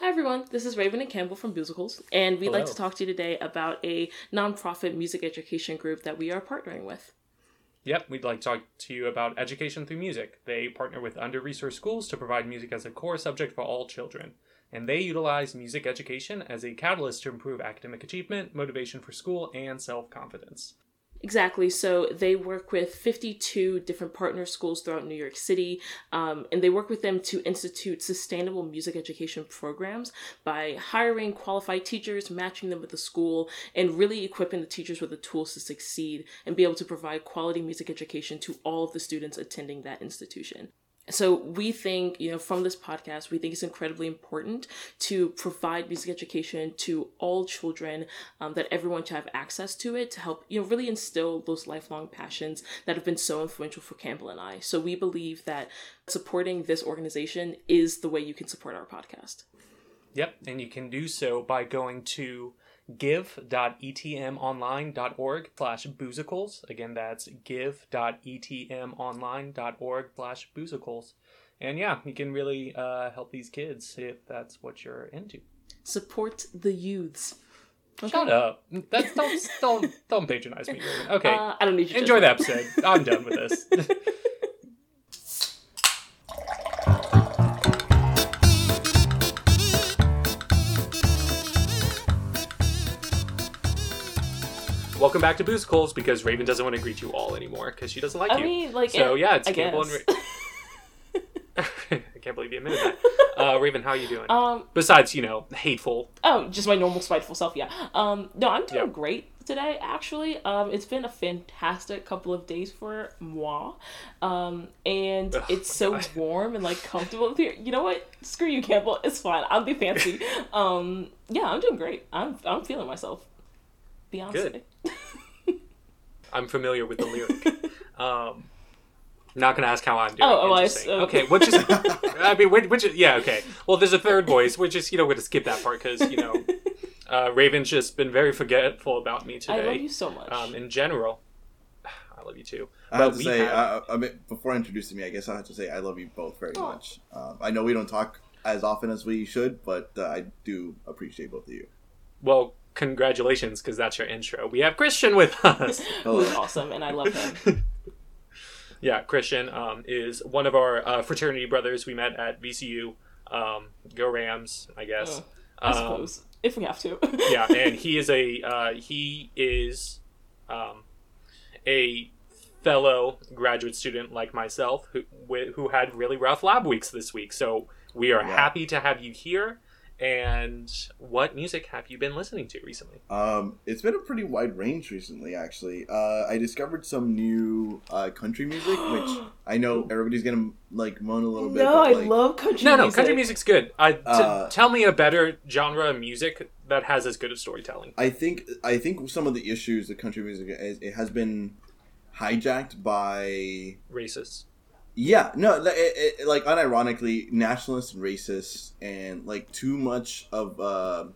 Hi everyone, this is Raven and Campbell from Musicals, and we'd like to talk to you today about a nonprofit music education group that we are partnering with. Yep, we'd like to talk to you about education through music. They partner with under resourced schools to provide music as a core subject for all children. And they utilize music education as a catalyst to improve academic achievement, motivation for school, and self confidence. Exactly. So they work with 52 different partner schools throughout New York City, um, and they work with them to institute sustainable music education programs by hiring qualified teachers, matching them with the school, and really equipping the teachers with the tools to succeed and be able to provide quality music education to all of the students attending that institution. So we think, you know, from this podcast, we think it's incredibly important to provide music education to all children, um, that everyone should have access to it to help, you know, really instill those lifelong passions that have been so influential for Campbell and I. So we believe that supporting this organization is the way you can support our podcast. Yep, and you can do so by going to give.etmonline.org slash boozicles. Again, that's give.etmonline.org slash boozicles. And yeah, you can really uh, help these kids if that's what you're into. Support the youths. Shut up. That's, don't, don't, don't patronize me. Okay, Uh, I don't need you. enjoy the episode. I'm done with this. Welcome back to Boozicles because Raven doesn't want to greet you all anymore because she doesn't like I you. mean, like, so it- yeah, it's I Campbell and guess. Ra- I can't believe you admitted that. Uh, Raven, how are you doing? Um, Besides, you know, hateful. Oh, just my normal spiteful self, yeah. Um, no, I'm doing Yeah. great today, actually. Um, it's been a fantastic couple of days for moi. Um, and it's so God. warm and like comfortable here. You know what? Screw you, Campbell. It's fine. I'll be fancy. um, yeah, I'm doing great. I'm I'm feeling myself. Beyonce. Good. I'm familiar with the lyric. Um, not gonna ask how I'm doing. Oh, oh, I Interesting. s- okay. Which is, I mean, which, which is, yeah, okay. Well, there's a third voice, which is, you know, we're gonna skip that part because you know, uh, Raven's just been very forgetful about me today. I today. love you so much. Um, in general, I love you too. I have to say, have- uh, I mean, before introducing me, I guess I have to say I love you both very Aw. much. Um, I know we don't talk as often as we should, but uh, I do appreciate both of you. Well, congratulations, because that's your intro. We have Christian with us. Who's awesome, and I love him. yeah, Christian um, is one of our uh, fraternity brothers we met at VCU. Um, go Rams, I guess. Uh, I Um, suppose if we have to. yeah, and he is a uh, he is um, a fellow graduate student like myself who wi- who had really rough lab weeks this week. So we are Yeah. happy to have you here. And what music have you been listening to recently? Um, it's been a pretty wide range recently, actually. Uh, I discovered some new uh, country music, which I know everybody's gonna like moan a little bit. no, but, I like, love country No, no, music. country music's good. I t- Uh, tell me a better genre of music that has as good of storytelling. I think I think some of the issues that country music is, it has been hijacked by Racist. Yeah, no, it, it, like unironically, nationalists and racists, and like too much of uh,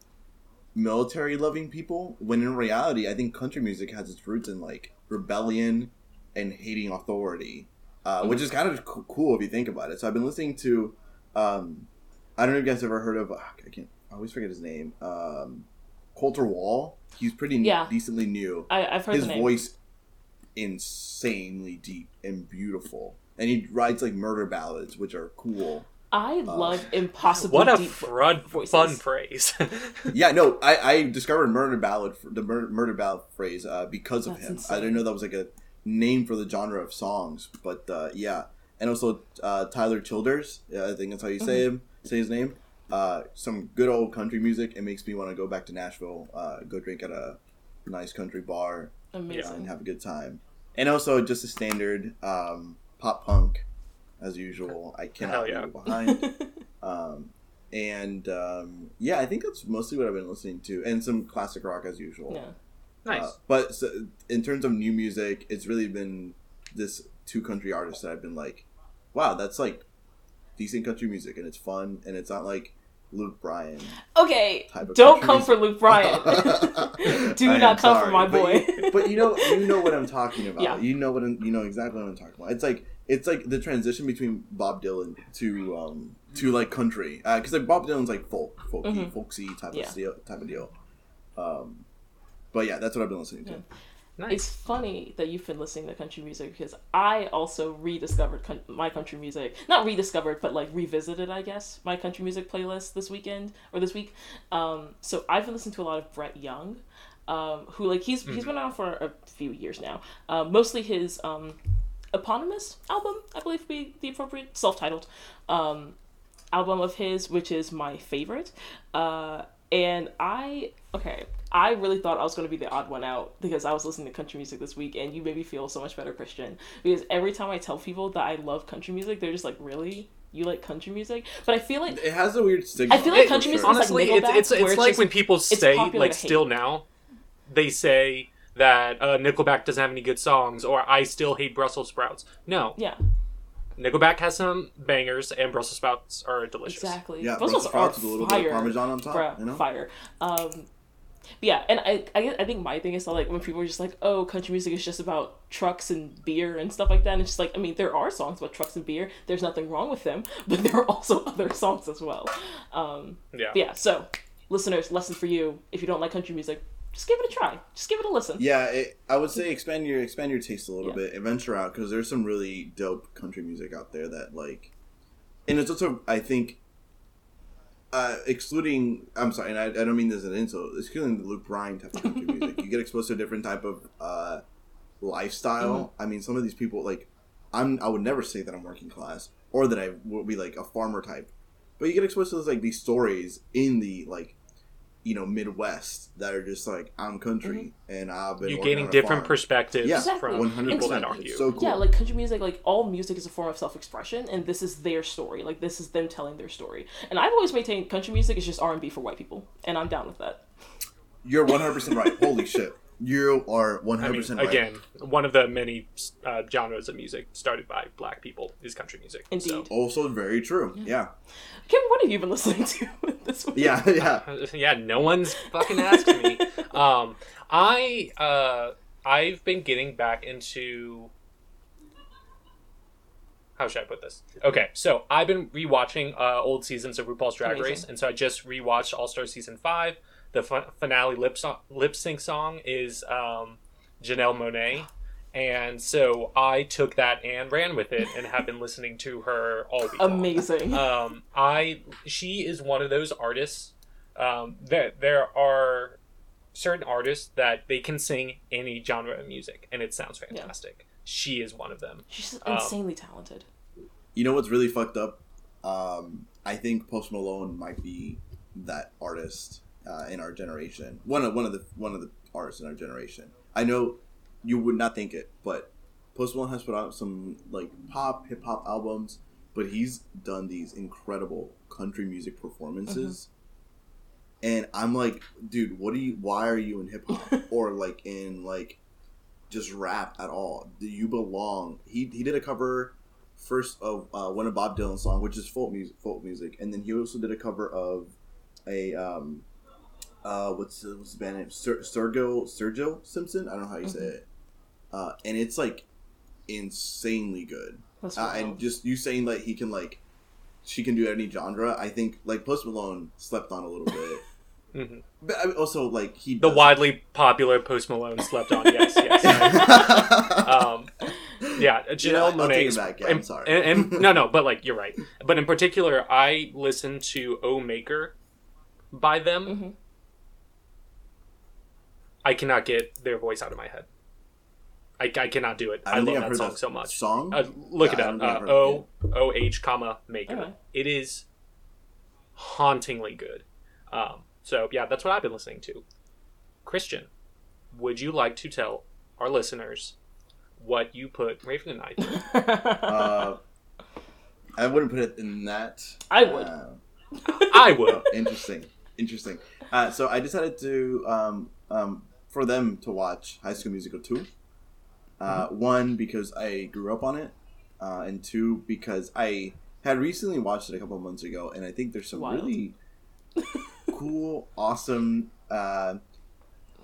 military-loving people. When in reality, I think country music has its roots in like rebellion and hating authority, uh, which is kind of co- cool if you think about it. So I've been listening to, um, I don't know if you guys ever heard of. ah, I can't. I always forget his name. Um, Colter Wall. He's pretty Yeah. decently new I, I've heard his voice insanely deep and beautiful and he writes like murder ballads which are cool I love impossible What a deep frud, voices. fun phrase. yeah no i, I discovered murder ballad the murder, murder ballad phrase uh, because of That's him insane. i didn't know that was like a name for the genre of songs but uh, yeah and also uh, tyler childers yeah, i think that's how you say Mm-hmm. him say his name uh, some good old country music it makes me want to go back to nashville uh, go drink at a nice country bar Amazing. and have a good time. And also just a standard um, pop punk, as usual. I cannot Hell yeah. leave behind. um, and um, yeah, I think that's mostly what I've been listening to, and some classic rock as usual. Yeah. nice. Uh, but so, in terms of new music, it's really been this two country artists that I've been like, wow, that's like decent country music, and it's fun, and it's not like Luke Bryan. Okay, don't come music. for Luke Bryan. Do I not come for sorry, my but boy. you- But you know, you know what I'm talking about. Yeah. You know what I'm, you know exactly what I'm talking about. It's like it's like the transition between Bob Dylan to um to like country because like Bob Dylan's like folk, folky, Mhm. folksy type Yeah. of deal, type of deal. Um, but yeah, that's what I've been listening to. Yeah. Nice. It's funny that you've been listening to country music because I also rediscovered con- my country music. Not rediscovered, but like revisited, I guess, my country music playlist this weekend or this week. Um, so I've been listening to a lot of Brett Young, um, who like he's he's been around for a few years now. Uh, mostly his um, eponymous album, I believe, would be the appropriate self-titled um, album of his, which is my favorite. Uh, and I okay, I really thought I was going to be the odd one out because I was listening to country music this week, and you made me feel so much better, Christian. Because every time I tell people that I love country music, they're just like, "Really? You like country music?" But I feel like It has a weird stigma. I feel like for country music sure. is like Honestly, it's it's, it's it's like just- when people say like still now, they say that uh, Nickelback doesn't have any good songs, or I still hate Brussels sprouts. No, yeah, Nickelback has some bangers, and Brussels sprouts are delicious. exactly. Yeah, Those Brussels ones sprouts are with a little bit of Parmesan on top. Bruh, you know? fire. Um, yeah, and I, I, I think my thing is that like when people are just like, oh, country music is just about trucks and beer and stuff like that. And it's just like, I mean, there are songs about trucks and beer. There's nothing wrong with them, but there are also other songs as well. Um, Yeah. yeah. So, listeners, lesson for you: if you don't like country music, just give it a try. Just give it a listen. Yeah, it, I would say expand your expand your taste a little Yeah. bit and venture out because there's some really dope country music out there that like, and it's also I think, uh, excluding I'm sorry, and I, I don't mean this as an insult, excluding the Luke Bryan type of country music, you get exposed to a different type of uh, lifestyle. I mean, some of these people like, I'm I would never say that I'm working class or that I would be like a farmer type, but you get exposed to those, like these stories in the like. You know, Midwest that are just like I'm country, mm-hmm. and I've been You're working gaining different farm. perspectives Yeah, Exactly. from one hundred people that percent. aren't you. So cool. Yeah, like country music, like all music is a form of self expression, and this is their story. Like this is them telling their story. And I've always maintained country music is just R and B for white people, and I'm down with that. You're one hundred percent right. Holy shit, you are one I hundred mean, percent right. again, one of the many uh, genres of music started by black people is country music. Indeed. So, Also very true. Yeah, Kim, what have you been listening to this week? yeah, yeah. yeah, no one's fucking asked me. Um, I uh, I've been getting back into. How should I put this? Okay, so I've been rewatching uh, old seasons of RuPaul's Drag Amazing. Race, and so I just rewatched All Star season five. The fi- finale lip so- lip sync song is um, Janelle Monáe, and so I took that and ran with it, and have been listening to her all week. Amazing. um, I she is one of those artists um, that there are certain artists that they can sing any genre of music and it sounds fantastic. She is one of them. She's just um, insanely talented. You know what's really fucked up? Um, I think Post Malone might be that artist uh, in our generation. One of one of the one of the artists in our generation. I know you would not think it, but Post Malone has put out some like pop hip hop albums, but he's done these incredible country music performances. And I'm like, dude, what do you? Why are you in hip hop or like in like just rap at all? Do you belong? He he did a cover first of uh, one of Bob Dylan's song, which is folk music, folk music, and then he also did a cover of a um, uh, what's the, what's the band name? Ser- Sergio Sergio Simpson. I don't know how you say it, uh, and it's like insanely good. Uh, and just you saying like he can like she can do any genre. I think like Post Malone slept on a little bit, Mhm. but I mean, also like he The does- widely popular Post Malone slept on. Yes, yes. um, yeah, Janelle You know, I'll take Monáe. it is- back, yeah, and, I'm sorry. And, and- no, no, but like you're right. But in particular, I listen to O Maker by them. Mhm. I cannot get their voice out of my head. I, I cannot do it. I I, love that song that so much. Song. Uh, look Yeah, it up. don't think I've Uh, o O H comma Maker. Okay. It is hauntingly good. Um, so yeah, that's what I've been listening to. Christian, would you like to tell our listeners what you put Raven and I through? uh, I wouldn't put it in that. I would. Uh, I would. interesting, interesting. Uh, so I decided to um, um, for them to watch High School Musical two. Uh, One because I grew up on it, uh, and two because I had recently watched it a couple of months ago, and I think there's some Wild. really cool, awesome uh,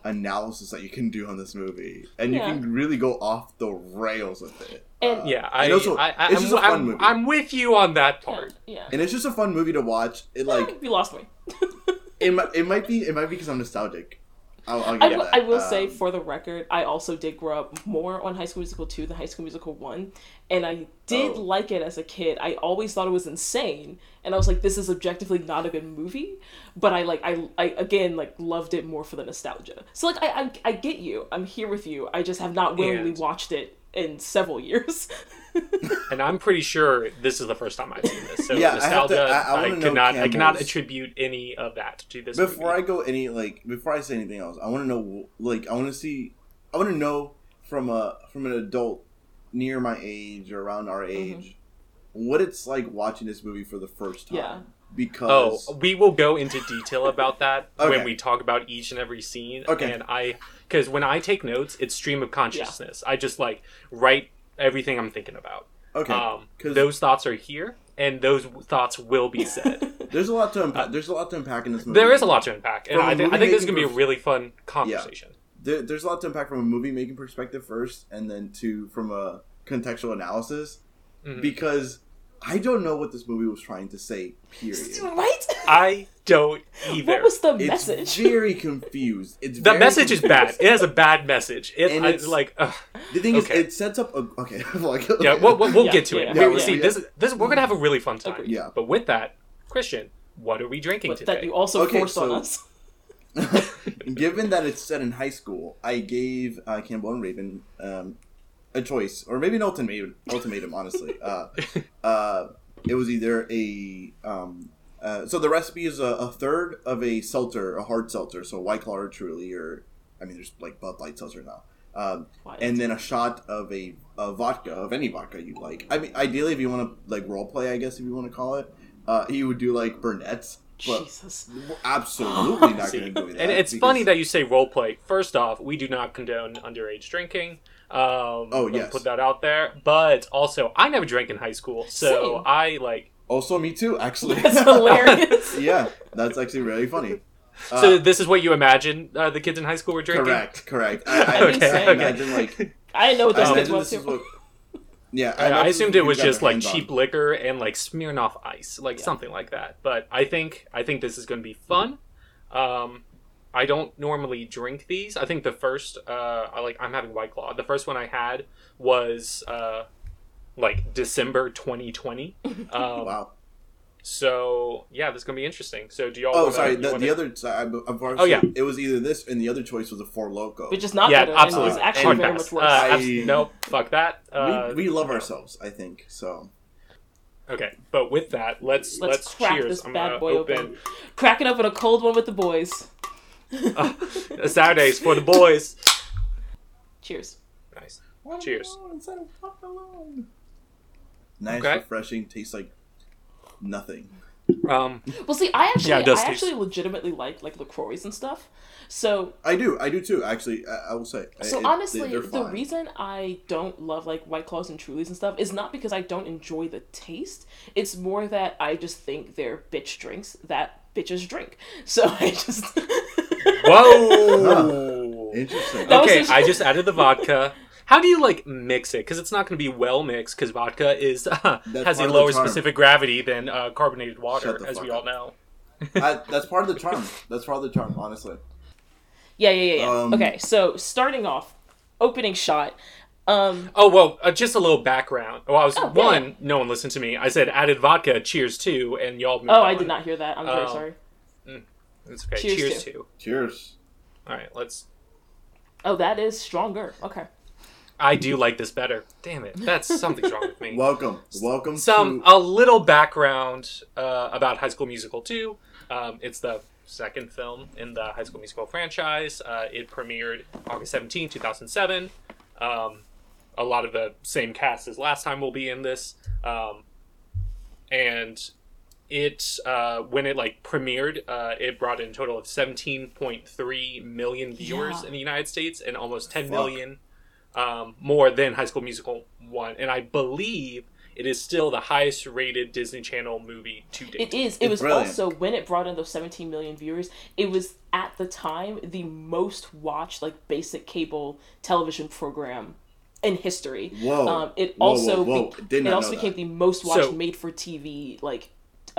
analysis that you can do on this movie, and Yeah. you can really go off the rails with it. And- Uh, Yeah, I, and also, I, I, it's I'm, just a fun I'm, movie. I'm with you on that Yeah, part. yeah. and it's just a fun movie to watch. It like you lost me. it might it might be it might be because I'm nostalgic. I'll, I'll I will. I will say, Um, for the record, I also did grow up more on High School Musical 2 than High School Musical 1. And I did Oh. like it as a kid. I always thought it was insane. And I was like, this is objectively not a good movie. But I, like, I, I again, like, loved it more for the nostalgia. So, like, I, I, I get you. I'm here with you. I just have not willingly And- watched it in several years. And I'm pretty sure this is the first time I've seen this. So Yeah, I to- nostalgia, I- I I, wanna cannot, I cannot attribute any of that to this. before movie. I go any like before I say anything else, I want to know like I want to see I want to know from a from an adult near my age or around our Mm-hmm. age what it's like watching this movie for the first time. Yeah. Because Oh, we will go into detail about that Okay. when we talk about each and every scene. Okay. And I, because when I take notes, it's stream of consciousness. I just like write everything I'm thinking about. okay, Um, 'cause those thoughts are here, and those thoughts will be said. there's a lot to unpack. there's a lot to unpack in this movie. there is a lot to unpack, and From a I, think I think this is gonna be a movie-making really fun conversation. There, there's a lot to unpack from a movie making perspective first, and then to from a contextual analysis Mhm. because I don't know what this movie was trying to say. Period. right? I don't either. What was the It's message? very confused. It's the very message is bad. It has a bad message. It, And I, it's- like, ugh. The thing Okay. is, it sets up a okay. like, yeah, we'll, we'll, we'll Yeah, get to yeah, it. yeah. we, yeah. See, this, this, we're gonna have a really fun time. Agreed. Yeah. But with that, Christian, what are we drinking But today? that you also Okay, forced on so- us. Given that it's set in high school, I gave uh, Campbell and Raven um, a choice, or maybe an ultimatum. Ultimatum, honestly. Uh, uh, it was either a um, uh, so the recipe is a, a third of a seltzer, a hard seltzer, so White Claw or Truly, or I mean, there's like Bud Light seltzer now. Um, and then a shot of a, a vodka of any vodka you like. I mean, ideally, if you want to like role play, I guess if you want to call it, uh, you would do like Burnett's. But Jesus. absolutely not going to do that. and it's because- funny that you say role play. First off, we do not condone underage drinking. Um, Oh, let yes. put that out there. But also, I never drank in high school, so Same. I like. Also, me too. Actually, That's hilarious. yeah, that's actually really funny. Uh, so this is what you imagine uh, the kids in high school were drinking. correct, correct. I, I, Okay, I okay. imagine like I didn't know what I those kids imagine was this too. what. Yeah, I, I assumed this it is what was just like hands on. cheap liquor and like Smirnoff Ice, like Yeah. something like that. But I think I think this is going to be fun. Um, I don't normally drink these. I think the first, uh, I like I'm having White Claw. The first one I had was uh, like December 2020. Um, Wow. So yeah, this is gonna be interesting. So do y'all? Oh, wanna- sorry. The, wanna- the other. Sorry, I'm, I'm Oh, yeah. It was either this, and the other choice was a Four Loco. Which is not yeah, better. absolutely. And it's actually very much Uh, worse. abs- I- nope, fuck that. Uh, we, we love ourselves, I think. So Okay, but with that, let's Let's, let's, crack cheers. this I'm bad gonna boy open. open Crack it open a cold one with the boys. Uh, Saturdays for the boys. Cheers. Nice. Cheers. Nice, Okay. refreshing. Tastes like nothing. Um, Well, see, I actually, Yeah, it does I taste- actually legitimately like like Lacroix and stuff. So, I do. I do too. Actually, I, I will say. so It- honestly, they're the fine. reason I don't love like White Claws and Trulies and stuff is not because I don't enjoy the taste. It's more that I just think they're bitch drinks that bitches drink. So I just. whoa. Interesting. That was okay, just- I just added the vodka. How do you like mix it? Because it's not going to be well mixed. Because vodka is has part a of the lower charm. specific gravity than uh, carbonated water, the as fuck we up. all know. I, that's part of the charm. That's part of the charm. Honestly. Yeah, yeah, yeah. yeah. Um, okay, so starting off, opening shot. Um, Oh well, uh, just a little background. Well, I was Oh, yeah. one. No one listened to me. I said added vodka. Cheers two, and y'all. moved oh, I on. did not hear that. I'm very Oh. sorry. It's okay. Cheers Cheers, to. two. Cheers. All right, let's. Oh, that is stronger. Okay. I do like this better. Damn it, that's something's wrong with me. Welcome. Welcome to Some to. a little background uh, about High School Musical two. Um, it's the second film in the High School Musical franchise. Uh, it premiered August 17, 2007. Um, a lot of the same cast as last time will be in this. Um, and it uh, when it like premiered, uh, it brought in a total of 17.3 million viewers Yeah. in the United States and almost 10 Fuck. million um, more than High School Musical one. And I believe it is still the highest rated Disney Channel movie to date. It is. It It's was brilliant. also when it brought in those 17 million viewers. It was at the time the most watched like basic cable television program in history. Whoa. Um, it Whoa, also whoa, whoa. be- it also became that. the most watched So- made for TV like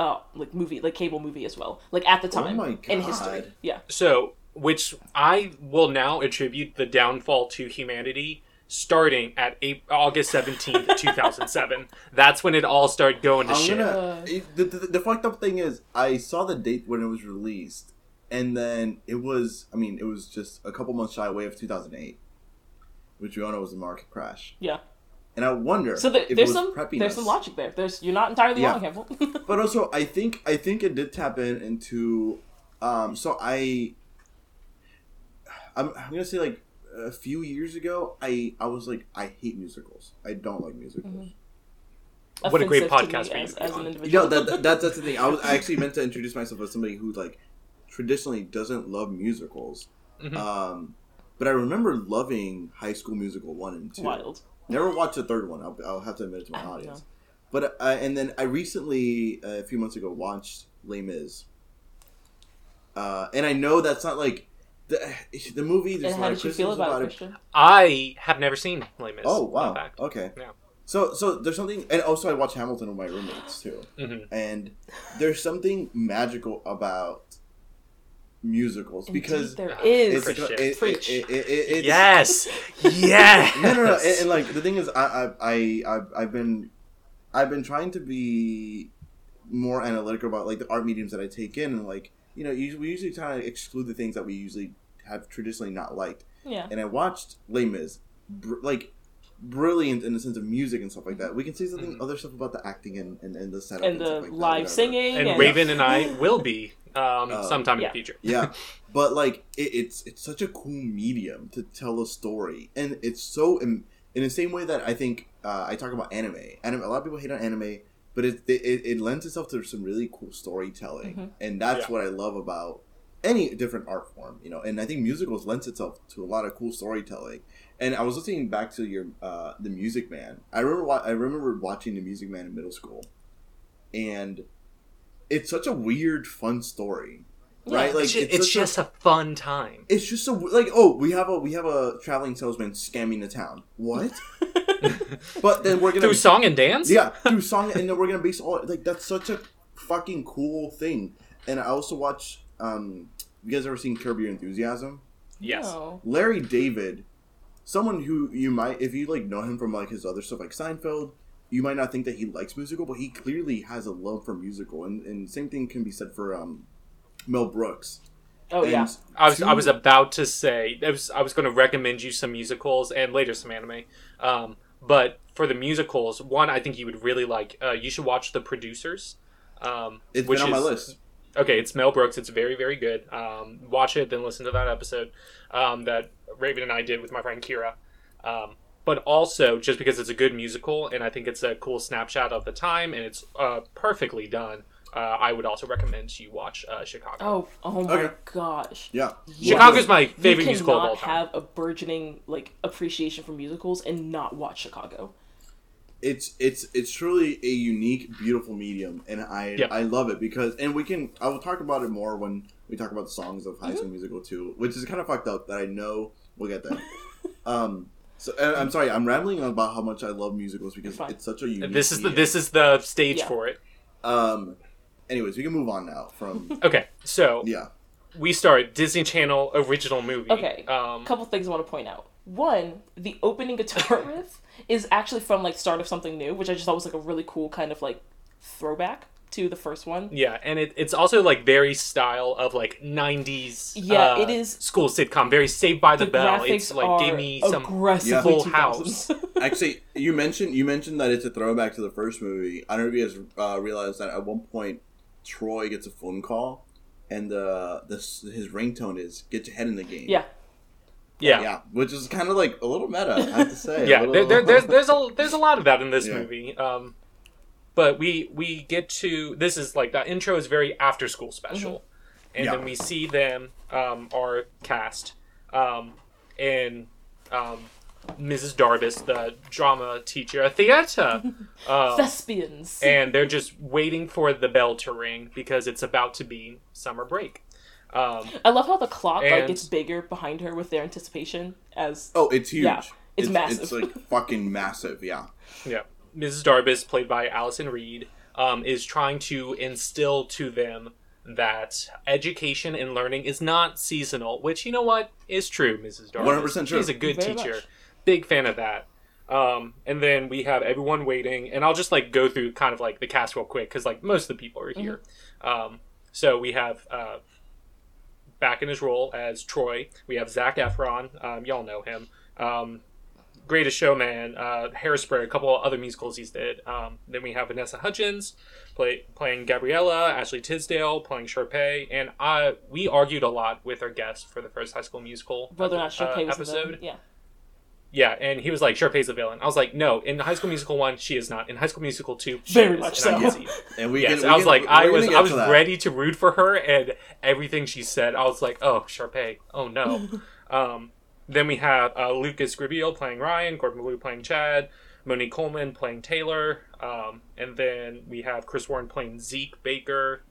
uh like movie like cable movie as well. Like at the time Oh my in history. Yeah. So, which I will now attribute the downfall to humanity starting at April, August 17th, 2007. That's when it all started going to I'm shit. gonna. It- the, the, the fucked up thing is, I saw the date when it was released, and then it was. I mean, it was just a couple months shy away of 2008, which we all know was the market crash. Yeah. And I wonder So there, if it there's was some preppiness. there's some logic there. There's you're not entirely Yeah. wrong, Campbell. But also, I think I think it did tap in into. Um, so I. I'm, I'm gonna say like a few years ago, I I was like I hate musicals. I don't like musicals. Mm-hmm. What a great podcast me for you as, to be as on. an You know that, that that's that's the thing. I was I actually meant to introduce myself as somebody who like traditionally doesn't love musicals. Mhm. Um, but I remember loving High School Musical one and two. Wild. Never watched the third one. I'll, I'll have to admit it to my I audience. know. But uh, and then I recently uh, a few months ago watched Les Mis. Uh, and I know that's not like the the movie. There's And a how lot did you feel criticisms about it, it. Christian? I have never seen Les Mis. Oh wow! Okay. Yeah. So so there's something, and also I watch Hamilton with my roommates too, Mhm. and there's something magical about musicals because Indeed there Ah, is. it's Christian. it, it, Preach. it, it, it, it's, Yes, yes. no no no and, and, like the thing is I I I I've, I've been I've been trying to be more analytical about like the art mediums that I take in and like you know we usually try to exclude the things that we usually have traditionally not liked yeah. and I watched Les Mis, br- like brilliant in the sense of music and stuff like that. We can say something Mhm. other stuff about the acting and, and, and the setup And and, the stuff like live whatever. singing. and and Raven and I will be um, Oh. sometime in the future. Yeah, but like it, it's it's such a cool medium to tell a story, and it's so in, in the same way that I think uh, I talk about anime. Anime. A lot of people hate on anime, but it it, it, it lends itself to some really cool storytelling, Mhm. and that's Yeah. what I love about any different art form. You know, and I think musicals lends itself to a lot of cool storytelling. And I was listening back to your uh, the Music Man. I remember wa- I remember watching the Music Man in middle school, and it's such a weird, fun story, Yeah. right? Like it's just, it's such a- just a fun time. it's just so like oh we have a we have a traveling salesman scamming the town what but then we're gonna Through song and dance. yeah through song and then we're gonna base all like that's such a fucking cool thing and I also watch um you guys ever seen Curb Your Enthusiasm Yes. No. Larry David someone who you might if you like know him from like his other stuff like Seinfeld you might not think that he likes musical but he clearly has a love for musical and and same thing can be said for um Mel Brooks Oh And yeah. I was I was about to say I was I was going to recommend you some musicals and later some anime. Um, but for the musicals, one I think you would really like. Uh, you should watch The Producers. Um, It's which been on my list Okay, it's Mel Brooks. It's very very good. Um, watch it, then listen to that episode um, that Raven and I did with my friend Kira. Um, but also just because it's a good musical and I think it's a cool snapshot of the time and it's uh, perfectly done. Uh, I would also recommend you watch uh, Chicago. Oh, oh my Okay. gosh. yeah Chicago's my You favorite musical of all time. have a burgeoning like appreciation for musicals and not watch Chicago. It's it's it's truly a unique, beautiful medium, and I Yeah. I love it because and we can I will talk about it more when we talk about the songs of High School Musical too, which is kind of fucked up that I know we'll get there. um, so and I'm sorry, I'm rambling about how much I love musicals because it's such a unique. This is the this is the stage Yeah. for it. Um, anyways, we can move on now from Okay, so yeah. we start Disney Channel original movie. Okay. Um, couple things I want to point out. One, the opening guitar riff is actually from like Start of Something New, which I just thought was like a really cool kind of like throwback to the first one. yeah, and it, it's also like very style of like '90s. Yeah, uh, it is- school sitcom. Very Saved by the, The Bell. It's like are gave me some aggressively Full House. Actually, you mentioned you mentioned that it's a throwback to the first movie. I don't know if you guys uh, realized that at one point Troy gets a phone call, and uh, this his ringtone is "Get your head in the game." yeah, yeah. yeah, which is kind of like a little meta. I have to say. yeah, little- there, there, there's there's a there's a lot of that in this Yeah. movie. Um, but we we get to this is like the intro is very after school special, and Yeah. then we see them um, our cast, um, and um, Mrs. Darbus, the drama teacher, at theater. Um, Thespians. and they're just waiting for the bell to ring because it's about to be summer break. Um, I love how the clock like gets bigger behind her with their anticipation as Oh, it's huge. Yeah, it's massive. It's like fucking massive. Yeah. yeah, Mrs. Darbus, played by Alyson Reed, um, is trying to instill to them that education and learning is not seasonal. Which you know what is true, Mrs. Darbus. 100% true. She's a good Very teacher. much. Big fan of that. Um, and then we have everyone waiting, and I'll just like go through kind of like the cast real quick because like most of the people are here. Um, so we have uh, back in his role as Troy. We have Zac Efron. Um, y'all know him. Um, Greatest Showman, uh, Hairspray, a couple of other musicals he's did. Um, then we have Vanessa Hudgens play, playing Gabriella, Ashley Tisdale playing Sharpay, and I we argued a lot with our guests for the first High School Musical whether or not uh, was episode. Yeah. Yeah, and he was like, Sharpay's a villain. I was like, no, in High School Musical 1, she is not. In High School Musical 2, she Very is, much and I so. can. And we Yes, can, I was can- like, I was, I was to ready to root for her, and everything she said, I was like, oh, Sharpay, oh no. um, then we have uh, Lucas Grabeel playing Ryan, Corbin Bleu playing Chad, Monique Coleman playing Taylor, um, and then we have Chris Warren playing Zeke Baker.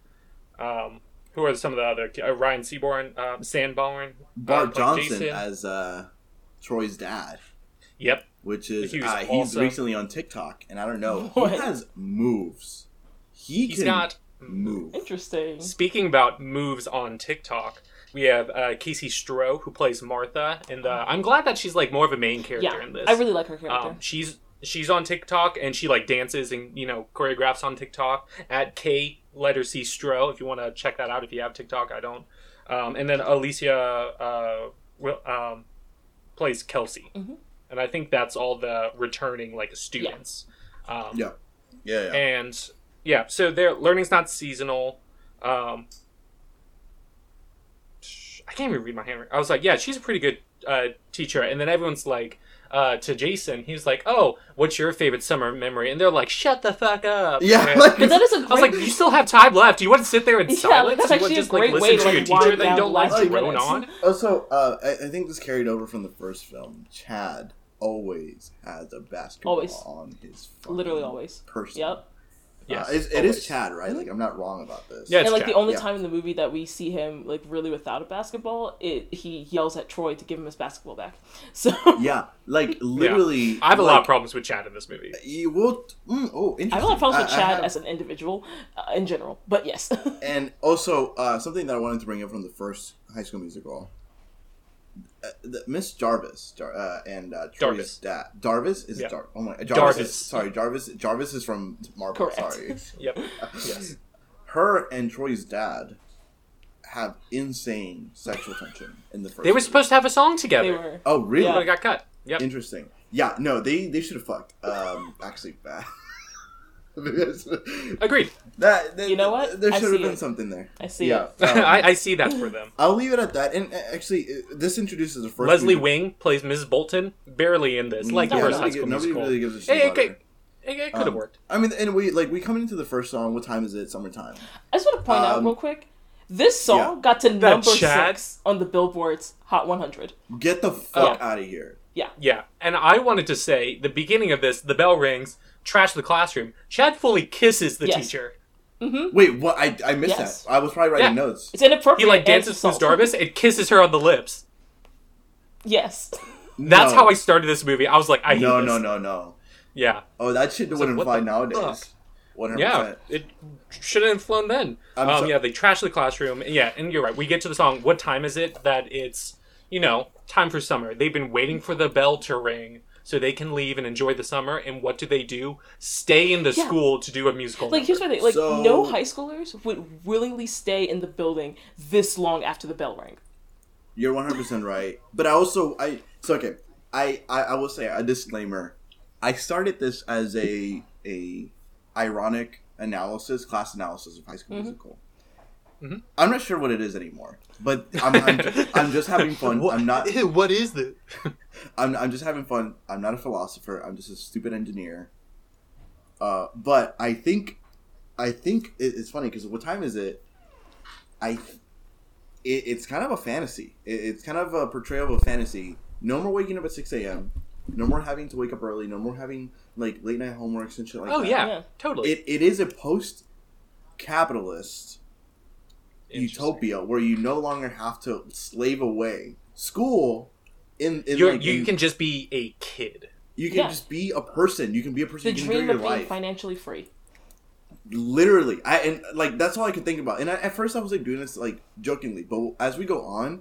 Um, who are some of the other uh, Ryan Seaborn, um, Sandborn, uh, Bart playing Johnson Jason. as uh, Troy's dad, Yep, which is He uh, he's awesome. recently on TikTok, and I don't know, he has moves. He he's can got move. Interesting. Speaking about moves on TikTok, we have uh, KayCee Stroh who plays Martha, and uh, I'm glad that she's like more of a main character Yeah. in this. I really like her character. um, she's she's on TikTok and she like dances and you know choreographs on TikTok at K letter C Stroh. If you want to check that out, if you have TikTok, I don't. Um, and then Alicia uh, will, um, plays Kelsi, Mhm. and I think that's all the returning like students. Um, Yeah, yeah, yeah. and yeah, so their learning's not seasonal. Um, I can't even read my handwriting. I was like, yeah, she's a pretty good uh, teacher, and then everyone's like. Uh, to Jason, he's like, "Oh, what's your favorite summer memory?" And they're like, "Shut the fuck up!" yeah, And like, that is a I great. was like, "You still have time left. Do you want to sit there in Yeah, silence? that's Do you want actually to a just like great listen way to to, your like, teacher wind that you down don't like last two drone on?" also, uh, I, I think this carried over from the first film. Chad always has a basketball Always. on his fucking Literally always. person. Yep. Yes, uh, it's, it always. is Chad, right? Like I'm not wrong about this. Yeah, it's and like Chad, the only yeah. time in the movie that we see him like really without a basketball, it he yells at Troy to give him his basketball back. So yeah, like literally. I have a lot of problems with Chad in this movie. You will. Mm, oh, interesting. I have a lot of problems with I- I Chad have- as an individual uh, in general, but yes. And also, uh, something that I wanted to bring up from the first High School Musical. Uh, the, Miss Jarvis Jar, uh, and uh, Troy's Darvis. dad. Darvis is Yeah. it Jar- oh my Jarvis. Darvis. Is, sorry, Jarvis. Jarvis is from Marvel. Correct. Sorry, Yep. Yes. her and Troy's dad have insane sexual tension in the first. They were movie. supposed to have a song they together, were. Oh really? Yeah. but it got cut. Yep. Interesting. Yeah. No, they they should have fucked. Um, actually, bad. Agreed. that, that- You know what? There I should have see been it. something there. I see Yeah. um, I, I see that for them. I'll leave it at that. And uh, actually, uh, this introduces the first. Leslie movie- Wing plays Mrs. Bolton, barely in this, like the Yeah, first High nobody, School nobody Musical. really gives a shit Hey, it about could, her. it, it could have Um, worked. I mean, and we like we come into the first song. What time is it? Summertime. I just want to point out Um, real quick. This song yeah. got to number Chad- six on the Billboard's Hot 100. Get the fuck Yeah. out of here. Yeah. Yeah, and I wanted to say the beginning of this, the bell rings, trash the classroom. Chad fully kisses the Yes. teacher. Wait, what? I I missed Yes. that. I was probably writing Yeah. notes. It's inappropriate. He like dances it's with assault. Darvis and kisses her on the lips. Yes. That's No. how I started this movie. I was like, I hate No, this. no, no, no. Yeah, Oh, that shit wouldn't what fly the nowadays. fuck? One hundred yeah. It shouldn't have flown then. I'm um, so- yeah, they trash the classroom. Yeah, and you're right. We get to the song. What time is it? That it's you know time for summer. They've been waiting for the bell to ring so they can leave and enjoy the summer. And what do they do? Stay in the Yeah. school to do a musical. Like here's my thing. Like So- no high schoolers would willingly stay in the building this long after the bell rang. You're one hundred percent right. But I also I so okay. I, I I will say a disclaimer. I started this as a a ironic analysis, class analysis of High School Mm-hmm. Musical. Mhm. I'm not sure what it is anymore, but I'm, I'm, I'm just having fun. I'm not. What is this? I'm, I'm just having fun. I'm not a philosopher. I'm just a stupid engineer. Uh, but I think, I think it, it's funny because what time is it? I, it, it's kind of a fantasy. It, it's kind of a portrayal of a fantasy. No more waking up at six a.m. No more having to wake up early. No more having like late night homeworks and shit like oh that. yeah, Yeah. totally. It, it is a post capitalist Interesting. Utopia where you no longer have to slave away. School in, in You're, like, you in- can just be a kid. you can Yeah. just be a person. You can be a person. The you can enjoy dream your of being life. financially free. literally i and like that's all i could think about and I, at first i was like doing this like jokingly but as we go on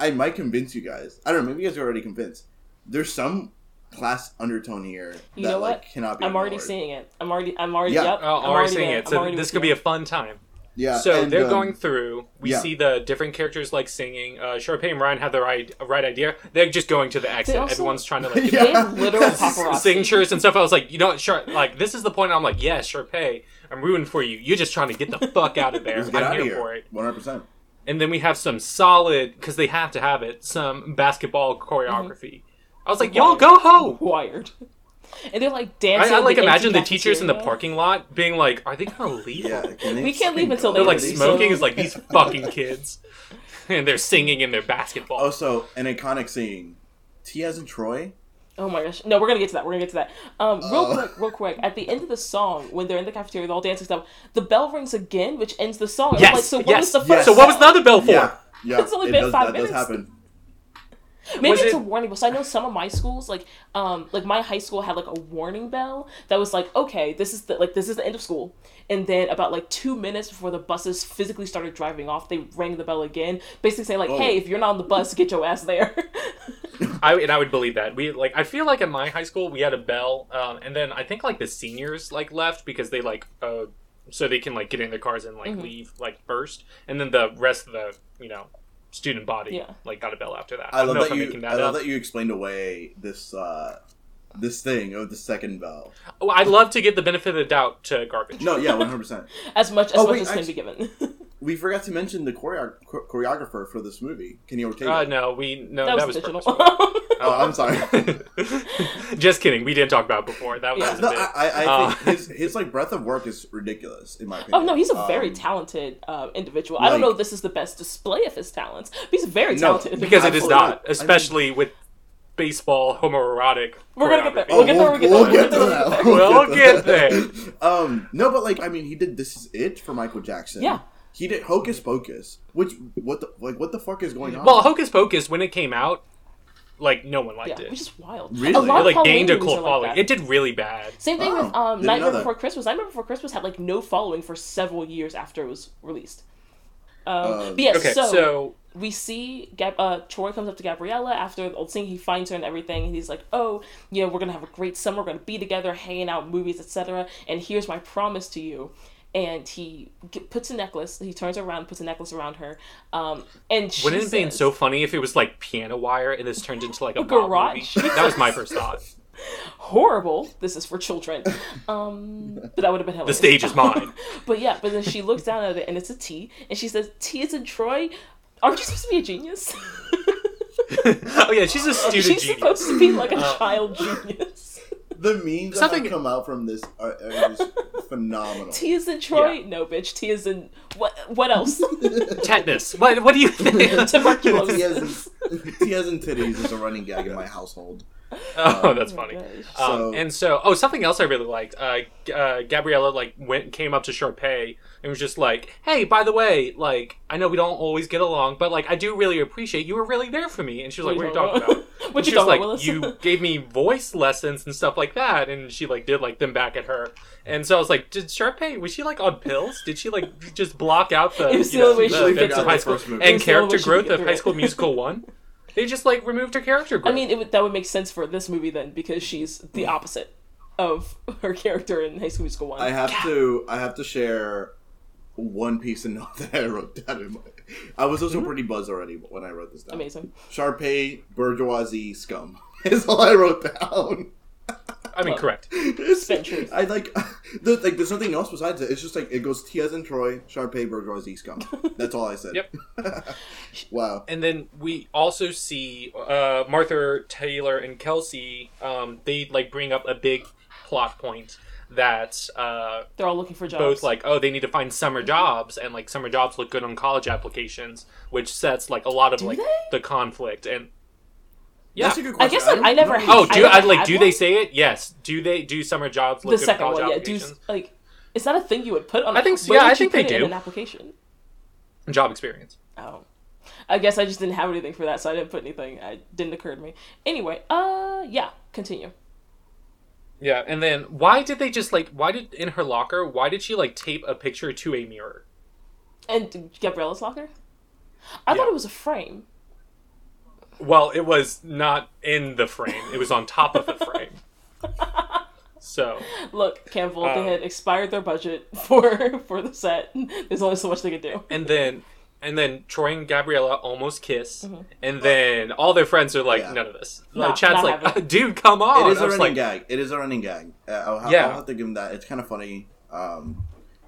i might convince you guys i don't know maybe you guys are already convinced there's some class undertone here You that know like cannot be I'm already seeing it. I'm already. I'm already. Yeah. Yep. Oh, I'm already saying there. it. So this could be a fun time. Yeah So and, they're um, going through. We yeah. see the different characters like singing. Uh, Sharpay and Ryan have the right right idea. They're just going to the exit. also- Everyone's trying to like Yeah. They have literal paparazzi. signatures and stuff. I was like, you know, what, Shar- like this is the point. I'm like, yes, Sharpay, I'm rooting for you. You're just trying to get the fuck out of there. I'm here here for it. 100% And then we have some solid because they have to have it. Some basketball choreography. I was like, y'all go home. Wired. And they're like dancing. I, I like the imagine the empty teachers in the parking lot being like, "Are they gonna leave?" yeah can We can't leave until? They're like smoking. so- Is like these fucking kids, and they're singing in their basketball. also an iconic scene Tiaz and Troy Oh my gosh! No, we're gonna get to that. We're gonna get to that. Um, real Oh. quick, real quick. At the end of the song, when they're in the cafeteria, they're all dancing stuff. The bell rings again, which ends the song. I'm Yes, like, so what yes, was the yes. so what was the other bell for? yeah yeah It's only it been does, five that minutes. does happen Maybe it's it- a warning bell. So I know some of my schools, like, um, like my high school had like a warning bell that was like, okay, this is the like this is the end of school, and then about like two minutes before the buses physically started driving off, they rang the bell again, basically saying like, hey, if you're not on the bus, get your ass there. I and I would believe that. We like I feel like at my high school we had a bell, um, and then I think like the seniors like left because they like uh so they can like get in their cars and like Mhm. leave like first, and then the rest of the you know student body Yeah. like got a bell after that. I don't love know if that I'm you. making I love up. that you explained away this uh, this thing of the second bell. Oh, I'd love to give the benefit of the doubt to garbage. No, yeah, one hundred percent. as much as Oh, much wait, as can actu- be given. We forgot to mention the choreo- choreographer for this movie, Kenny Ortega. Uh, no, we no that that, was was, digital. Oh, I'm sorry. Just kidding. We didn't talk about it before. That was Yeah. no. I, I, I Uh, think his, his like breadth of work is ridiculous in my opinion. Oh no, he's a very Um, talented um, individual. I don't know if this is the best display of his talents, but he's very No, talented. because it is Absolutely. not, I especially with baseball homoerotic. We're gonna get there. choreography. Oh, We'll get there, we'll get there, we'll get to we'll that. get We'll get that. um, no, but like I mean, he did "This Is It" for Michael Jackson. Yeah. He did "Hocus Pocus," which what the like what the fuck is going on? Well, Hocus Pocus, when it came out, like no one liked yeah, it. which is wild. Really? A It, lot It of like Halloween gained a cult are like following. It did really bad. Same thing Oh, with um, didn't Nightmare. Before Christmas. Nightmare Before Christmas had like no following for several years after it was released. Um, Uh, but yes, Okay, so, so, we see Gab- uh, Troy comes up to Gabriella after the old thing. He finds her and everything, and he's like, "Oh, you know, we're gonna have a great summer. We're gonna be together, hanging out, movies, etc. And here's my promise to you." And he g- puts a necklace. He turns around, puts a necklace around her, um, and she wouldn't it have been so funny if it was like piano wire and this turned into like a, A garage. movie? That was my first thought. horrible. This is for children. Um, but that would have been hilarious. The stage is mine. but yeah, but then she looks down at it and it's a T, and she says, "T is in Troy. Aren't you supposed to be a genius? oh yeah, she's a student She's genius. supposed to be like a Uh, child genius. The memes that Something- have come out from this are, are just phenomenal. T is in Troy. No, bitch. T is in what? What else? Tetanus. What? What do you think? Tuberculosis. Tias and titties is a running gag in my household. oh, that's Oh funny. gosh. Um, So- and so, oh, something else I really liked. Uh, uh, Gabriella like went came up to Sharpay and was just like, "Hey, by the way, like I know we don't always get along, but like I do really appreciate you were really there for me." And she was like, "What are you talking about?" what you was talking like, about, "You gave me voice lessons and stuff like that," and she like did like them back at her. And so I was like, "Did Sharpay was she like on pills? Did she like just block out the, you the know, only way she the could events get of through high school First movie. It and was the only way character growth of High. School Musical one?" They just like removed her character growth. I mean, it would, that would make sense for this movie then, because she's the mm. opposite of her character in High School Musical One. I have to I have to share one piece of note that I wrote down in my I was also mm-hmm. pretty buzzed already when I wrote this down. Amazing. Sharpay bourgeoisie scum is all I wrote down. I mean, Well, correct. It's- Spent truth. I like, the, like. There's nothing else besides it. It's just like it goes Tias and Troy, Sharpay bourgeoisie scum. That's all I said. Yep. wow. And then we also see uh, Martha Taylor and Kelsi. Um, they like bring up a big plot point that uh, They're all looking for jobs. both like oh they need to find summer jobs and like summer jobs look good on college applications, which sets like a lot of Do like they? the conflict and Yeah. That's a good question. I guess, like, don't- I never don't had- Oh, do never I like? Do one. they say it? Yes. Do they do summer jobs? the Look good second college one, yeah. Do applications? like is that a thing you would put on? I think so- yeah, I think they put it in do. an application. job experience. Oh, I guess I just didn't have anything for that, so I didn't put anything. It didn't occur to me. Anyway, uh, yeah, continue. Yeah, and then why did they just like? Why did in her locker? Why did she like tape a picture to a mirror? And Gabriella's locker. I Yeah. thought it was a frame. Well, it was not in the frame. It was on top of the frame. So Look, Campbell, Uh, they had expired their budget for for the set. There's only so much they could do. and then and then Troy and Gabriella almost kiss, and then all their friends are like, Yeah. none of this. Nah, like Chad's like, having dude, come on. It is a running like, gag. It is a running gag. Uh, I'll, ha- Yeah. I'll have to give him that. It's kind of funny. Um,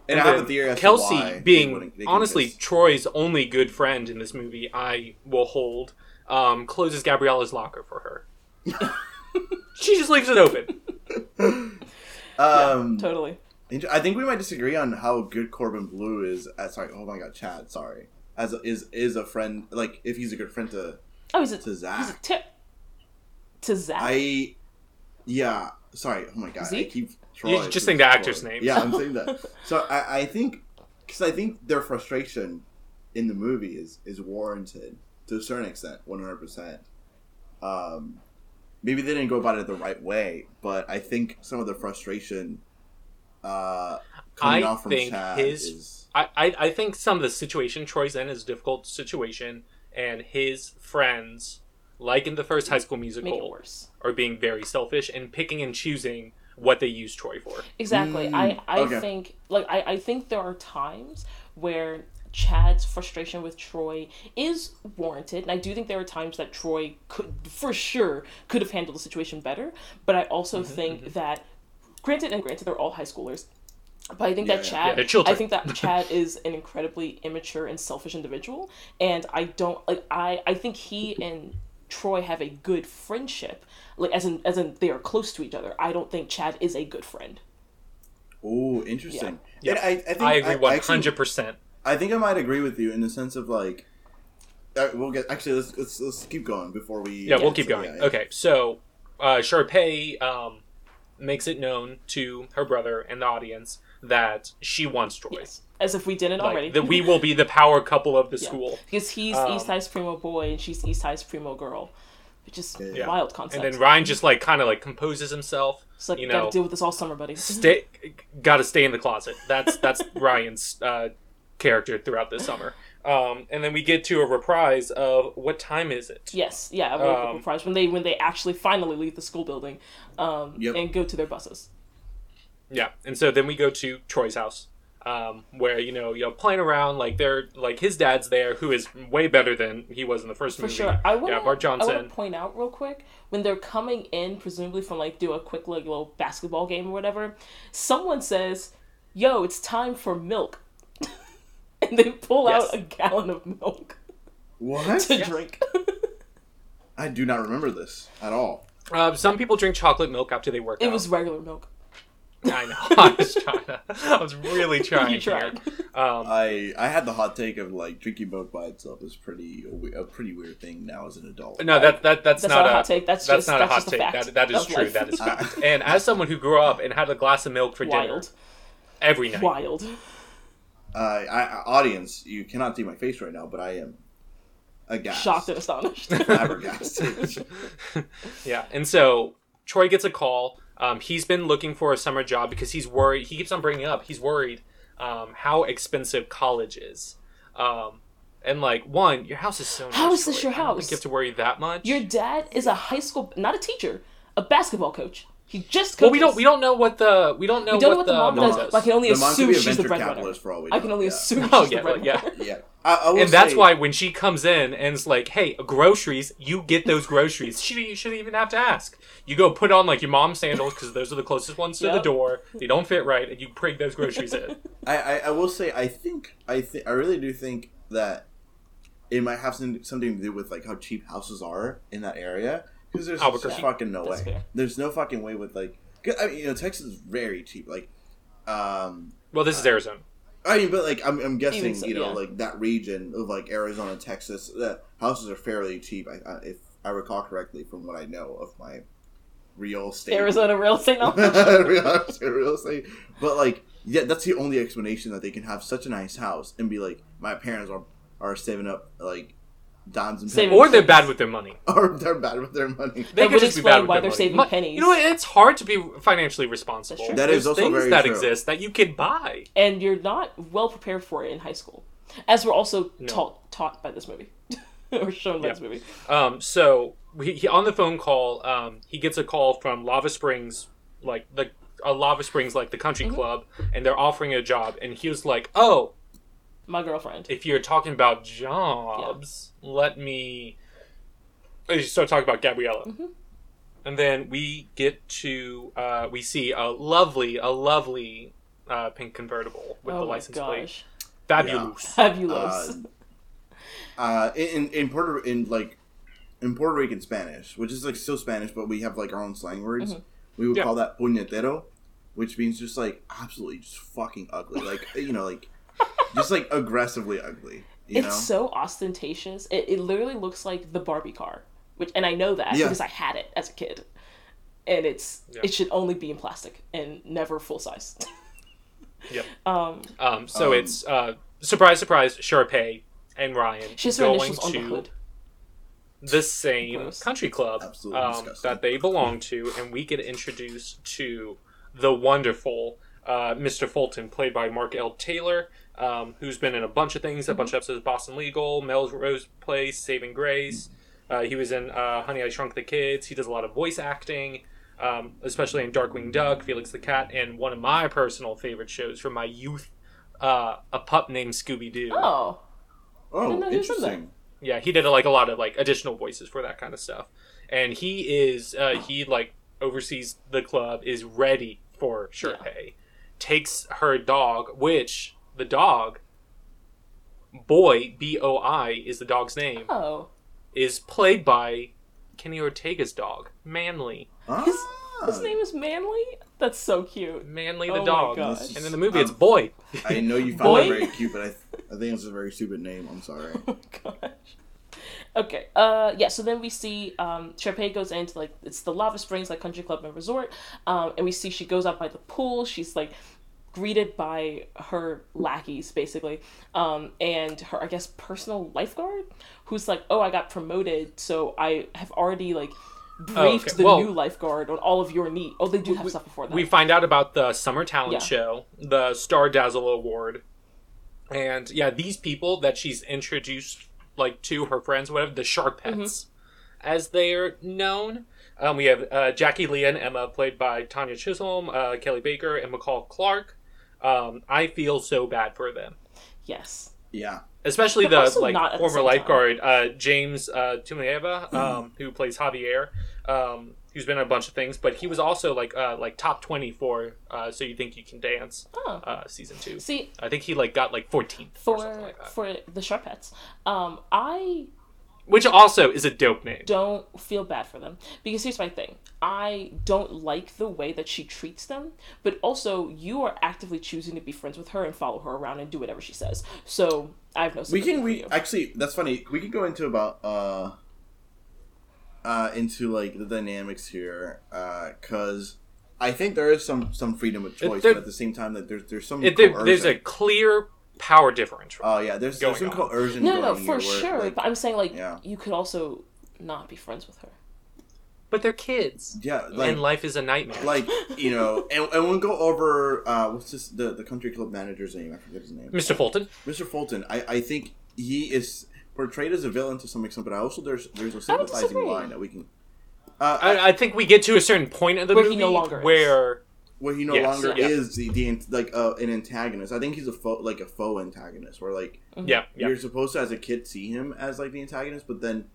and, and I have a theory as Kelsi to why they being wouldn't- they honestly kiss. Troy's only good friend in this movie, I will hold. Um, closes Gabriella's locker for her. she just leaves it open. Um, Totally. I think we might disagree on how good Corbin Bleu is. Uh, sorry, oh my god, Chad. Sorry, as a, is is a friend. Like if he's a good friend to Oh, he's a to he's a Zach. tip to Zach. I yeah. Sorry. Oh my god. Zeke? I keep. You're just saying the actors' name. Yeah, I'm saying that. So I, I think because I think their frustration in the movie is is warranted to a certain extent, 100. percent Um, maybe they didn't go about it the right way, but I think some of the frustration uh, coming I off from think Chad his- is I, I, I think some of the situation Troy's in is a difficult situation, and his friends, like in the first High School Musical, worse. are being very selfish and picking and choosing what they use Troy for. Exactly. Mm, I I okay. think like I I think there are times where Chad's frustration with Troy is warranted, and I do think there are times that Troy could, for sure, could have handled the situation better. But I also Mm-hmm, think that, granted, and granted, they're all high schoolers. But I think Yeah, that. Chad, Yeah, they're. I think that Chad is an incredibly immature and selfish individual, and I don't like. I I think he and Troy have a good friendship, like as in as in they are close to each other. I don't think Chad is a good friend. oh interesting. Yeah. And I, I think I agree I, actually- hundred percent. I think I might agree with you in the sense of like. Uh, we'll get actually. Let's, let's let's keep going before we. Yeah, we'll keep so, going. yeah, yeah. Okay, so uh, Sharpay um, makes it known to her brother and the audience that she wants Troy. Yes, as if we didn't Like, already. that we will be the power couple of the Yeah. school. because he's Um, East High's primo boy and she's East High's primo girl, which is Yeah. Yeah. wild concept. And then Ryan just like kind of like composes himself. it's like you know, gotta know, deal with this all summer, buddy. stay, got to stay in the closet. That's that's Ryan's uh, character throughout this summer. Um, and then we get to a reprise of what time is it? yes, yeah, a really Um, cool surprise when they when they actually finally leave the school building, um, Yep. and go to their buses. Yeah, and so then we go to Troy's house, um, where you know you're playing around like they're like his dad's there, who is way better than he was in the first For movie. sure, I want yeah, Bart I want Johnson. to point out real quick when they're coming in, presumably from like do a quick like little basketball game or whatever. Someone says, "Yo, it's time for milk," and they pull Yes. out a gallon of milk What? to drink. I do not remember this at all. Uh, some people drink chocolate milk after they work it out. was regular milk. I know. I was trying to. I was really trying. You tried. Here. Um, I I had the hot take of like drinking milk by itself is pretty a, pretty weird thing now as an adult. no, that that that's, That's not, not a hot take, that's just- not that's a hot just a take. fact That, that is true. life. That is fact. and as someone who grew up and had a glass of milk for dinner every night, wild. Uh, I, I audience, you cannot see my face right now, but I am aghast, Shocked and astonished. flabbergasted. Yeah, and so Troy gets a call. Um, he's been looking for a summer job because he's worried. He keeps on bringing up he's worried um, how expensive college is. Um, and like one, your house is so. How nice, is this Troy. your I don't house? think you have to worry that much. Your dad is a high school, not a teacher, a basketball coach. He just coaches. well, we don't we don't know what the we don't know, We don't know what, what the mom does. does. but I can only the mom could assume be a she's the breadwinner. capitalist for all we I can only yeah. assume Oh, she's yeah, the well, yeah. Yeah, I, I will and that's why when she comes in and is like, "Hey, groceries," you get those groceries. She you shouldn't even have to ask. You go put on like your mom's sandals because those are the closest ones to the door. They don't fit right, and you prig those groceries in. I, I, I will say I think I think I really do think that it might have some, something to do with like how cheap houses are in that area because there's Albuquerque. just fucking no That's way. fair. There's no fucking way with like 'cause, I mean you know Texas is very cheap like um Well, this is Arizona. I mean but like I'm, I'm guessing so, you know yeah. like that region of like Arizona Texas the houses are fairly cheap I, I if I recall correctly from what I know of my real estate. Arizona real estate knowledge. real, real estate. But like, yeah, that's the only explanation that they can have such a nice house and be like, my parents are are saving up like dimes and Saving- pennies, Or they're bad with their money. or they're bad with their money. They That could would just be explain bad with why their they're money. saving Mon- pennies. You know, what? it's hard to be financially responsible. That's true. That There's also things very that true. exist that you can buy. and you're not well prepared for it in high school, as we're also No. taught taught by this movie or shown by this movie. Um, so he, he on the phone call, um, he gets a call from Lava Springs, like the uh, Lava Springs, like the country Mm-hmm. club, and they're offering a job. And he was like, "Oh, My girlfriend. if you're talking about jobs, let me." And he talking about Gabriella, Mm-hmm. and then we get to uh, we see a lovely, a lovely uh, pink convertible with oh the my license plate. gosh, Fabulous. fabulous. Uh, uh, in in Puerto in like in Puerto Rican Spanish, which is like still Spanish, but we have like our own slang words. Mm-hmm. We would Yeah. call that puñetero, which means just like absolutely just fucking ugly, like you know, like just like aggressively ugly. You it's know, so ostentatious. It, it literally looks like the Barbie car, which and I know that Yeah. because I had it as a kid, and it's Yeah. it should only be in plastic and never full size. Yep. um, Um, so Um, it's uh, surprise, surprise, Sharpay and Ryan she's going initials on the to hood. the same Gross. country club um, that they belong to, and we get introduced to the wonderful uh, Mr. Fulton, played by Mark L. Taylor, um, who's been in a bunch of things, a bunch of episodes of Boston Legal, Melrose Place, Saving Grace. Uh, he was in uh, Honey, I Shrunk the Kids. He does a lot of voice acting, um, especially in Darkwing Duck, Felix the Cat, and one of my personal favorite shows from my youth, uh, A Pup Named Scooby Doo. Oh, oh, didn't know he was in interesting. Yeah, he did like a lot of like additional voices for that kind of stuff, and he is uh, he like oversees the club, is ready for Sharpay, takes her dog, which the dog, boy B O I is the dog's name, oh, is played by Kenny Ortega's dog, Manly, his, Ah, his name is Manly. That's so cute. Manly Oh the my dog, gosh. and in the movie it's Um, Boy. I know you found Boy? it very cute, but I, I think it's a very stupid name. I'm sorry. Oh gosh. Okay. Uh yeah, so then we see um Sharpay goes into like it's the Lava Springs like country club and resort. Um and we see she goes out by the pool. She's like greeted by her lackeys basically. Um and her I guess personal lifeguard who's like, "Oh, I got promoted, so I have already like briefed okay. the Well- new lifeguard on all of your need." Oh, they do have stuff before that. we find out about the summer talent Yeah. show, the Star Dazzle Award, and yeah, these people that she's introduced like to her friends, whatever the Sharpettes, Mm-hmm. as they're known. Um, we have uh, Jackie Lee and Emma, played by Tanya Chisholm, uh, Kelly Baker, and McCall Clark. Um, I feel so bad for them, yes. Yeah, especially But the like not at the former lifeguard uh, James uh, Tumeva, um, who plays Javier, um, who's been in a bunch of things, but he was also like uh, like top twenty for uh, So You Think You Can Dance Oh. uh, season two. See, I think he like got like 14th or for like that. for the Sharpettes, um I which also is a dope name. don't feel bad for them because here's my thing i don't like the way that she treats them but also you are actively choosing to be friends with her and follow her around and do whatever she says so i have no we can for we you. actually that's funny. We can go into about uh uh into like the dynamics here uh cuz I think there is some some freedom of choice, there- but at the same time that there's there's some It, there, there's a clear power differential. Oh yeah, there's, there's some going on. coercion. no no for here sure like, but i'm saying like yeah. you could also not be friends with her but they're kids, yeah, like and life is a nightmare. like you know, and, and we'll go over uh what's this the the country club manager's name? I forget his name. Mr. Fulton. Mr. Fulton. I I think he is portrayed as a villain to some extent, but I also there's there's a I would sympathizing line that we can. Uh, I, I, I think we get to a certain point of the Where he movie no longer is. Where where he no Yes, longer yeah. is the, the like uh, an antagonist. I think he's a faux like a faux antagonist, where like yeah yeah you're supposed to as a kid see him as like the antagonist, but then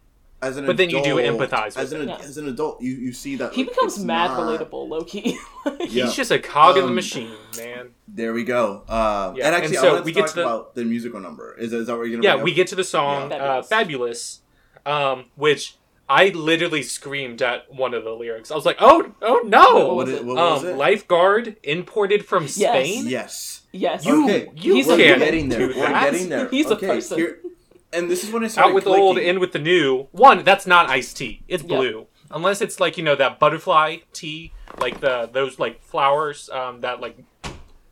as an But then you do adult- empathize as with an him. as an adult. You you see that he like, becomes it's mad not- relatable low-key Yeah. he's just a cog in the Um, machine, man. There we go. Uh, Yeah, and actually, and so I we to get talk to the- about the musical number. Is, is that what you're gonna? Yeah, bring we up? get to the song Yeah. uh, "Fabulous," um, which I literally screamed at one of the lyrics. I was like, "Oh, oh no!" What, was it? what was um, it? lifeguard imported from Spain. Yes. yes You- okay. you He's we're a can't getting there. We're getting there. He's a person. Here, and this is when it started Out with the old, in with the new. One, that's not iced tea. It's Yep. blue. Unless it's like you know that butterfly tea, like the those like flowers um, that like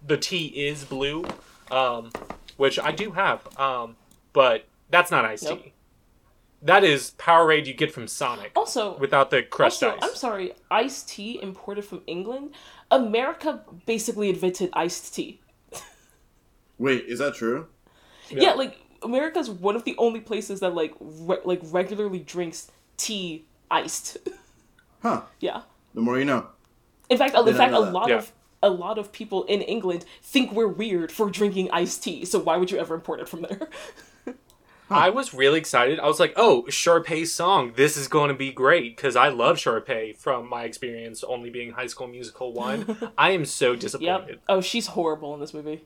the tea is blue, um, which I do have. Um, but that's not iced Nope. tea. That is Powerade you get from Sonic Also, without the crushed also, ice. I'm sorry, iced tea imported from England. America basically invented iced tea. Wait, is that true? Yeah, like America's one of the only places that like re- like regularly drinks tea iced. Huh. yeah. The more you know. In fact, in fact, a lot Yeah. of a lot of people in England think we're weird for drinking iced tea. So why would you ever import it from there? I was really excited. I was like, "Oh, Sharpay's song. This is going to be great because I love Sharpay from my experience only being High School Musical one. I am so disappointed. yep. Oh, she's horrible in this movie.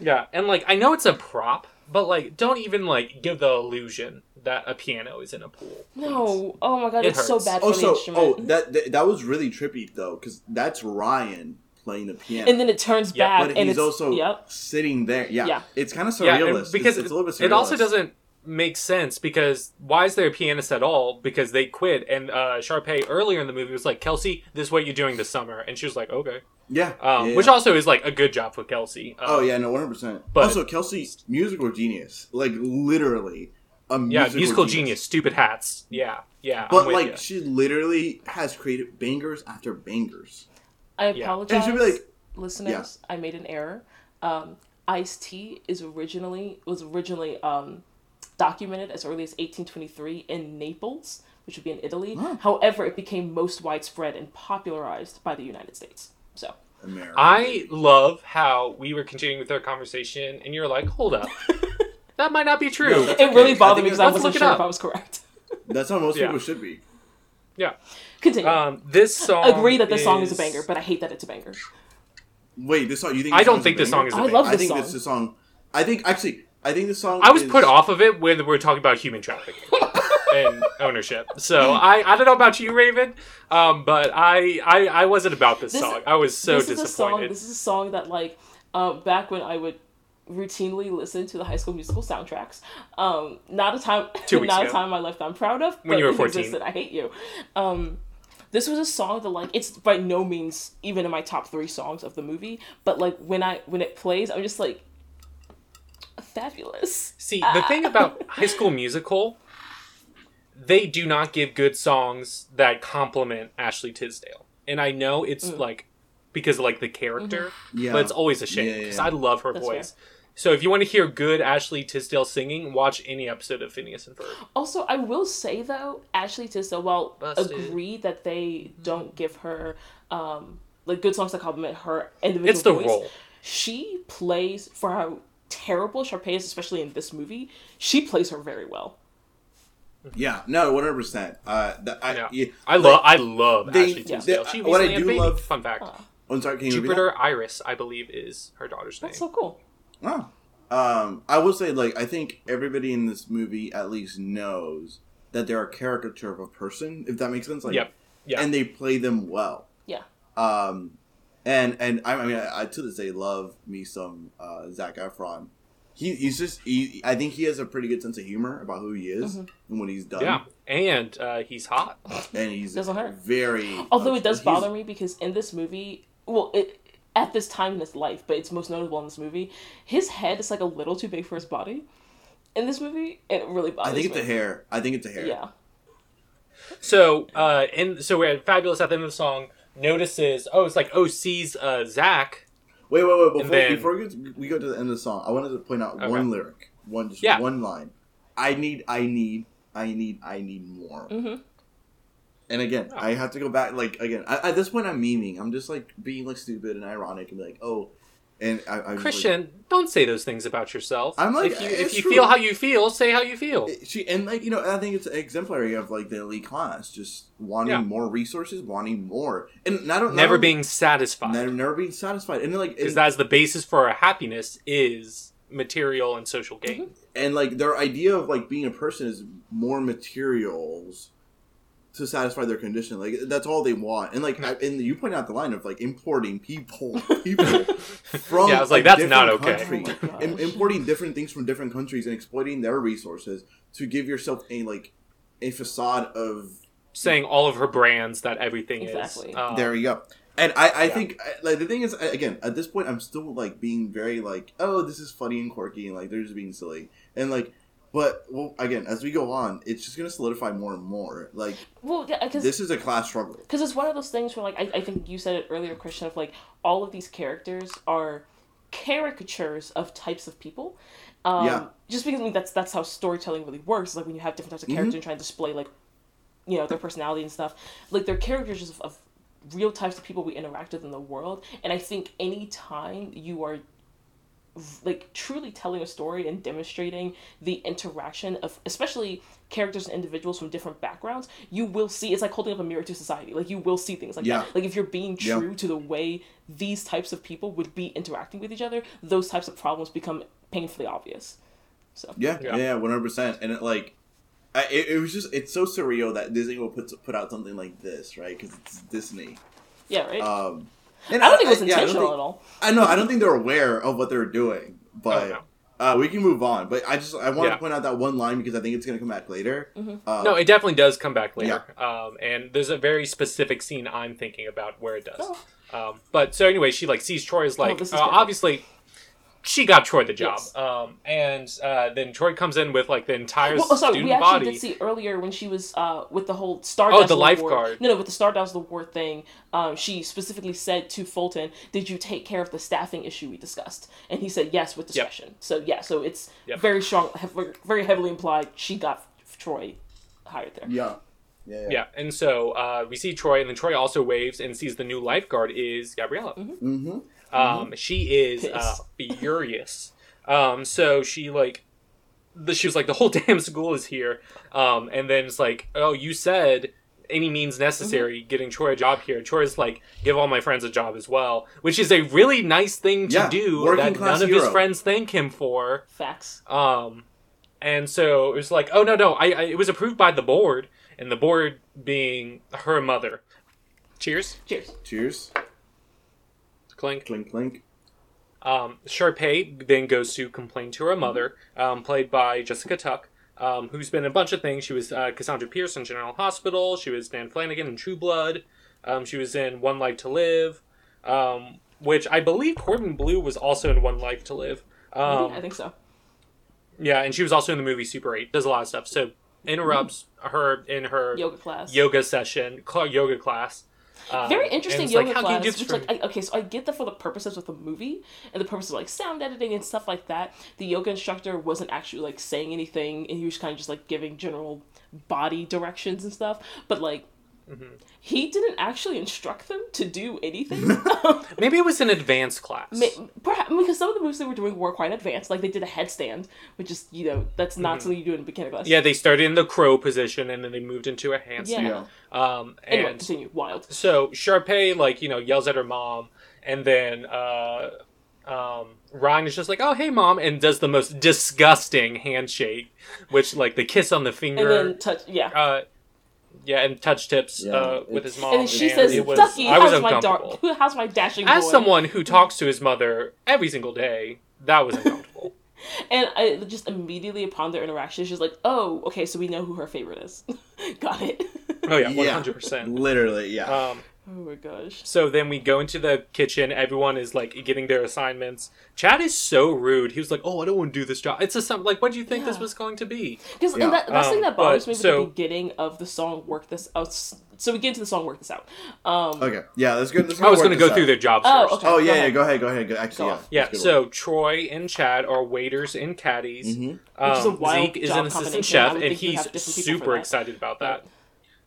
Yeah, and like I know it's a prop, but like don't even like give the illusion that a piano is in a pool. No. Oh my god, It it's so bad for the Also, oh, instrument. oh, that, that that was really trippy though, because that's Ryan playing the piano. and then it turns Yeah, back, but and he's it's also yep. sitting there. Yeah, Yeah. it's kind of Yeah, surrealist. because it's, it's a little bit surrealist. it also doesn't make sense because why is there a pianist at all? Because they quit, and uh, Sharpay earlier in the movie was like, "Kelsi, this is what you're doing this summer," and she was like, "Okay," Yeah, um, yeah. which also is like a good job for Kelsi. Uh, Oh yeah, no, one hundred percent. But- Also, Kelsi, musical genius, like literally a yeah, musical, musical genius. stupid hats. Yeah, yeah. I'm But like, ya. she literally has created bangers after bangers. I Yeah. apologize, And she'd be like- listeners. I made an error. Um, iced tea is originally was originally um, documented as early as 1823 in Naples, which would be in Italy. Huh. However, it became most widespread and popularized by the United States. So America. I love how we were continuing with our conversation, and you're like, "Hold up, that might not be true." No, that's it really okay. bothered me because I wasn't sure up. if I was correct. That's how most Yeah. people should be. yeah. Continue. Um, this song. Agree that this song is a banger, but I hate that it's a banger. Wait, this song? You think? I don't think this song is a I banger. love I this think song. this is a song. I think actually, I think the song. I was is- put off of it when we were talking about human trafficking and ownership. So I, I don't know about you, Raven, um, but I, I I wasn't about this, This- song. I was so this is a song. disappointed. This is a song that like uh, back when I would routinely listen to the High School Musical soundtracks. Um, not a time, Two weeks not ago. a time in my life that I'm proud of. When you were 14. existed. I hate you. Um, this was a song that like it's by no means even in my top three songs of the movie, but like when I when it plays, I'm just like fabulous. See, the thing about High School Musical, they do not give good songs that complement Ashley Tisdale, and I know it's Mm. like because of like the character, Yeah. but it's always a shame Yeah, yeah, because yeah. I love her That's voice. So if you want to hear good Ashley Tisdale singing, watch any episode of Phineas and Ferb. Also, I will say though, Ashley Tisdale, while Busted. agree that they don't give her um like good songs that compliment her individual It's the voice, role. she plays for how terrible Sharpay is, especially in this movie. She plays her very well. Yeah, no, one hundred percent. Uh, I, Yeah. yeah, I like- love I love they- Ashley Tisdale. She what I recently had a do baby. love- Fun fact: Oh, sorry, can you repeat Jupiter Iris, I believe, is her daughter's name. that's so cool. that? Oh. Um, I will say, like, I think everybody in this movie at least knows that they're a caricature of a person, if that makes sense. Like, Yep. Yeah. and they play them well. Yeah. Um, and and I, I mean, I, I to this day love me some uh, Zac Efron. He, he's just he, I think he has a pretty good sense of humor about who he is Mm-hmm. and what he's done. yeah, and uh, he's hot. and he's Doesn't hurt. very. Although it does he's- bother me because in this movie, well, it, at this time in his life, but it's most notable in this movie, his head is like a little too big for his body. In this movie, it really bothers me. I think it's me. the hair. I think it's the hair. Yeah. So, uh, and so we're at fabulous at the end of the song. Notices, oh, it's like oh sees uh, Zac. Wait, wait, wait. Before, then- before we, go to, we go to the end of the song, I wanted to point out Okay. one lyric, one just Yeah. one line. I need, I need, I need, I need more. Mhm. And again, Oh. I have to go back. Like again, I, at this point, I'm memeing. I'm just like being like stupid and ironic and be like, oh, and I, I'm just, like- Christian, don't say those things about yourself. I'm like, if you if you feel how you feel, say how you feel. she and like you know, I think it's exemplary of like the elite class, just wanting Yeah. more resources, wanting more, and not not Never only- being satisfied, never, never being satisfied, and like because that's the basis for our happiness is material and social gain. Mm-hmm. and like their idea of like being a person is more materials to satisfy their condition. Like that's all they want. And like I, and you point out the line of like importing people people from Yeah, I was like, that's different not okay. Oh. Im- importing different things from different countries and exploiting their resources to give yourself a like a facade of saying all of her brands that everything Exactly. is. Um, there you go. And I, I yeah. think like the thing is again at this point I'm still like being very like oh this is funny and quirky and like they're just being silly and like but well again as we go on it's just gonna solidify more and more like Well, yeah, because this is a class struggle. because it's one of those things where like I, I think you said it earlier christian of like all of these characters are caricatures of types of people um, Yeah. just because I mean that's that's how storytelling really works like when you have different types of characters and trying to display like you know their personality and stuff like they're caricatures of, of real types of people we interact with in the world and i think anytime you are like truly telling a story and demonstrating the interaction of especially characters and individuals from different backgrounds you will see it's like holding up a mirror to society like you will see things like Yeah. that like if you're being Yeah. true to the way these types of people would be interacting with each other those types of problems become painfully obvious so Yeah, Yeah. yeah, one hundred percent. And it like, I, it, it was just it's so surreal that Disney will put put out something like this, right? Because it's Disney. yeah right Um, and i don't think it was yeah, I intentional think- at all I know. I don't think they're aware of what they're doing, but no. uh, we can move on. But I just I want Yeah. to point out that one line because I think it's going to come back later. Mm-hmm. Uh, No, it definitely does come back later. Um, and there's a very specific scene I'm thinking about where it does. Um, but so anyway, she like sees Troy as like Oh, is uh, obviously she got Troy the job. Yes. Um, and uh, then Troy comes in with like the entire well, oh, sorry, student we actually body. did see earlier when she was uh, with the whole Star Oh, the Award- lifeguard. No, no, with the Star Dazzle Award thing, um, she specifically said to Fulton, "Did you take care of the staffing issue we discussed?" And he said, "Yes, with discretion." So yeah, so it's Yep. very strong, very heavily implied she got Troy hired there. yeah, yeah, yeah. yeah, and so uh, we see Troy, and then Troy also waves and sees the new lifeguard is Gabriella. Mm-hmm. Um, she is uh, furious. Um, so she like, the, she was like, the whole damn school is here. Um, and then it's like, oh, you said any means necessary Mm-hmm. getting Troy a job here. Troy's like, give all my friends a job as well, which is a really nice thing to Yeah, do that class none of his friends thank him for. Facts. Um, and so it was like, oh no, no, I, I it was approved by the board, and the board being her mother. Cheers, Cheers. Cheers. Clink. Clink clink. Um, Sharpay then goes to complain to her mother, um, played by Jessica Tuck, um, who's been in a bunch of things. She was uh, Cassandra Pierce in General Hospital. She was Nan Flanagan in True Blood. Um, she was in One Life to Live, um, which I believe Corbin Bleu was also in One Life to Live. Um, I think so. yeah, and she was also in the movie Super 8. Does a lot of stuff. So interrupts her in her Yoga class. yoga session, cl- yoga class. Um, Very interesting like, yoga you class. Which, like, I, okay, so I get that for the purposes of the movie and the purposes of like sound editing and stuff like that. The yoga instructor wasn't actually like saying anything, and he was kind of just like giving general body directions and stuff. But like, Mm-hmm. he didn't actually instruct them to do anything. Maybe it was an advanced class. Perhaps because some of the moves they were doing were quite advanced. Like they did a headstand, which is you know that's not something you do in a beginner class. Mm-hmm. Yeah, they started in the crow position and then they moved into a handstand. Yeah. Um, Anyway, and continue. Wild. so Sharpay, like, you know, yells at her mom, and then uh, um, Ryan is just like, oh, hey, mom, and does the most disgusting handshake, which, like, the kiss on the finger, And then touch. Yeah. uh, yeah, and touch tips Yeah, uh, with his mom. and she and says, was- "Ducky, I was how's my dark? How's my dashing As boy?" someone who talks to his mother every single day, that was uncomfortable. And I just immediately upon their interaction, she's like, "Oh, okay, so we know who her favorite is. Got it." oh, yeah, Yeah. 100%. Literally, yeah. Um, oh my gosh. So then we go into the kitchen. Everyone is like getting their assignments. Chad is so rude. He was like, "Oh, I don't want to do this job." It's a some like, what do you think this was going to be? Because Yeah. that, that's the thing Um, that bothers but- me with so- the beginning of the song "Work This." Out. so we get into the song "Work This Out." Um, okay, yeah. that's good. go. Let's I was going going to go through their jobs Oh, first. okay. Oh Go yeah, yeah. Go ahead. Go ahead. Go, actually, Go yeah. Yeah. Let's get So Troy and Chad are waiters and caddies. Mhm. Which is a Um, wild Zeke is an assistant chef, and he's have different people for super excited about that.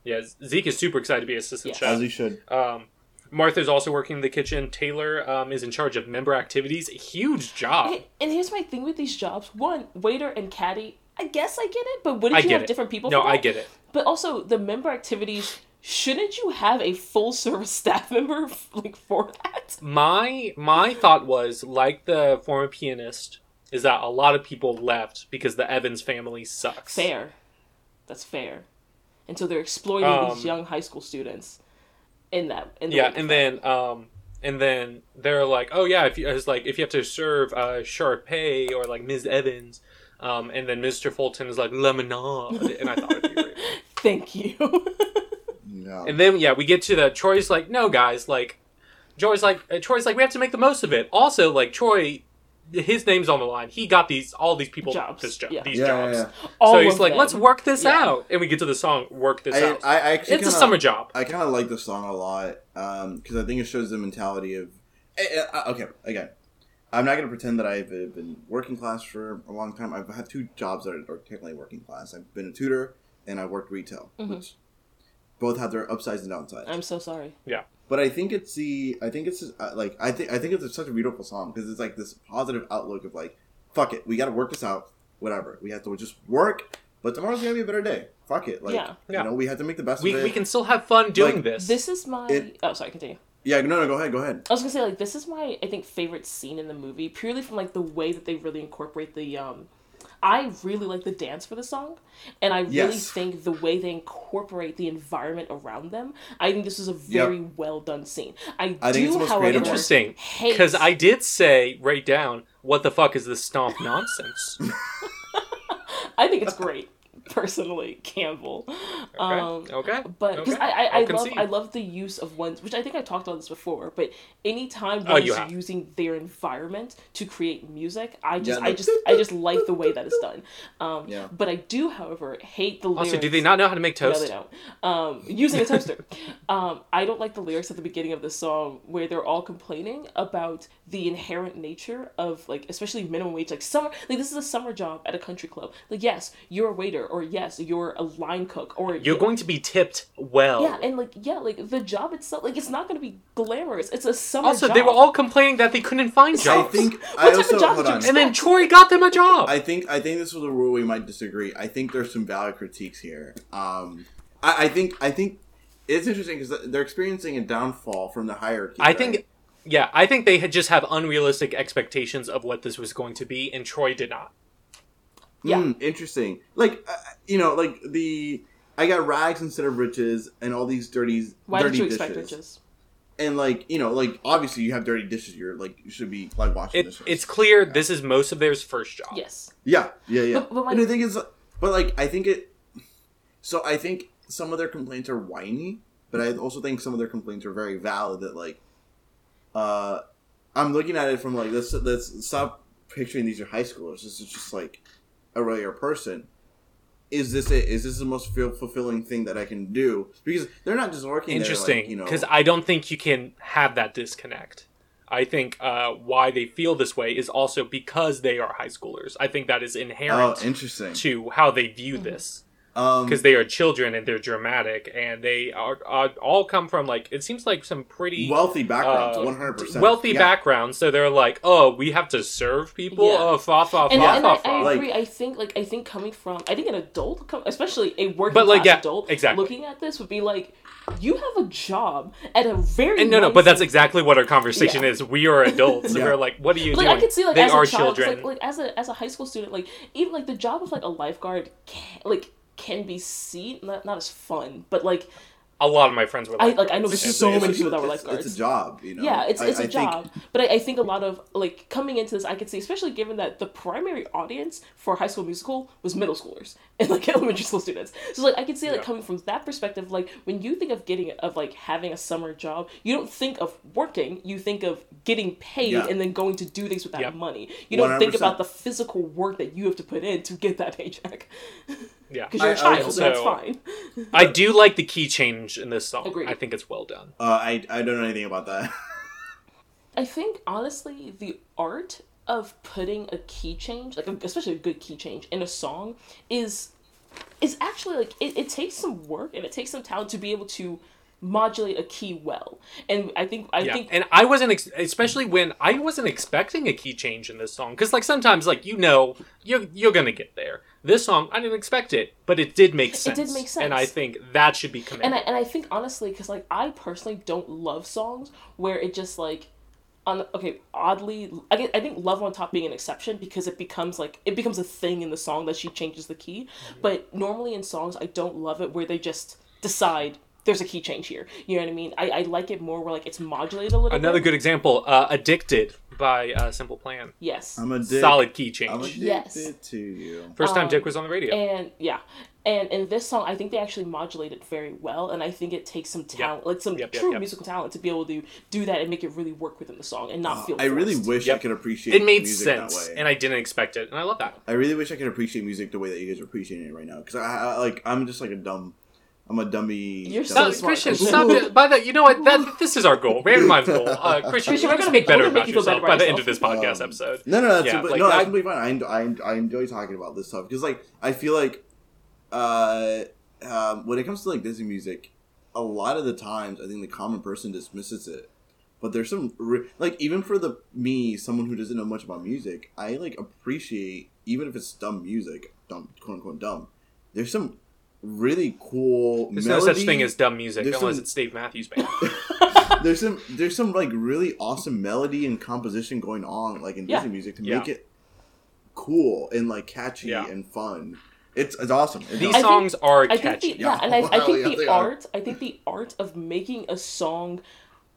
Yeah, Zeke is super excited to be assistant Yes. chef. as he should. Um, Martha's also working in the kitchen. Taylor um, is in charge of member activities. Huge job. Okay, and here's my thing with these jobs: one, waiter and caddy. I guess I get it, but wouldn't I you have it. different people? No, for I get it. But also the member activities. Shouldn't you have a full service staff member like for that? My my thought was like the former pianist is that a lot of people left because the Evans family sucks. Fair. That's fair. And so they're exploiting Um, these young high school students in that. In the yeah, and then um, and then they're like, oh yeah, if you it's like if you have to serve uh, Sharpay or like Ms. Evans, um, and then Mr. Fulton is like lemonade, and I thought it'd be great. thank you. No. And then yeah, we get to the Troy's like, no guys, like Troy's like uh, Troy's like we have to make the most of it. Also, like Troy, his name's on the line. He got these all these people Jobs, this job, yeah. these yeah, jobs. yeah, yeah. All so he's like, them. let's work this Yeah. out, and we get to the song, work this I, out. I, I actually it's a kinda- summer job. I kind of like the song a lot because I think it shows the mentality of. eh, eh, uh, Okay, again, I'm not going to pretend that I've uh, been working class for a long time. I've had two jobs that are, are technically working class. I've been a tutor and I worked retail, which both have their upsides and downsides. I'm so sorry. But I think it's the I think it's uh, like I think I think it's such a beautiful song because it's like this positive outlook of like, fuck it, we got to work this out. Whatever, we have to just work. But tomorrow's gonna be a better day. Fuck it, like Yeah. Yeah. you know, we have to make the best We, of it. we can still have fun doing Like, this. This is my. It- oh, sorry. Continue. Yeah, no, no, go ahead, go ahead. I was gonna say like this is my I think favorite scene in the movie purely from like the way that they really incorporate the um I really like the dance for the song and I really Yes. think the way they incorporate the environment around them I think this is a very well done scene. I, I do think it's the however. Interesting, because I did say right down, what the fuck is this stomp nonsense? I think it's great personally Campbell. Okay, Um okay, But because okay. I, I, I love. I love the use of ones which I think I talked about this before, but anytime Oh, one's you using their environment to create music, I just Yeah, I just I just like the way that is done. Um, Yeah. But I do, however, hate the lyrics. Also, do they not know how to make toast? No, toast? they don't. Um, using a toaster. um, I don't like the lyrics at the beginning of the song where they're all complaining about the inherent nature of like, especially minimum wage. Like summer, like this is a summer job at a country club. Like yes, you're a waiter, or yes, you're a line cook, or You're going to be tipped well. yeah, and like yeah, like the job itself, like it's not going to be glamorous. It's a summer also, job. they were all complaining that they couldn't find I jobs. think What I type of also job hold did you on. expect? and then Troy got them a job. I think I think this was a rule we might disagree. I think there's some valid critiques here. Um, I, I think I think it's interesting because they're experiencing a downfall from the hierarchy. I right? think, yeah, I think they had just have unrealistic expectations of what this was going to be, and Troy did not. Yeah. Hmm, interesting. Like uh, you know, like the I got rags instead of riches, and all these dirty Why dirty did you dishes. expect riches? And like you know, like obviously you have dirty dishes. You're like you should be like washing It, dishes. it's clear this is most of theirs first job. Yes. Yeah, yeah, yeah. But- but my- and the thing is, but like, I think it. So I think some of their complaints are whiny, but I also think some of their complaints are very valid. That like, uh, I'm looking at it from like let's let's stop picturing these are high schoolers. This is just like a regular person. Is this it? Is this the most feel fulfilling thing that I can do? Because they're not just working. there, like, Interesting, you know. because I don't think you can have that disconnect. I think uh, why they feel this way is also because they are high schoolers. I think that is oh, inherent interesting. to how they view this. Um, because they are children and they're dramatic and they are, are all come from like it seems like some pretty wealthy backgrounds, uh, one hundred percent wealthy backgrounds. So they're like, oh, we have to serve people. Yeah. Oh, fa fa And, fa and fa I, fa. I Like- agree. I think like I think coming from I think an adult, com- especially a working But, like, class yeah, adult, exactly. looking at this would be like, you have a job at a very And no, no, but that's exactly what our conversation Yeah. is. We are adults. Yeah. We're like, what are you But, like doing? I could see like they as are a child, 'cause, children. like, like as a as a high school student, like even like the job of like a lifeguard, can, like can be seen not not as fun, but like a lot of my friends were I like, like I know It's there's so many people that were it's- lifeguards. It's a job, you know. Yeah, it's I- it's a I think- job, but I, I think a lot of like coming into this, I could see, especially given that the primary audience for High School Musical was middle schoolers and like elementary school students. So like I could see like Yeah. coming from that perspective, like when you think of getting of like having a summer job, you don't think of working, you think of getting paid Yeah. and then going to do things with that Yeah. money. You don't think 100%. about the physical work that you have to put in to get that paycheck yeah. because you're a I- I child, also- so that's fine. I do like the key change in this song. Agreed. I think it's well done. Uh, I I don't know anything about that. I think honestly, the art of putting a key change, like especially a good key change in a song, is is actually like it, it takes some work and it takes some talent to be able to modulate a key well. And I think I yeah, think and I wasn't, ex- especially when I wasn't expecting a key change in this song, because like sometimes, like you know, you're you're gonna get there. This song, I didn't expect it, but it did make sense. It did make sense, and I think that should be commended. and I and I think honestly, because like I personally don't love songs where it just like on okay oddly I, get, I think love on top being an exception because it becomes like it becomes a thing in the song that she changes the key mm-hmm. but normally in songs i don't love it where they just decide there's a key change here you know what i mean i, I like it more where like it's modulated a little bit. Another bit. good example, uh, "Addicted" by uh, Simple Plan. yes I'm a dick. Solid key I'm change. addicted Yes. to you. First time Um, Dick was on the radio. and yeah and in this song i think they actually modulate it very well and i think it takes some talent like some Yep, yep, true yep. musical talent to be able to do that and make it really work within the song and not feel I really forced. wish I Yep. could appreciate It made music sense, that way. and I didn't expect it, and I love that. I really wish I could appreciate music the way that you guys are appreciating it right now. Because I, I like I'm just like a dumb, I'm a dummy. You're dumb- so No, smart, Christian, Christian. stop it. By the, you know what? That this is our goal. Randomized goal. Uh, Christian, Christian, we're we're gonna gonna make make- better we're gonna about make you feel yourself better by about the end of this podcast Um, episode. No, no, that's Yeah, but like, no, I- that's completely fine. I, I, I enjoy talking about this stuff because like I feel like uh, um, when it comes to like Disney music, a lot of the times I think the common person dismisses it. But there's some re- like even for the me, someone who doesn't know much about music, I like appreciate even if it's dumb music, dumb quote unquote dumb. There's some really cool. There's melody. no such thing as dumb music There's unless some- it's Dave Matthews Band. there's some there's some like really awesome melody and composition going on like in Yeah. Disney music to Yeah. make it cool and like catchy Yeah. and fun. It's it's awesome. It's These I think- songs are I think catchy. the, yeah, and I, I think yeah, the they are. art, I think the art of making a song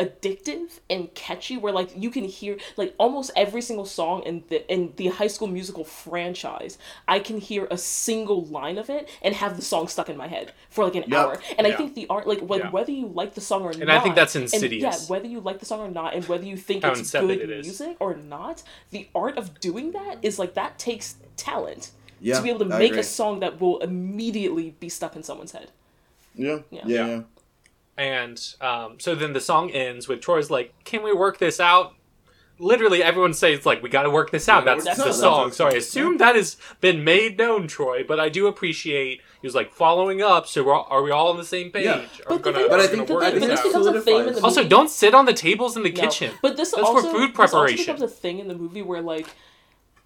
addictive and catchy, where like you can hear like almost every single song in the in the High School Musical franchise, I can hear a single line of it and have the song stuck in my head for like an Yep. hour. And I think the art, like when, Yeah. whether you like the song or not, And I think that's and, insidious. yeah, whether you like the song or not, and whether you think How it's good it is. music or not, the art of doing that is like that takes talent. Yeah, to be able to I make agree. a song that will immediately be stuck in someone's head. yeah, Yeah. yeah, Yeah. yeah. And um, so then the song ends with Troy's like, "Can we work this out?" Literally, everyone says like, "We got to work this out." Yeah, That's work the this song. That's So I assume that has been made known, Troy. But I do appreciate he was like following up. So we're all, are we all on the same page? Yeah. Are we But gonna, thing But I are think gonna the work thing, this this becomes a thing in the solidifies- movie. Also, don't sit on the tables in the No. kitchen. But this That's for also food this also preparation. becomes a thing in the movie where like,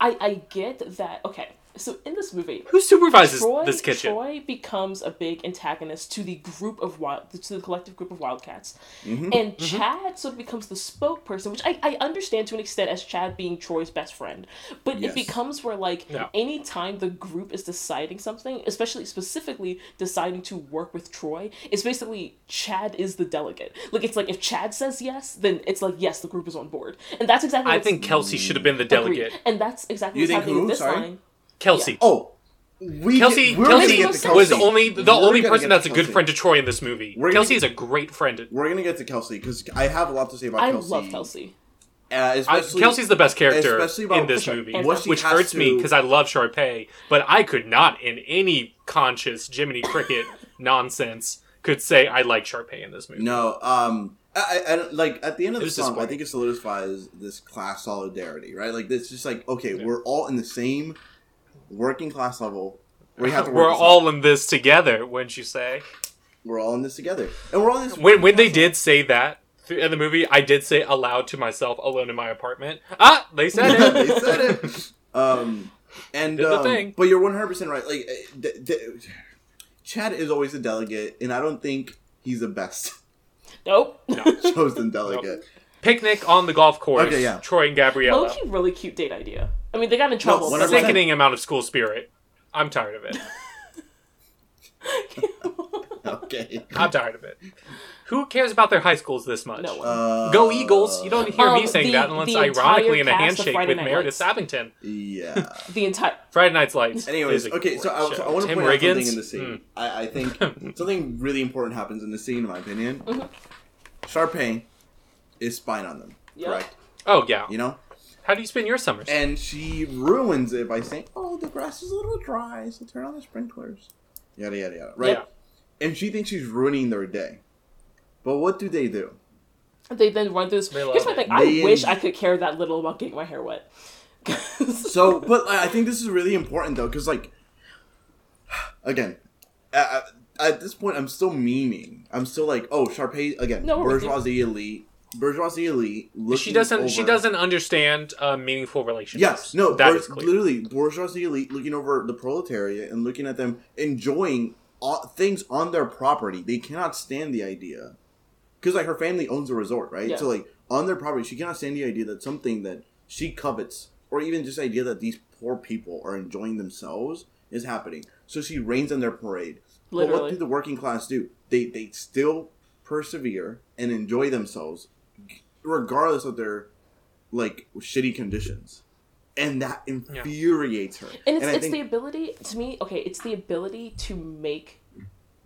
I I get that. Okay, so in this movie, Who supervises Troy, this kitchen? Troy becomes a big antagonist to the group of wild, to the collective group of wildcats, Mm-hmm. and Chad sort of becomes the spokesperson, which I, I understand to an extent as Chad being Troy's best friend, but Yes. it becomes where like Yeah. anytime the group is deciding something, especially specifically deciding to work with Troy, it's basically Chad is the delegate. Like it's like if Chad says yes, then it's like yes, the group is on board, and that's exactly. I what's think Kelsi should have been the agreed. delegate. and that's exactly You what's think happening who? in this Sorry? line. Kelsi. Oh, we Kelsi, get, we're Kelsi get to was Kelsi. only the We're only person that's a good friend to Troy in this movie. We're gonna Kelsi get- is a great friend. We're gonna get to Kelsi because I have a lot to say about I Kelsi. love Kelsi. Uh, I, Kelsi's the best character in this sure. movie, what which has hurts me because I love Sharpay, but I could not, in any conscious Jiminy Cricket nonsense, could say I like Sharpay in this movie. No, um, I, I, I like at the end of It the was song, I think it solidifies this class solidarity, right? Like it's just like okay, Yeah. we're all in the same working class level. We have to we're this out. all in this together, wouldn't you say? we're all in this together, and we're all in this. When when they did say that in the movie, I did say aloud to myself, alone in my apartment. Ah, they said it. they said it. Um, and Did the um, thing. but you're 100 percent right. Like, th- th- Chad is always a delegate, and I don't think he's the best Nope. chosen delegate. Picnic on the golf course. Okay, yeah. Troy and Gabriella. Low key, really cute date idea. I mean, they got in trouble. No, but, 100%. like, Sickening amount of school spirit. I'm tired of it. Okay. I'm tired of it. Who cares about their high schools this much? no one. Uh, Go Eagles! You don't hear me Um, saying the- that unless ironically in a entire cast of handshake with Night Meredith Lights. Sappington. Yeah. the entire. Friday Night's Lights. Anyways, okay, so I, so. I want to Tim point out something in the scene. Mm. I, I think something really important happens in the scene, in my opinion. Mhm. Sharpay is spying on them, Yeah. correct? Oh yeah. You know, How do you spend your summers? and she ruins it by saying, "Oh, the grass is a little dry, so turn on the sprinklers." Yada yada yada. Right? Yeah. And she thinks she's ruining their day. But what do they do? They then run through this. They Here's my it. thing. I They- wish I could care that little about getting my hair wet. So, but I think this is really important though, because like, again, at, at this point, I'm still memeing. I'm still like, oh, Sharpay again, No, we're bourgeoisie elite, bourgeoisie elite. she doesn't. She doesn't understand uh, meaningful relationships. Yes, no, that bour- is clear. literally bourgeoisie elite looking over the proletariat and looking at them enjoying all, things on their property. They cannot stand the idea because like her family owns a resort, right? Yeah. So like on their property. She cannot stand the idea that something that she covets, or even just the idea that these poor people are enjoying themselves, is happening. So she rains on their parade. But what Literally. do the working class do? They they still persevere and enjoy themselves, regardless of their like shitty conditions, and that infuriates her. and it's, I it's think- the ability to me okay it's the ability to make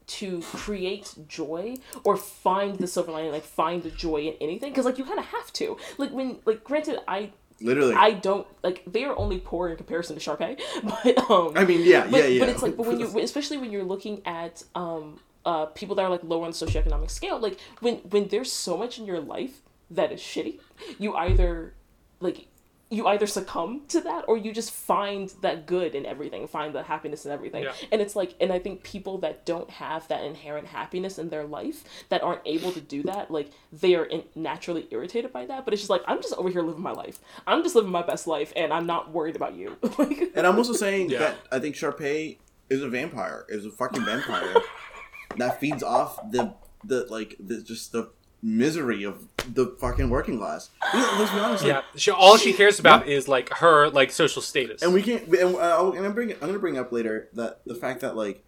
to create joy or find the silver lining like find the joy in anything because like you kind of have to like when like granted i literally. i don't like they are only poor in comparison to Sharpay, but um I mean, yeah, but, yeah, yeah. but it's like but when you especially when you're looking at um uh people that are like lower on the socioeconomic scale like when when there's so much in your life that is shitty you either like you either succumb to that or you just find that good in everything find the happiness in everything Yeah. and it's like and i think people that don't have that inherent happiness in their life that aren't able to do that like they are in, naturally irritated by that but it's just like i'm just over here living my life i'm just living my best life and i'm not worried about you And I'm also saying Yeah. that I think Sharpay is a vampire, is a fucking vampire that feeds off the the like the just the misery of the fucking working class. Let's be honest. Yeah, she, all she cares about is like her like social status. and we can't. And, uh, and I'm bring. I'm gonna bring up later that the fact that like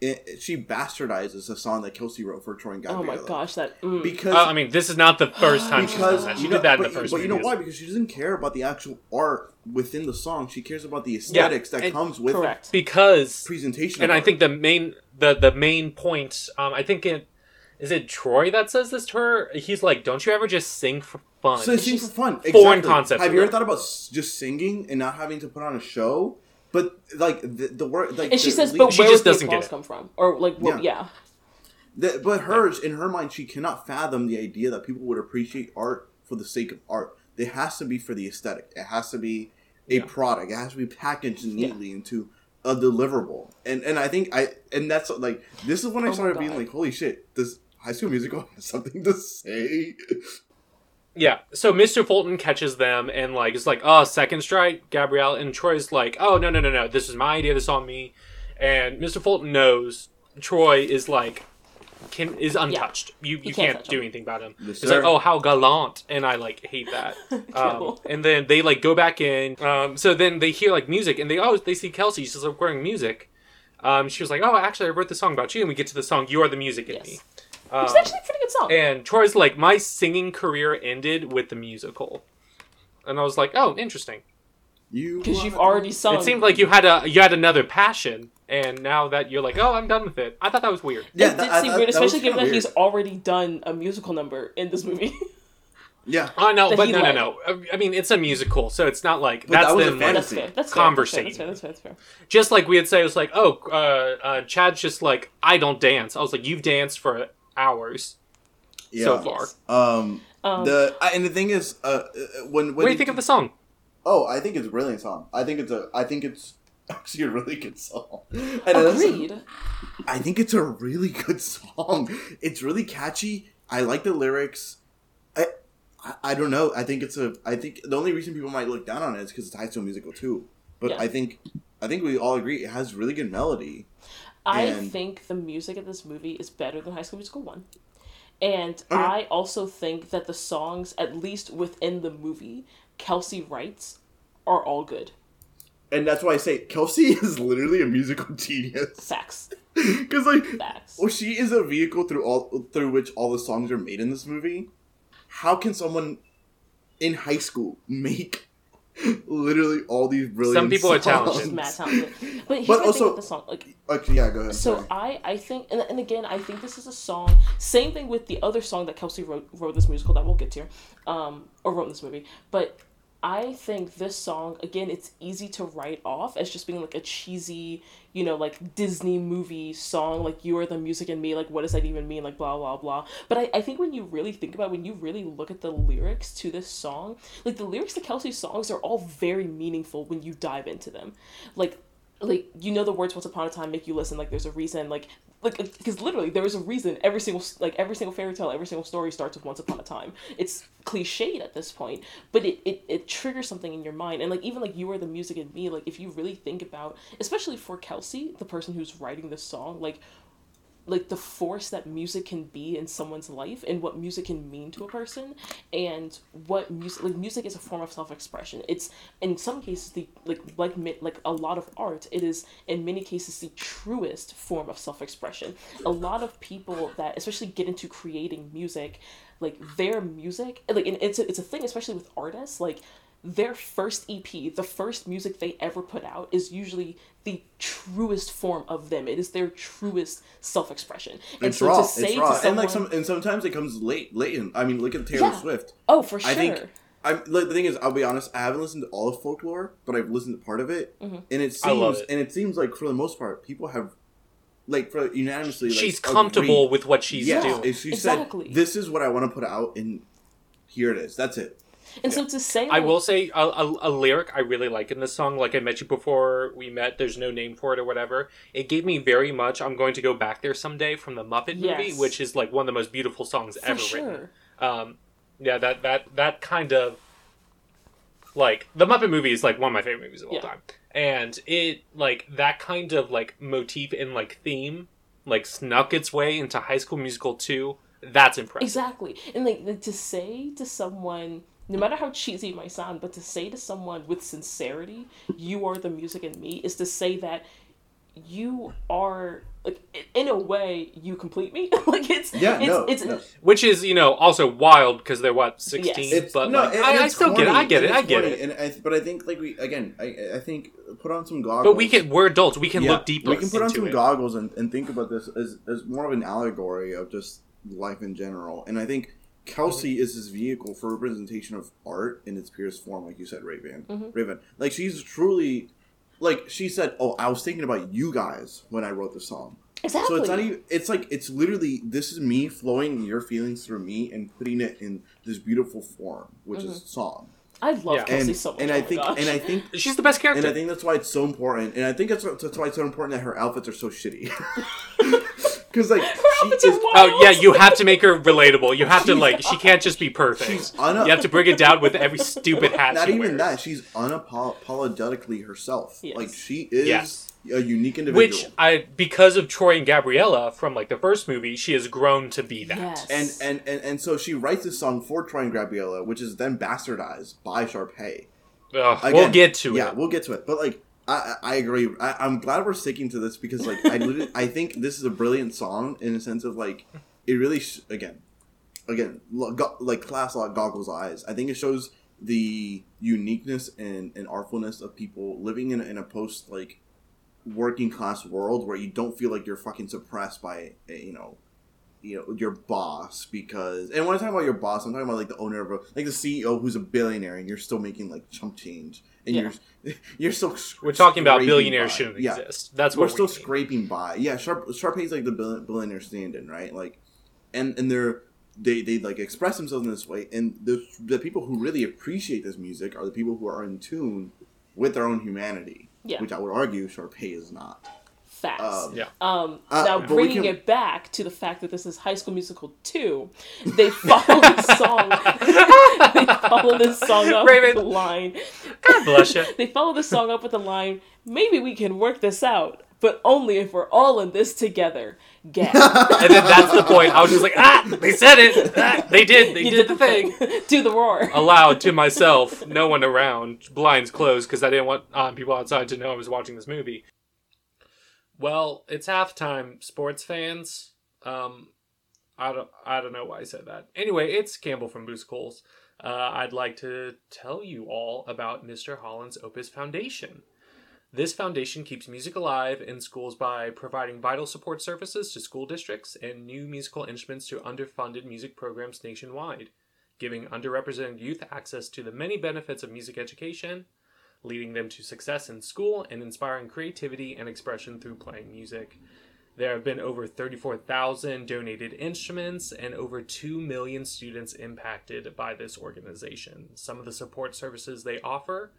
it, she bastardizes a song that Kelsi wrote for Troy and Gabriella. oh my gosh that mm. Because Uh, I mean, this is not the first time she's done that. She you did know, that in but, the first. but you know why? Because she doesn't care about the actual art within the song. She cares about the aesthetics that and- comes with it. correct Because presentation. and of I think the main the the main point um i think it is it troy that says this to her he's like don't you ever just sing for fun So it seems for fun. foreign Exactly. concept Have you ever thought about just singing and not having to put on a show? But like the, the word, like and she the says lead- but She where just does doesn't the get it. come from or like well, Yeah. yeah the- but hers in her mind, she cannot fathom the idea that people would appreciate art for the sake of art. It has to be for the aesthetic. It has to be a Yeah. product. It has to be packaged neatly into a deliverable. And and I think I and that's like this is when I Oh started being like, holy shit, does High School Musical have something to say? Yeah so mr fulton catches them and like it's like oh second strike gabriella and troy's like oh no no no no this is my idea this is on me and mr fulton knows troy is like can is untouched you you can't can't, do him. anything about him Yes, It's like, oh, how gallant, and I like hate that. Um, and then they like go back in. Um, so then they hear like music, and they oh they see Kelsi. She's like wearing music. Um, she was like, oh, actually, I wrote the song about you, and we get to the song "You Are the Music in Yes. Me." It's Um, actually a pretty good song and Troy's like, my singing career ended with the musical, and I was like, oh, interesting. You because you've already sung It seemed like you had a you had another passion, and now that you're like, oh, I'm done with it. I thought that was weird. Yeah, it Yeah, did that- seem that- weird, that was especially given that kinda he's already done a musical number in this movie. Yeah. Oh no, That but he no, no, no. I mean, it's a musical, so it's not like But that's that was a them like, fantasy. that's fair. That's fair. Conversating. That's fair. That's fair. That's fair. That's fair. just like we'd say it was like oh uh, uh chad's just like i don't dance i was like you've danced for hours Yeah. so far Um, Um, the I, and the thing is, uh, uh, when when what do you think of the song Oh, I think it's a brilliant song. I think it's a. I think it's actually a really good song. And that's- Agreed. I think it's a really good song. It's really catchy. I like the lyrics. I, I, I don't know. I think it's a. I think the only reason people might look down on it is because it's High School Musical too. But Yeah. I think, I think we all agree it has really good melody. I And- think the music of this movie is better than High School Musical 1. And Okay. I also think that the songs, at least within the movie, Kelsi writes are all good. And that's why I say Kelsi is literally a musical genius. Facts. Because like, Facts. well, she is a vehicle through all through which all the songs are made in this movie. How can someone in high school make literally all these brilliant? Some people are talented. She's mad talented. But here's But also- the song. Like, Okay, yeah, go ahead. So sorry. I, I think, and, and again, I think this is a song. Same thing with the other song that Kelsi wrote, wrote this musical that we'll get to, um, or wrote in this movie. But I think this song, again, it's easy to write off as just being like a cheesy, you know, like Disney movie song, like you are the music in me, like what does that even mean, like blah blah blah. But I, I think when you really think about, it, when you really look at the lyrics to this song, like the lyrics to Kelsi's songs are all very meaningful when you dive into them, like like you know the words once upon a time make you listen like there's a reason like like because literally there is a reason every single like every single fairy tale every single story starts with once upon a time. It's cliched at this point but it, it it triggers something in your mind and like even like you are the music in me like if you really think about especially for kelsi the person who's writing this song like like the force that music can be in someone's life and what music can mean to a person and what music like music is a form of self-expression. It's in some cases the like like like a lot of art it is in many cases the truest form of self-expression. A lot of people that especially get into creating music like their music like and it's a, it's a thing especially with artists like their first EP, the first music they ever put out, is usually the truest form of them. It is their truest self expression. And it's so raw. to say it's raw. to someone, and like some, and sometimes it comes late, latent. I mean, look at Taylor Yeah. Swift. oh for sure, I think I'm like, the thing is, I'll be honest. I haven't listened to all of folklore, but I've listened to part of it, Mm-hmm. and it seems I love it. and it seems like for the most part, people have like for unanimously. Like, she's agreed. comfortable with what she's Yes, doing. she Exactly. said, "This is what I want to put out," and here it is. That's it. And so to say, I will say a, a, a lyric I really like in this song, like I met you before we met, there's no name for it or whatever. It gave me very much I'm going to go back there someday from the Muppet movie, which is like one of the most beautiful songs for ever sure. written. Um, yeah, that that that kind of like the Muppet movie is like one of my favorite movies of all Yeah. time, and it like that kind of like motif and like theme like snuck its way into High School Musical two. That's impressive. Exactly. And like to say to someone, no matter how cheesy it might sound, but to say to someone with sincerity, you are the music in me, is to say that you are like in a way you complete me. like it's Yeah, it's, no, it's no. Which is, you know, also wild because they're what sixteen. Yes. But no, like, and- I, and I it's still get it. I get it. and I get corny, it. And I, but I think like we again, I, I think put on some goggles. But we can. We're adults. We can Yeah, look deeper. We can put on some it. goggles and, and think about this as, as more of an allegory of just life in general. And I think Kelsi Mm-hmm. is his vehicle for representation of art in its purest form, like you said, Raven. Mm-hmm. Raven, like she's truly, like she said, "Oh, I was thinking about you guys when I wrote the song." exactly. So it's not even. It's like it's literally this is me flowing your feelings through me and putting it in this beautiful form, which is song. I love Yeah. Kelsi And so much. and oh I my think gosh. and I think She's the best character. and I think that's why it's so important. And I think that's, that's why it's so important that her outfits are so shitty. Because like she is. Oh yeah, you have to make her relatable. You have to like. She can't just be perfect. She's una- you have to bring it down with every stupid hat. not she even wears. that. She's unapologetically herself. Yes. Like she is Yes. a unique individual. Which I, because of Troy and Gabriella from like the first movie, she has grown to be that. Yes. and, and and and so she writes this song for Troy and Gabriella, which is then bastardized by Sharpay. Ugh, we'll get to yeah, it. we'll get to it. But like, I I agree. I, I'm glad we're sticking to this because like I literally, I think this is a brilliant song in a sense of like it really sh- again again go- like class like goggles eyes. I think it shows the uniqueness and, and artfulness of people living in, in a post like working class world where you don't feel like you're fucking suppressed by uh, you know you know your boss because and when I talk about your boss, I'm talking about like the owner of a like the CEO who's a billionaire and you're still making like chump change and Yeah. you're you're still We're talking about billionaires by. shouldn't yeah. exist. That's We're what still we mean. scraping by. Yeah, Sharp Sharpay's like the billionaire stand-in, right? Like, and and they're they they like express themselves in this way, and the the people who really appreciate this music are the people who are in tune with their own humanity. Yeah. which I would argue Sharpay is not. Facts. Um, Yeah. Um, Uh, now, bringing can- it back to the fact that this is High School Musical 2, they follow the song. they follow this song up Raven. with the line. God bless you. They follow the song up with the line, maybe we can work this out, but only if we're all in this together. Gag. And then that's the point. I was just like, ah, they said it. Ah, they did. They You did the thing. Do the roar. Aloud to myself, no one around, blinds closed because I didn't want um, people outside to know I was watching this movie. Well, it's halftime, sports fans. Um, I don't, I don't know why I said that. Anyway, it's Campbell from Boost Coles. Uh, I'd like to tell you all about Mr. Holland's Opus Foundation. This foundation keeps music alive in schools by providing vital support services to school districts and new musical instruments to underfunded music programs nationwide, giving underrepresented youth access to the many benefits of music education, leading them to success in school, and inspiring creativity and expression through playing music. There have been over 34,000 donated instruments and over 2 million students impacted by this organization. Some of the support services they offer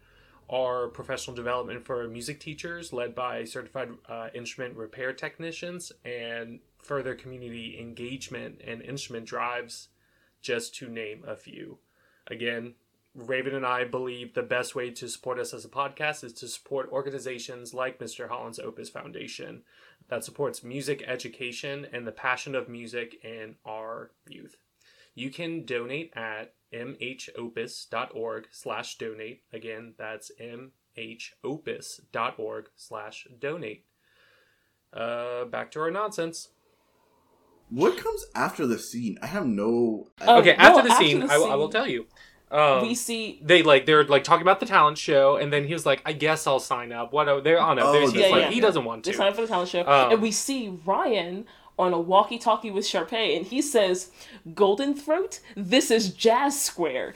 are professional development for music teachers led by certified uh, instrument repair technicians and further community engagement and instrument drives just to name a few again Raven and I believe the best way to support us as a podcast is to support organizations like Mr. Holland's Opus Foundation that supports music education and the passion of music in our youth. You can donate at mhopus.org slash donate. Again, that's mhopus.org slash donate. Uh, back to our nonsense. What comes after the scene? I have no. Oh, okay, no, after the after scene, the I, will- I will tell you. Um, we see they like they're like talking about the talent show, and then he was like, "I guess I'll sign up." What? oh, They're on it. Oh, There's- he's that's like right. he doesn't want they to. sign up for the talent show, Um, and we see Ryan on a walkie-talkie with Sharpay, and he says, "Golden Throat, this is Jazz Square."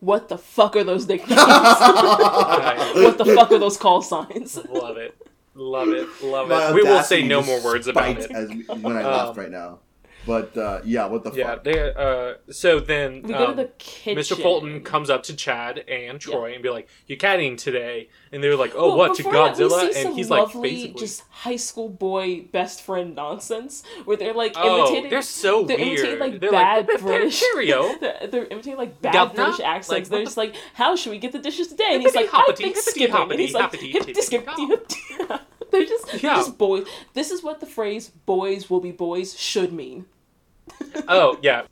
What the fuck are those nicknames? what the fuck are those call signs? Love it, love it, love My it. We will say no more words about spiked it. As when I Um, laugh right now, but uh, yeah, what the Yeah, fuck? they. Uh, so then, We go to um, the kitchen. Mr. Fulton comes up to Chad and Troy and be like, "You caddying today?" And they're like, "Oh, Well, what to before that, we Godzilla?" see and some he's like, lovely, basically, just high school boy best friend nonsense, where they're like "Oh, imitating. they're so they're weird." imitating like they're bad like, British. Cheerio. they're, they're imitating like bad Governor? British accents. Like, they're what just like, "How should we get the dishes today?" And he's like, "I hoppity, think hippity skipping." hoppity, And he's like, hoppity, "Hippity tippity skippity." hop. hippity." They're just, they're Yeah. just boys. This is what the phrase "boys will be boys" should mean. Oh yeah.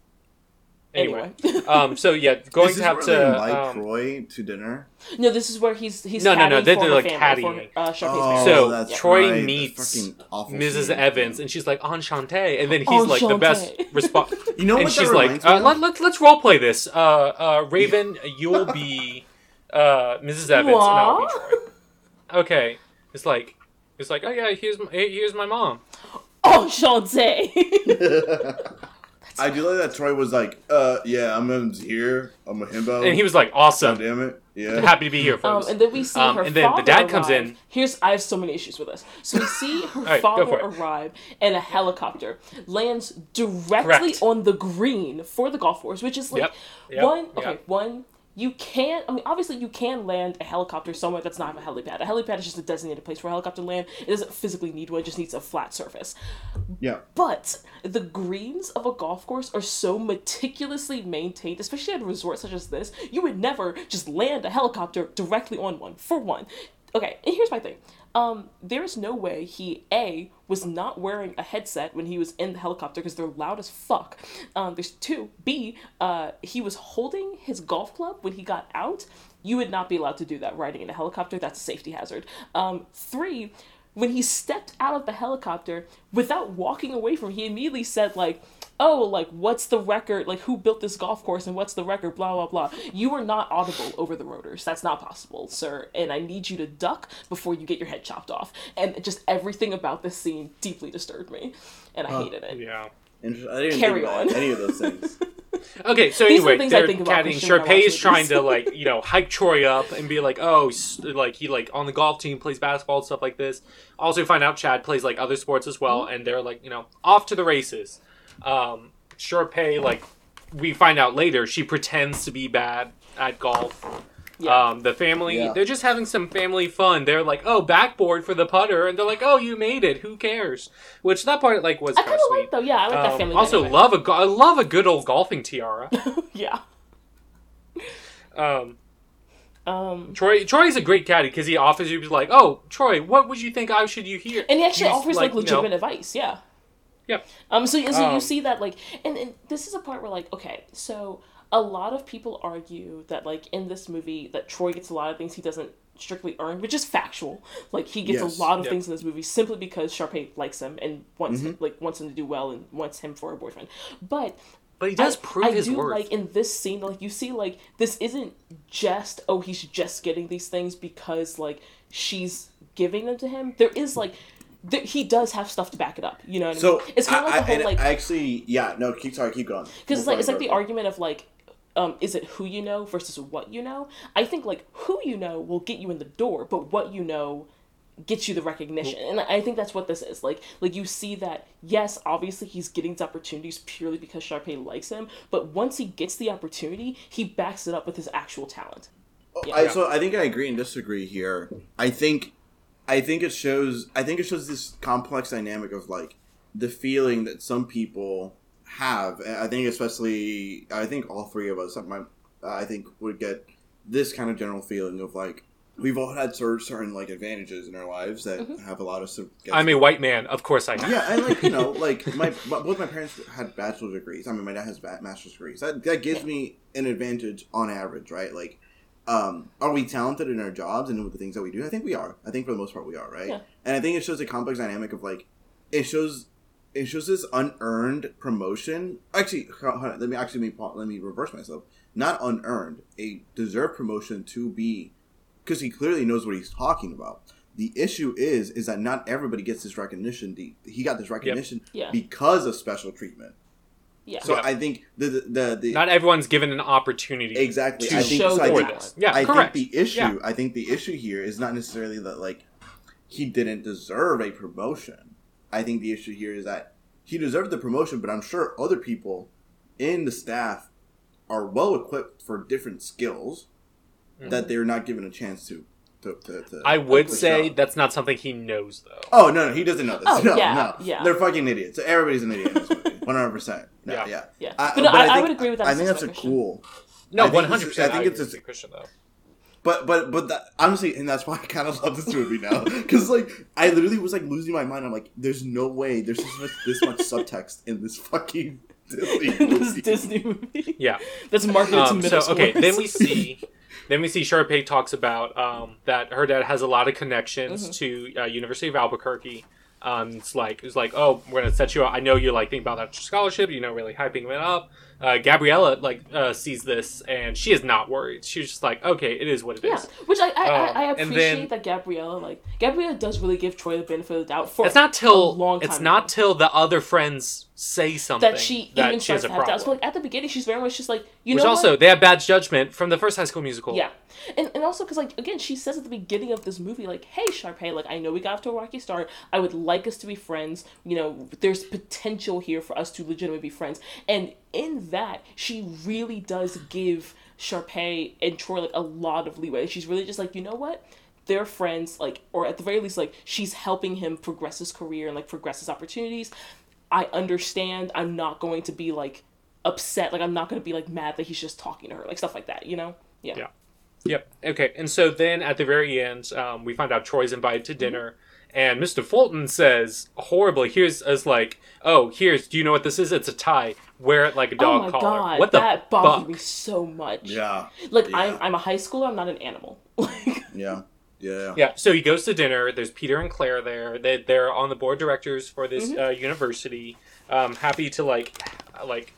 Anyway, Anyway, um, so yeah, going This to have where to. they invite um, Troy to dinner. no, this is where he's he's No, no, no, they're- for they're, like family, caddying. uh, Oh. So, that's Troy right. Meets Mrs. scene. Evans, and she's like enchanté, and then he's like the best response. You know and what she's like, uh, let, let, let's role play this. Uh, uh, Raven, you'll be uh, Mrs. Evans, and I'll be Troy. Okay, it's like, it's like, oh yeah, here's my, hey, here's my mom. Enchanté. I do like that Troy was like, uh, yeah, I'm here. I'm a himbo. And he was like, God awesome, damn it. Yeah. happy to be here, Um, folks. and then we see Um, her and then the father dad comes arrive. in. Here's I have so many issues with this. So we see her right, father arrive and a helicopter lands directly Correct. on the green for the golf course, which is like Yep, yep, one. Okay, yep. one. You can't. I mean, obviously, you can land a helicopter somewhere that's not a helipad. A helipad is just a designated place for a helicopter to land. It doesn't physically need one; it just needs a flat surface. yeah. But the greens of a golf course are so meticulously maintained, especially at a resort such as this, you would never just land a helicopter directly on one, for one. Okay, and here's my thing. Um, there is no way he A was not wearing a headset when he was in the helicopter because they're loud as fuck. Um, there's two. B, uh, he was holding his golf club when he got out. You would not be allowed to do that riding in a helicopter. That's a safety hazard. Um, three, when he stepped out of the helicopter without walking away from he immediately said like oh like what's the record like who built this golf course and what's the record blah blah blah you are not audible over the rotors that's not possible sir and i need you to duck before you get your head chopped off and just everything about this scene deeply disturbed me and i hated it yeah. I didn't Carry about on. any of those things. Okay, so These are the anyway, things they're think about caddying. Christian when I Sharpay is trying to like you know hype Troy up and be like, oh, s- like he like on the golf team plays basketball and stuff like this. Also, find out Chad plays like other sports as well, Mm-hmm. and they're like you know off to the races. Um, Sharpay like we find out later she pretends to be bad at golf. yeah Um, the family, Yeah. they're just having some family fun. They're like, oh, backboard for the putter, and they're like, oh, you made it. Who cares? Which that part like was i kind kind of of sweet. like though yeah i like that Um, family also, dynamic. love a go- I love a good old golfing tiara. yeah Um, um Troy Troy's a great caddy because he offers you like, oh, Troy, what would you think I should you hear? and he actually Use, offers like, you know- advice yeah Yep. Um, so, so Um, you see that like, and, and this is a part where like, okay, so a lot of people argue that like in this movie that Troy gets a lot of things he doesn't strictly earn, which is factual. Like he gets Yes. a lot of Yep. things in this movie simply because Sharpay likes him and wants Mm-hmm. like wants him to do well and wants him for a boyfriend. But But he does I, prove I his do worth. like in this scene, like you see, like this isn't just oh he's just getting these things because like she's giving them to him. There is like. Th- he does have stuff to back it up, you know. What I So mean? it's kind of I, like the whole like I actually, yeah, no, keep sorry, keep going. because it's like it's like the argument of like um, is it who you know versus what you know i think like who you know will get you in the door but what you know gets you the recognition and i think that's what this is like like you see that yes obviously he's getting these opportunities purely because Sharpay likes him but once he gets the opportunity he backs it up with his actual talent go. I, so I think I agree and disagree here. I think, I think it shows. I think it shows this complex dynamic of like the feeling that some people have. I think especially, I think all three of us, my, I think would get this kind of general feeling of like we've all had certain, certain like advantages in our lives that Mm-hmm. have a lot of. I'm a white man. Of course I have. yeah, and like you know, like my, my both my parents had bachelor's degrees. I mean, my dad has ba- master's degrees. That that gives me an advantage on average, right? Like, um, are we talented in our jobs and with the things that we do? I think we are. I think for the most part we are, right? Yeah. And I think it shows a complex dynamic of like, it shows. It shows this unearned promotion. Actually, on, let me actually let me, let me reverse myself. Not unearned, a deserved promotion to be, because he clearly knows what he's talking about. The issue is, is that not everybody gets this recognition. The, he got this recognition Yeah. because of special treatment. Yeah. So Yeah. I think the the the, the Not everyone's given an opportunity. exactly. To I think show so. I the think, talent. Yeah, I correct. think the issue. Yeah. I think the issue here is not necessarily that like he didn't deserve a promotion. I think the issue here is that he deserved the promotion, but I'm sure other people in the staff are well equipped for different skills that mm-hmm. they're not given a chance to. To, to, to Mm-hmm. I would say show. that's not something he knows though. Oh no, no, he doesn't know this. Oh, no, yeah, no, yeah. they're fucking idiots. Everybody's an idiot in this movie, one hundred percent. No, Yeah. yeah, Yeah. I, But no, I- I think- would agree with that I think that's a Christian. cool. No, I think one this hundred is- percent. I think it's a a- Christian though. But but but that, honestly, and that's why I kind of love this movie now, because like I literally was like losing my mind. I'm like, there's no way there's this much, this much subtext in this fucking Disney this movie. Disney movie. Yeah. That's marketed to Um, middle so okay, then we see, then we see Sharpay talks about um, that her dad has a lot of connections Mm-hmm. to uh, University of Albuquerque. Um, it's like it's like oh we're gonna set you up. I know you're like thinking about that scholarship. You know, really hyping it up. Uh, Gabriella like uh, sees this and she is not worried. She's just like okay, it is what it is. Yeah, which I I, Um, I, appreciate then- that Gabriella like Gabriella does really give Troy the benefit of the doubt for It's not a till long it's not till the other friends say something that she that even she has starts a to have doubts. But like at the beginning, she's very much just like you Which know also what? they have bad judgment from the first High School Musical. Yeah, and and also because like again, she says at the beginning of this movie, like, "Hey, Sharpay, like I know we got off to a rocky start. I would like us to be friends. You know, there's potential here for us to legitimately be friends." And in that, she really does give Sharpay and Troy like a lot of leeway. She's really just like, you know what? They're friends, like, or at the very least, like, she's helping him progress his career and like progress his opportunities. I understand. I'm not going to be like upset. Like, I'm not going to be like mad that he's just talking to her, like stuff like that. You know? Yeah. Yeah. Yep. Okay. And so then at the very end, um, we find out Troy's invited Mm-hmm. to dinner, and Mr. Fulton says horribly, "Here's as like, oh, here's. Do you know what this is? It's a tie. Wear it like a Oh dog my collar. god, what the that bothered fuck? me so much. Yeah, Like Yeah. I'm I'm a high schooler, I'm not an animal. Like yeah, yeah. Yeah. So he goes to dinner. There's Peter and Claire there. They they're on the board of directors for this Mm-hmm. uh, university. Um, happy to like like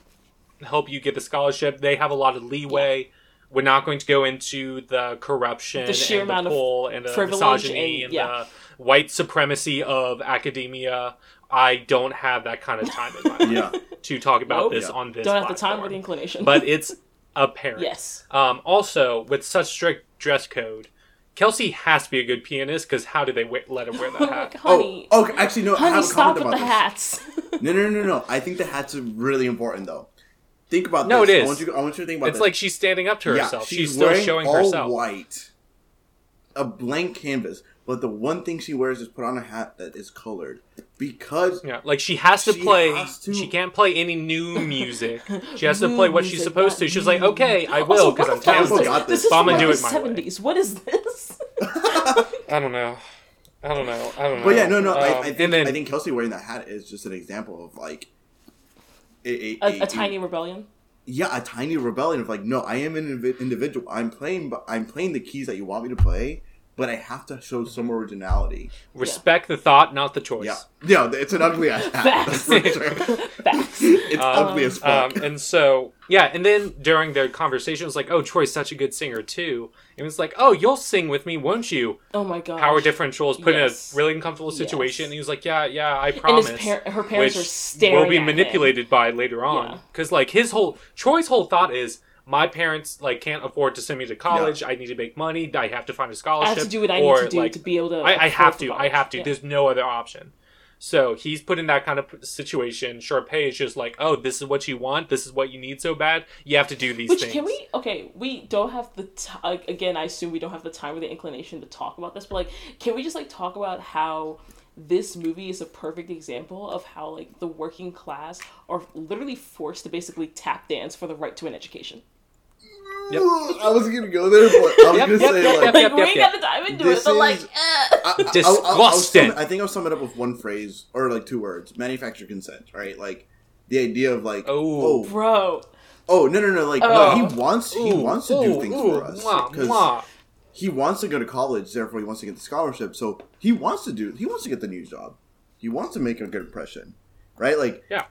help you get the scholarship. They have a lot of leeway. We're not going to go into the corruption, The sheer and amount the of and the privilege misogyny, and- and, yeah. the white supremacy of academia. I don't have that kind of time in my life Yeah. to talk about Nope. this Yeah. on this. don't have the time or the inclination. but it's apparent. yes. Um, also, with such strict dress code, Kelsi has to be a good pianist because how do they wa- let him wear that oh, hat? Oh, honey, Oh, okay. Actually, no. I honey, have a stop comment with the about this. hats. No, no, no, no. I think the hats are really important, though. Think about No, this. it is. I want you. I want you to think about It's this. like she's standing up to Yeah, herself. she's, she's, still wearing showing all herself. white, a blank canvas. But the one thing she wears is put on a hat that is colored because Yeah, like she has to She play. has to- She can't play any new music. She has to play what she's supposed to. not She's like, okay, I will because I'm the fuck is Tampa talented. this? this. This is So I'm from gonna do the it my way. seventies. What is this? I don't know. I don't know. I don't know. But yeah, no, no. I, Um, I think then I think Kelsi wearing that hat is just an example of like a, A, a tiny rebellion. yeah, a tiny rebellion of like, no, I am an invi- individual. I'm playing, but I'm playing the keys that you want me to play, but I have to show some originality. respect the thought, not the choice. Yeah, yeah, it's an ugly ass hat. Facts. For sure. Facts. It's ugly as fuck. Um, and so yeah, and then during their conversation, it was like, "Oh, Troy's such a good singer too." And it was like, "Oh, you'll sing with me, won't you?" Oh my god. Power differentials put Yes. in a really uncomfortable situation. Yes. And he was like, "Yeah, yeah, I And promise." his par- her parents which are staring will be at him. manipulated by later on Yeah. because like his whole Troy's whole thought is my parents like can't afford to send me to college. I need to make money. I have to find a scholarship. I have to do what I or, need to do like, to be able to. I, I have to. I have to. Yeah. There's no other option. So he's put in that kind of situation. Sharpay is just like, oh, this is what you want. This is what you need so bad. You have to do these Which things. can we? Okay, we don't have the t- again. I assume we don't have the time or the inclination to talk about this, but like, can we just like talk about how this movie is a perfect example of how like the working class are literally forced to basically tap dance for the right to an education. Yep. I was gonna go there, but I was Yep, gonna yep, say yep, like. yep, like yep, we ain't yep. got the time into This it, but like, is- eh. I- I- Disgusting. I think I'll sum it up with one phrase or like two words: manufactured consent. Right? Like the idea of like, Oh. oh, bro. oh, no, no, no, like Oh. no, he wants he Ooh, wants to do ooh, things ooh, for us because he wants to go to college. Therefore, he wants to get the scholarship. So he wants to do. He wants to get the new job. He wants to make a good impression. Right? Like, Yeah.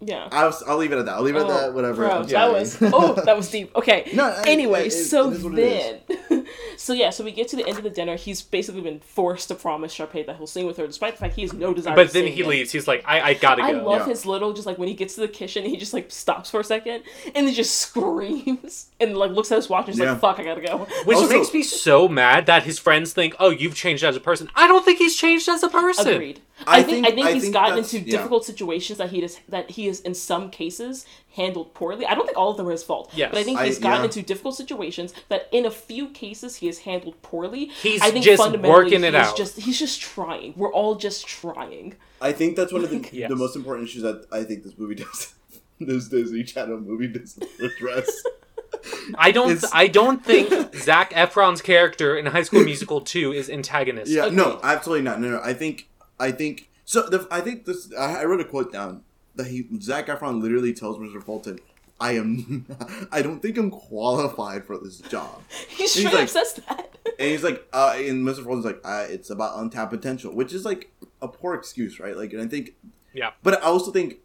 Yeah. I'll, I'll leave it at that. I'll leave it at Oh, that. Whatever. Bro, that was oh, that was deep. Okay. No, I- anyway, I- it- so it is it then, so yeah, so we get to the end of the dinner. He's basically been forced to promise Sharpay that he'll sing with her, despite the fact he has no desire. But to then sing he again. leaves. He's like, I, I gotta I go. love Yeah. his little, just like when he gets to the kitchen, he just like stops for a second and then just screams and like looks at his watch and is Yeah. like, "Fuck, I gotta go." Which Also- makes me so mad that his friends think, oh, you've changed as a person. I don't think he's changed as a person. Agreed. I, I think, think- I think I he's think gotten that's- into yeah. difficult situations that he does that he is in some cases handled poorly. I don't think all of them are his fault. Yes. but I think I- he's gotten yeah. into difficult situations that in a few cases he has handled poorly. He's I think just fundamentally working it he's out. Just he's just trying. We're all just trying. I think that's one of the, Yes. the most important issues that I think this movie does. this Disney Channel movie does address. I don't. It's- I don't think Zac Efron's character in High School Musical two is antagonist. yeah, no, absolutely not. No, no. I think, I think. So the, I think this. I, I wrote a quote down that he Zac Efron literally tells Mr. Fulton, "I am. I don't think I'm qualified for this job." He He's straight like- up says that. And he's like, uh, and Mr. Fulton's like, uh, it's about untapped potential, which is like a poor excuse, right? Like, and I think, Yeah. But I also think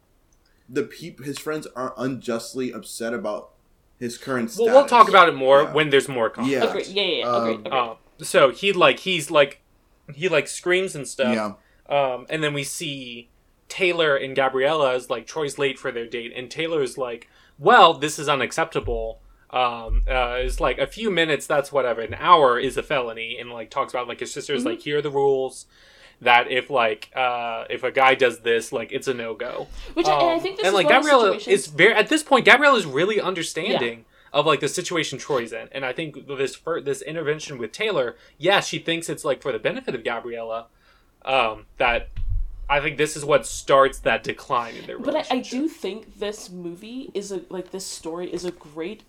the peep, his friends are unjustly upset about his current Well, we'll talk about it more Yeah. when there's more context. Yeah. Agreed. Yeah, yeah, yeah. Um, Agreed. Agreed. Um, so he like he's like he like screams and stuff. Yeah, Um, and then we see Taylor and Gabriella is like Troy's late for their date, and Taylor's like, "Well, this is unacceptable." Um, uh, it's like a few minutes. That's whatever. An hour is a felony, and like talks about like his sister's like, here are the rules. That if like uh if a guy does this, like it's a no go. Which and I think this Um, and is like Gabriella is very at this point. Gabriella is really understanding of like the situation Troy's in, and I think this this intervention with Taylor, yeah, she thinks it's like for the benefit of Gabriella. Um, that I think this is what starts that decline in their relationship. But I, I do think this movie is a like this story is a great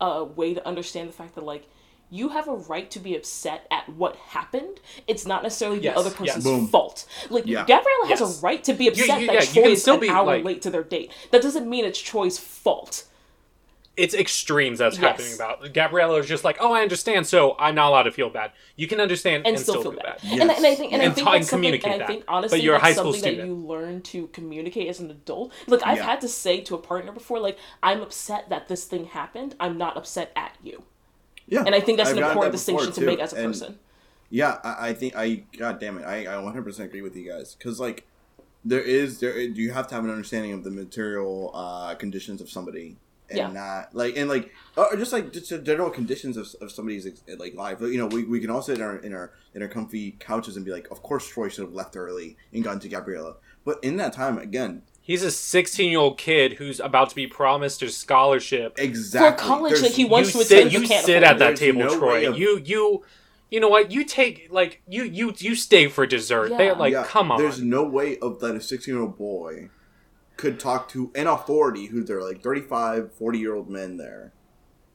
uh, way to understand the fact that like you have a right to be upset at what happened. It's not necessarily Yes, the other person's Boom. fault. Like Yeah. Gabriella has a right to be upset you- that yeah, you Troy can is still an be, hour like- late to their date. That doesn't mean it's Troy's fault. It's extremes that's Yes. happening about Gabriella is just like, oh, I understand, so I'm not allowed to feel bad. You can understand and, and, still, feel bad. Yes. And, and I think and, I think talk- that's and communicate And I think honestly, But you're a high school something that you learn to communicate as an adult. Like I've Yeah. had to say to a partner before, like I'm upset that this thing happened. I'm not upset at you. yeah. And I think that's I've an important that before, distinction to make as a And, person. Yeah, I, I think I. God damn it, I, I 100% agree with you guys because like there is there you have to have an understanding of the material uh, conditions of somebody and Yeah. not like and like or just like just the general conditions of, of somebody's eh, like life. You know, we, we can all sit in our in our in our comfy couches and be like, of course Troy should have left early and gone to Gabriella. But in that time, again, He's a 16 year old kid who's about to be promised a scholarship. exactly college there's- that he wants you to sit, attend you can't sit afford. at that There's table, no Troy. of- You you you know what? You take like you you you stay for dessert. Yeah. They're like, Yeah, come on. There's no way of that a 16 year old boy could talk to an authority who they're like 35, 40 year old men there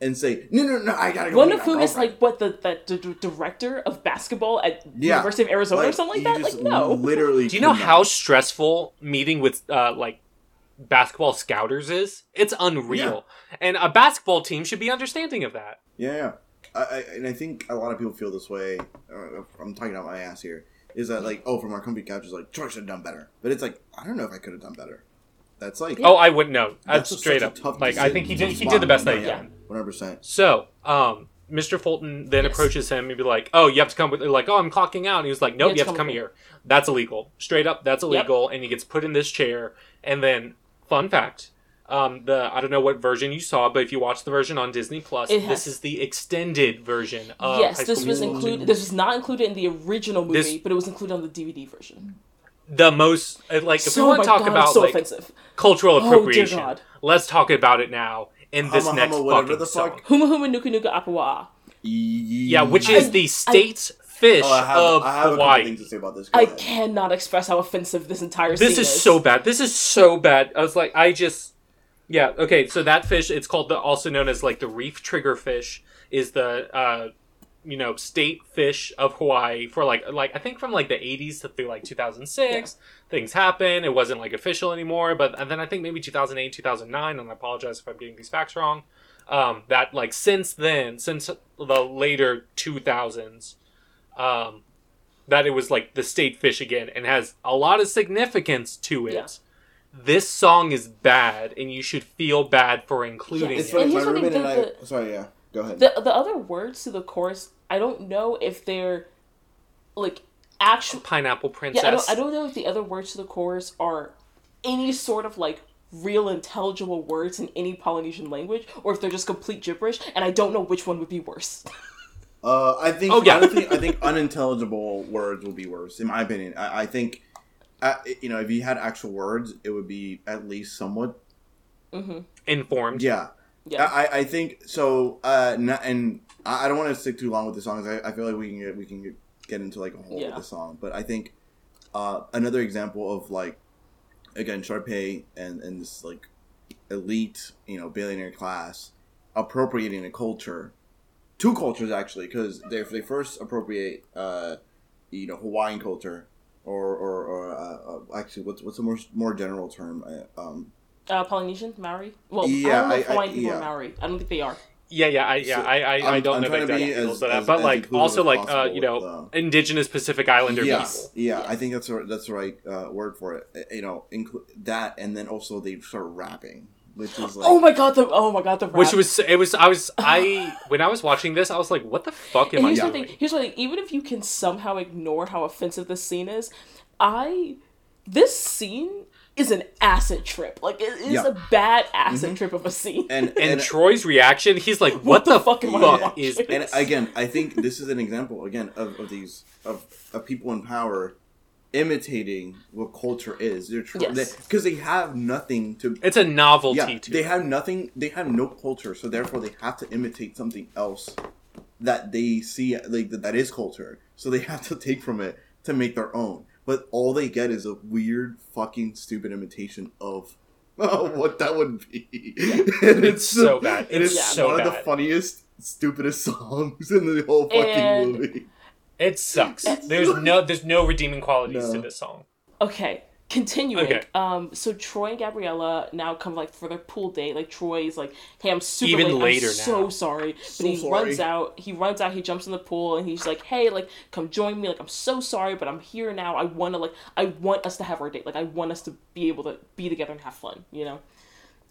and say, no, no, no, I gotta go. One of whom is like what the, the, the, the director of basketball at Yeah. University of Arizona or something like that. Like no, Literally. Do you know could how stressful meeting with uh like basketball scouters is? It's unreal. And a basketball team should be understanding of that. Yeah, yeah. I, I, and I think a lot of people feel this way. Uh, I'm talking out my ass here. Is that like, oh, from our comfy couches, like, Troy should have done better. But it's like, I don't know if I could have done better. That's like, Oh, I wouldn't know. That's That's straight up. tough Like I think he did he did the best that he Yeah. can. 100%. So, um, Mr. Fulton then Yes. approaches him and be like, "Oh, you have to come with." Like, "Oh, I'm clocking out." And he was like, "Nope, You you have to come here. That's illegal. Straight up, that's illegal." And he gets put in this chair. And then, fun fact, um, the I don't know what version you saw, but if you watch the version on Disney Plus, It this is the extended version. Of yes, High this School was included. This was not included in the original movie, This- but it was included on the DVD version. The most uh, like if so we want to talk God, it's so about like offensive. cultural Oh, appropriation, God. let's talk about it now in this Hama, next hama, whatever fucking the song. fuck. Huma Huma Nuka Nuka Apawa. Yeah, which is I- the state's fish Oh, I have, of I have a couple Hawaii. things to say about this. Go I cannot express how offensive this entire story is. This scene is so bad. This is so bad. I was like, I just, Yeah. Okay. So that fish, it's called the also known as like the reef trigger fish, is the uh, you know state fish of Hawaii for like like I think from like the 80s to through like 2006. Things happen. It wasn't like official anymore, but and then I think maybe 2008, 2009, and I apologize if I'm getting these facts wrong. Um, that like since then, since the later 2000s, um, that it was like the state fish again and has a lot of significance to it. Yeah. This song is bad, and you should feel bad for including Yes. It's it. funny, And my here's what they roommate and I. did Sorry, yeah. Go ahead. The the other words to the chorus, I don't know if they're like actual. Pineapple Princess. Yeah, I don't. I don't know if the other words to the chorus are any sort of like real intelligible words in any Polynesian language, or if they're just complete gibberish. And I don't know which one would be worse. Uh, I think. Oh, yeah. honestly, I think unintelligible words will be worse, in my opinion. I, I think, uh, you know, if you had actual words, it would be at least somewhat. Informed. Yeah. Yeah. I, I think so. Uh, n- and I I don't want to stick too long with the songs. I, I feel like we can get we can get, get into like a whole Yeah. with the song. But I think uh, another example of like again Sharpay and and this like elite you know billionaire class appropriating a culture, two cultures actually, because they they first appropriate uh, you know Hawaiian culture. Or, or, or uh, uh, actually, what's what's a more more general term? Uh, um, Uh, Polynesian Maori. Well, I don't know I- if Hawaiian I- people yeah. are Maori. I don't think they are. Yeah, yeah, I, yeah, So, I, I, I don't I'm know trying the to exact be as- that, as- but as like inclusive also like uh, you know with, uh, indigenous Pacific Islander yes, people. yeah, Yes. I think that's the, that's the right uh, word for it. Uh, You know, include that, and then also they start rapping, which is oh like, oh my god! The oh my god! The rap. Which was it was I was I when I was watching this I was like what the fuck am And I here's the doing? thing. Here's the thing. Even if you can somehow ignore how offensive this scene is, I this scene is an acid trip. Like it is Yeah. a bad acid mm-hmm. trip of a scene. and And and, Troy's reaction, he's like, "What, the the, fuck fuck, am I watching? is?" and again, I think this is an example again of, of these of, of people in power imitating what culture is. They're trying Yes. because they have nothing to. It's a novelty Yeah, to they have nothing. They have no culture, so therefore they have to imitate something else that they see like that, that is culture. So they have to take from it to make their own. But all they get is a weird, fucking, stupid imitation of Oh, what that would be. and It's so bad. and It's it's so one of the funniest, stupidest songs in the whole fucking And- movie. It sucks. There's no there's no redeeming qualities No. to this song. Okay, continuing. Okay. Um, so Troy and Gabriella now come like for their pool date. Like Troy's like, "Hey, I'm super Even late. later I'm so now. sorry." But So he sorry. runs out. He runs out. He jumps in the pool and he's like, "Hey, like, come join me. Like, I'm so sorry, but I'm here now. I want to like, I want us to have our date. Like, I want us to be able to be together and have fun. You know."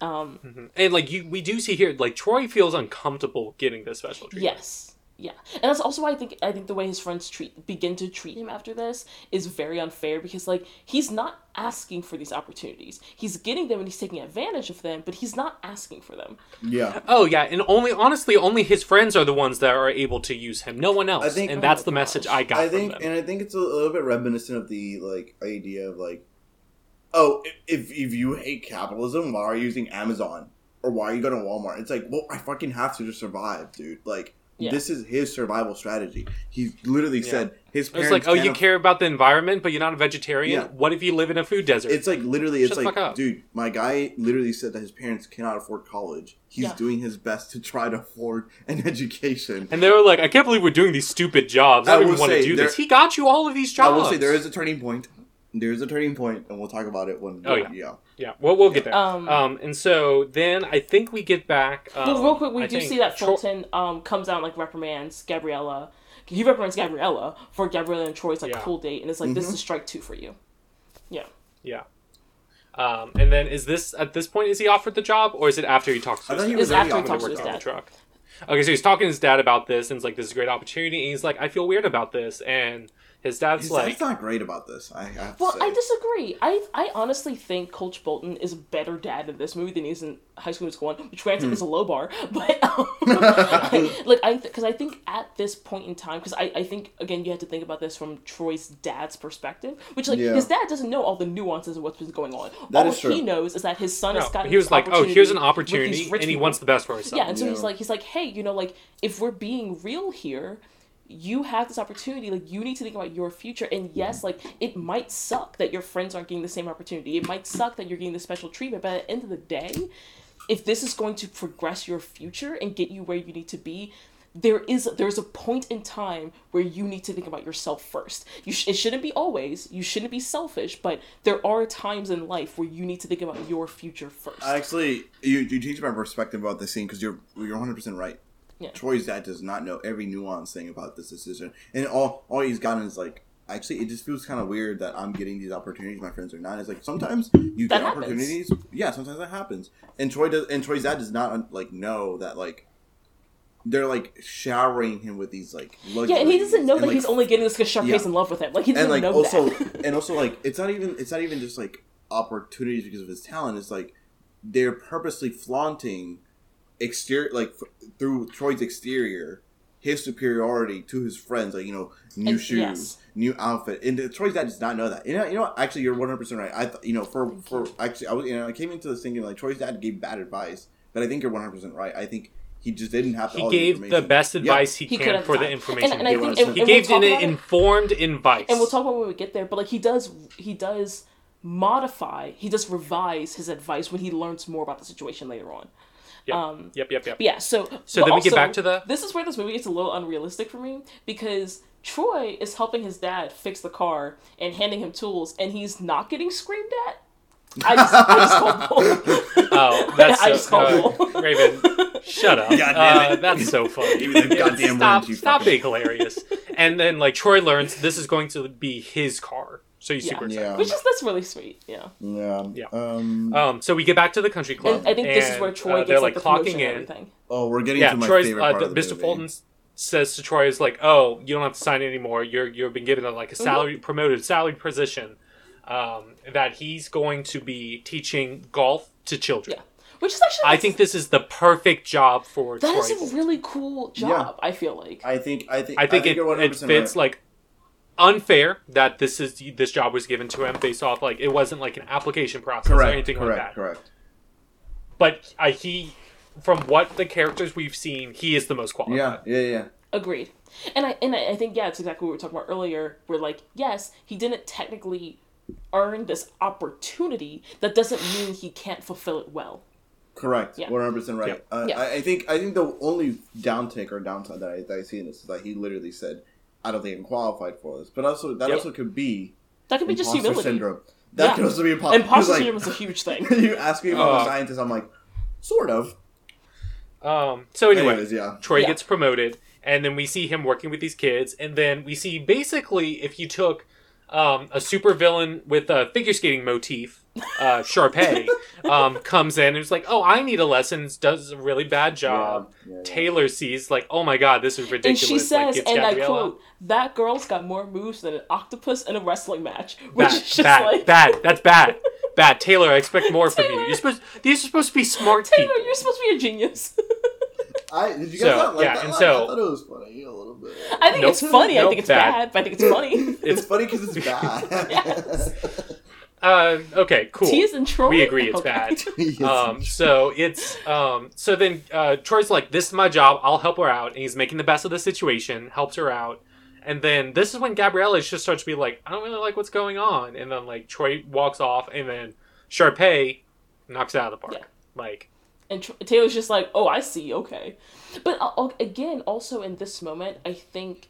And like you, we do see here, like Troy feels uncomfortable getting this special treatment. Yes. Yeah. And that's also why I think I think the way his friends treat begin to treat him after this is very unfair because like he's not asking for these opportunities. He's getting them and he's taking advantage of them, but he's not asking for them. Yeah. Oh yeah, and only honestly, only his friends are the ones that are able to use him. No one else. I think- and that's Oh the my message. I got I from think, them. and I think it's a little bit reminiscent of the like idea of like, oh, if if you hate capitalism, why are you using Amazon or why are you going to Walmart? It's like, well, I fucking have to just survive, dude. Like, Yeah. this is his survival strategy. He literally said his It's parents. like, oh, you aff- care about the environment, but you're not a vegetarian. Yeah. What if you live in a food desert? It's like literally, it's Shut like, dude, my guy literally said that his parents cannot afford college. He's Yeah. doing his best to try to afford an education. and they were like, I can't believe we're doing these stupid jobs. I I don't even want to say, do there- this. He got you all of these jobs. I will say there is a turning point. There is a turning point, and we'll talk about it when. Oh, yeah. yeah. Yeah, well, we'll get there. Um, Um, and so then I think we get back. Um, But real quick, we I do see that Tro- Fulton um comes out and like reprimands Gabriella. He reprimands Gabriella for Gabriella and Troy's like Yeah. pool date, and it's like this Mm-hmm. is strike two for you. Yeah. Yeah. Um, and then is this at this point is he offered the job or is it after he talks to I his thought he was after he talks to to his on the dad. truck. Okay, so he's talking to his dad about this, and it's like this is a great opportunity. And he's like, I feel weird about this, and his dad's His like, dad's not great about this. I have to Well, say. I disagree. I I honestly think Coach Bolton is a better dad in this movie than he is in High School Musical One, which granted Hmm. is a low bar, but um, I- like I because I think at this point in time, because I I think again you have to think about this from Troy's dad's perspective, which like Yeah. his dad doesn't know all the nuances of what's been going on. That all is true. he knows is that his son no. has gotten. he was like, oh, here's an opportunity, and he wants the best for his son. Yeah, and so he's like, he's like, hey, you know, like if we're being real here, you have this opportunity. Like you need to think about your future. And yes, like it might suck that your friends aren't getting the same opportunity. It might suck that you're getting the special treatment. But at the end of the day, if this is going to progress your future and get you where you need to be, there is there's a point in time where you need to think about yourself first. You sh- it shouldn't be always. You shouldn't be selfish, but there are times in life where you need to think about your future first. Actually, you you changed my perspective about this scene because you're you're 100 percent right. Yeah. Troy's dad does not know every nuance thing about this decision, and all all he's gotten is like. Actually, it just feels kind of weird that I'm getting these opportunities. My friends are not. It's like sometimes you That get happens. opportunities. Yeah, sometimes that happens. And Troy does. And Troy's dad does not like know that like they're like showering him with these like yeah, and he doesn't know and, that like, he's only getting this because Sharpay's Yeah. in love with him. Like he doesn't and like know also that. and also like it's not even it's not even just like opportunities because of his talent it's like they're purposely flaunting exterior like f- through troy's exterior his superiority to his friends like you know new And- shoes yes. new outfit and the- troy's dad does not know that you know you know actually you're 100% right i th- you know for for actually i was you know i came into this thinking like troy's dad gave bad advice but i think you're 100% right i think he just didn't have He all gave the information. best Yeah. advice he, He can for the the information. And, and I He think and, he gave we'll an talk about it- informed advice. and we'll talk about when we get there but like he does he does modify he does revise his advice when he learns more about the situation later on Yep. um yep, yep, yep. yeah so So then we get back to the- this is where this movie gets a little unrealistic for me because troy is helping his dad fix the car and handing him tools and he's not getting screamed at i just i just called bull. Oh, that's I so, just called uh, bull. Raven. Shut up. God damn Uh, that's so funny. Give me the goddamn stop, stop fucking- being hilarious. And then like Troy learns this is going to be his car, so he's Yeah. super excited. yeah which is that's really sweet yeah yeah Yeah. um Um, so we get back to the country club. and i think this is where troy uh, gets they're like, like the clocking and in. everything oh we're getting Yeah, to my Troy's favorite uh, part the, of the Mr. movie. Fulton says to Troy is like, "Oh, you don't have to sign anymore. You're you've been given a, like a Mm-hmm. salary promoted salary position. Um, that he's going to be teaching golf to children. yeah which is actually I think this is the perfect job for that Troy. is a really cool job i feel like I think I think I think, it, you're it fits right. like unfair that this is this job was given to him based off like it wasn't like an application process or anything correct, like that. correct. But I, he, from what the characters we've seen, he is the most qualified. Yeah, yeah, yeah. Agreed. And I and I I think yeah, it's exactly what we were talking about earlier. Where like, yes, he didn't technically earn this opportunity. That doesn't mean he can't fulfill it well. Correct. Yeah. One hundred percent right. Yep. Uh, Yeah. I, I think I think the only downtake or downside that I, that I see in this is that he literally said, "I don't think I'm qualified for this." But also that Yep. also could be That could be just imposter humility. syndrome. That Yeah. could also be imposter. Imposter like, syndrome is a huge thing. you ask me if I'm Uh, a scientist, I'm like, sort of. Um. So anyway, Anyways, yeah. Troy Yeah. gets promoted, and then we see him working with these kids, and then we see basically if you took um, a supervillain with a figure skating motif, uh, Sharpay, um, comes in and is like, "Oh, I need a lesson." Does a really bad job. Yeah, yeah, yeah. Taylor sees like, "Oh my god, this is ridiculous." And ridiculous." she says, gets and I quote, "That girl's got more moves than an octopus in a wrestling match." Which Bad, is just bad, like, bad. That's bad. Bad. Taylor, I expect more from you. You're supposed. These are supposed to be smart Taylor, people. you're supposed to be a genius. I did you guys So, not like yeah, that? and line? so- I thought it was funny a little bit. I think Nope. it's funny. I think it's bad. bad. but I think it's funny. It's funny because it's bad. Yes. Uh, okay, cool. T is in Troy. We agree it's Okay. bad. Um, so it's um, so then uh, Troy's like, "This is my job. I'll help her out," and he's making the best of the situation, helps her out, and then this is when Gabriella just starts to be like, "I don't really like what's going on," and then like Troy walks off, and then Sharpay knocks it out of the park. Yeah. Like, And Taylor's just like, oh, I see, okay. But uh, again, also in this moment, I think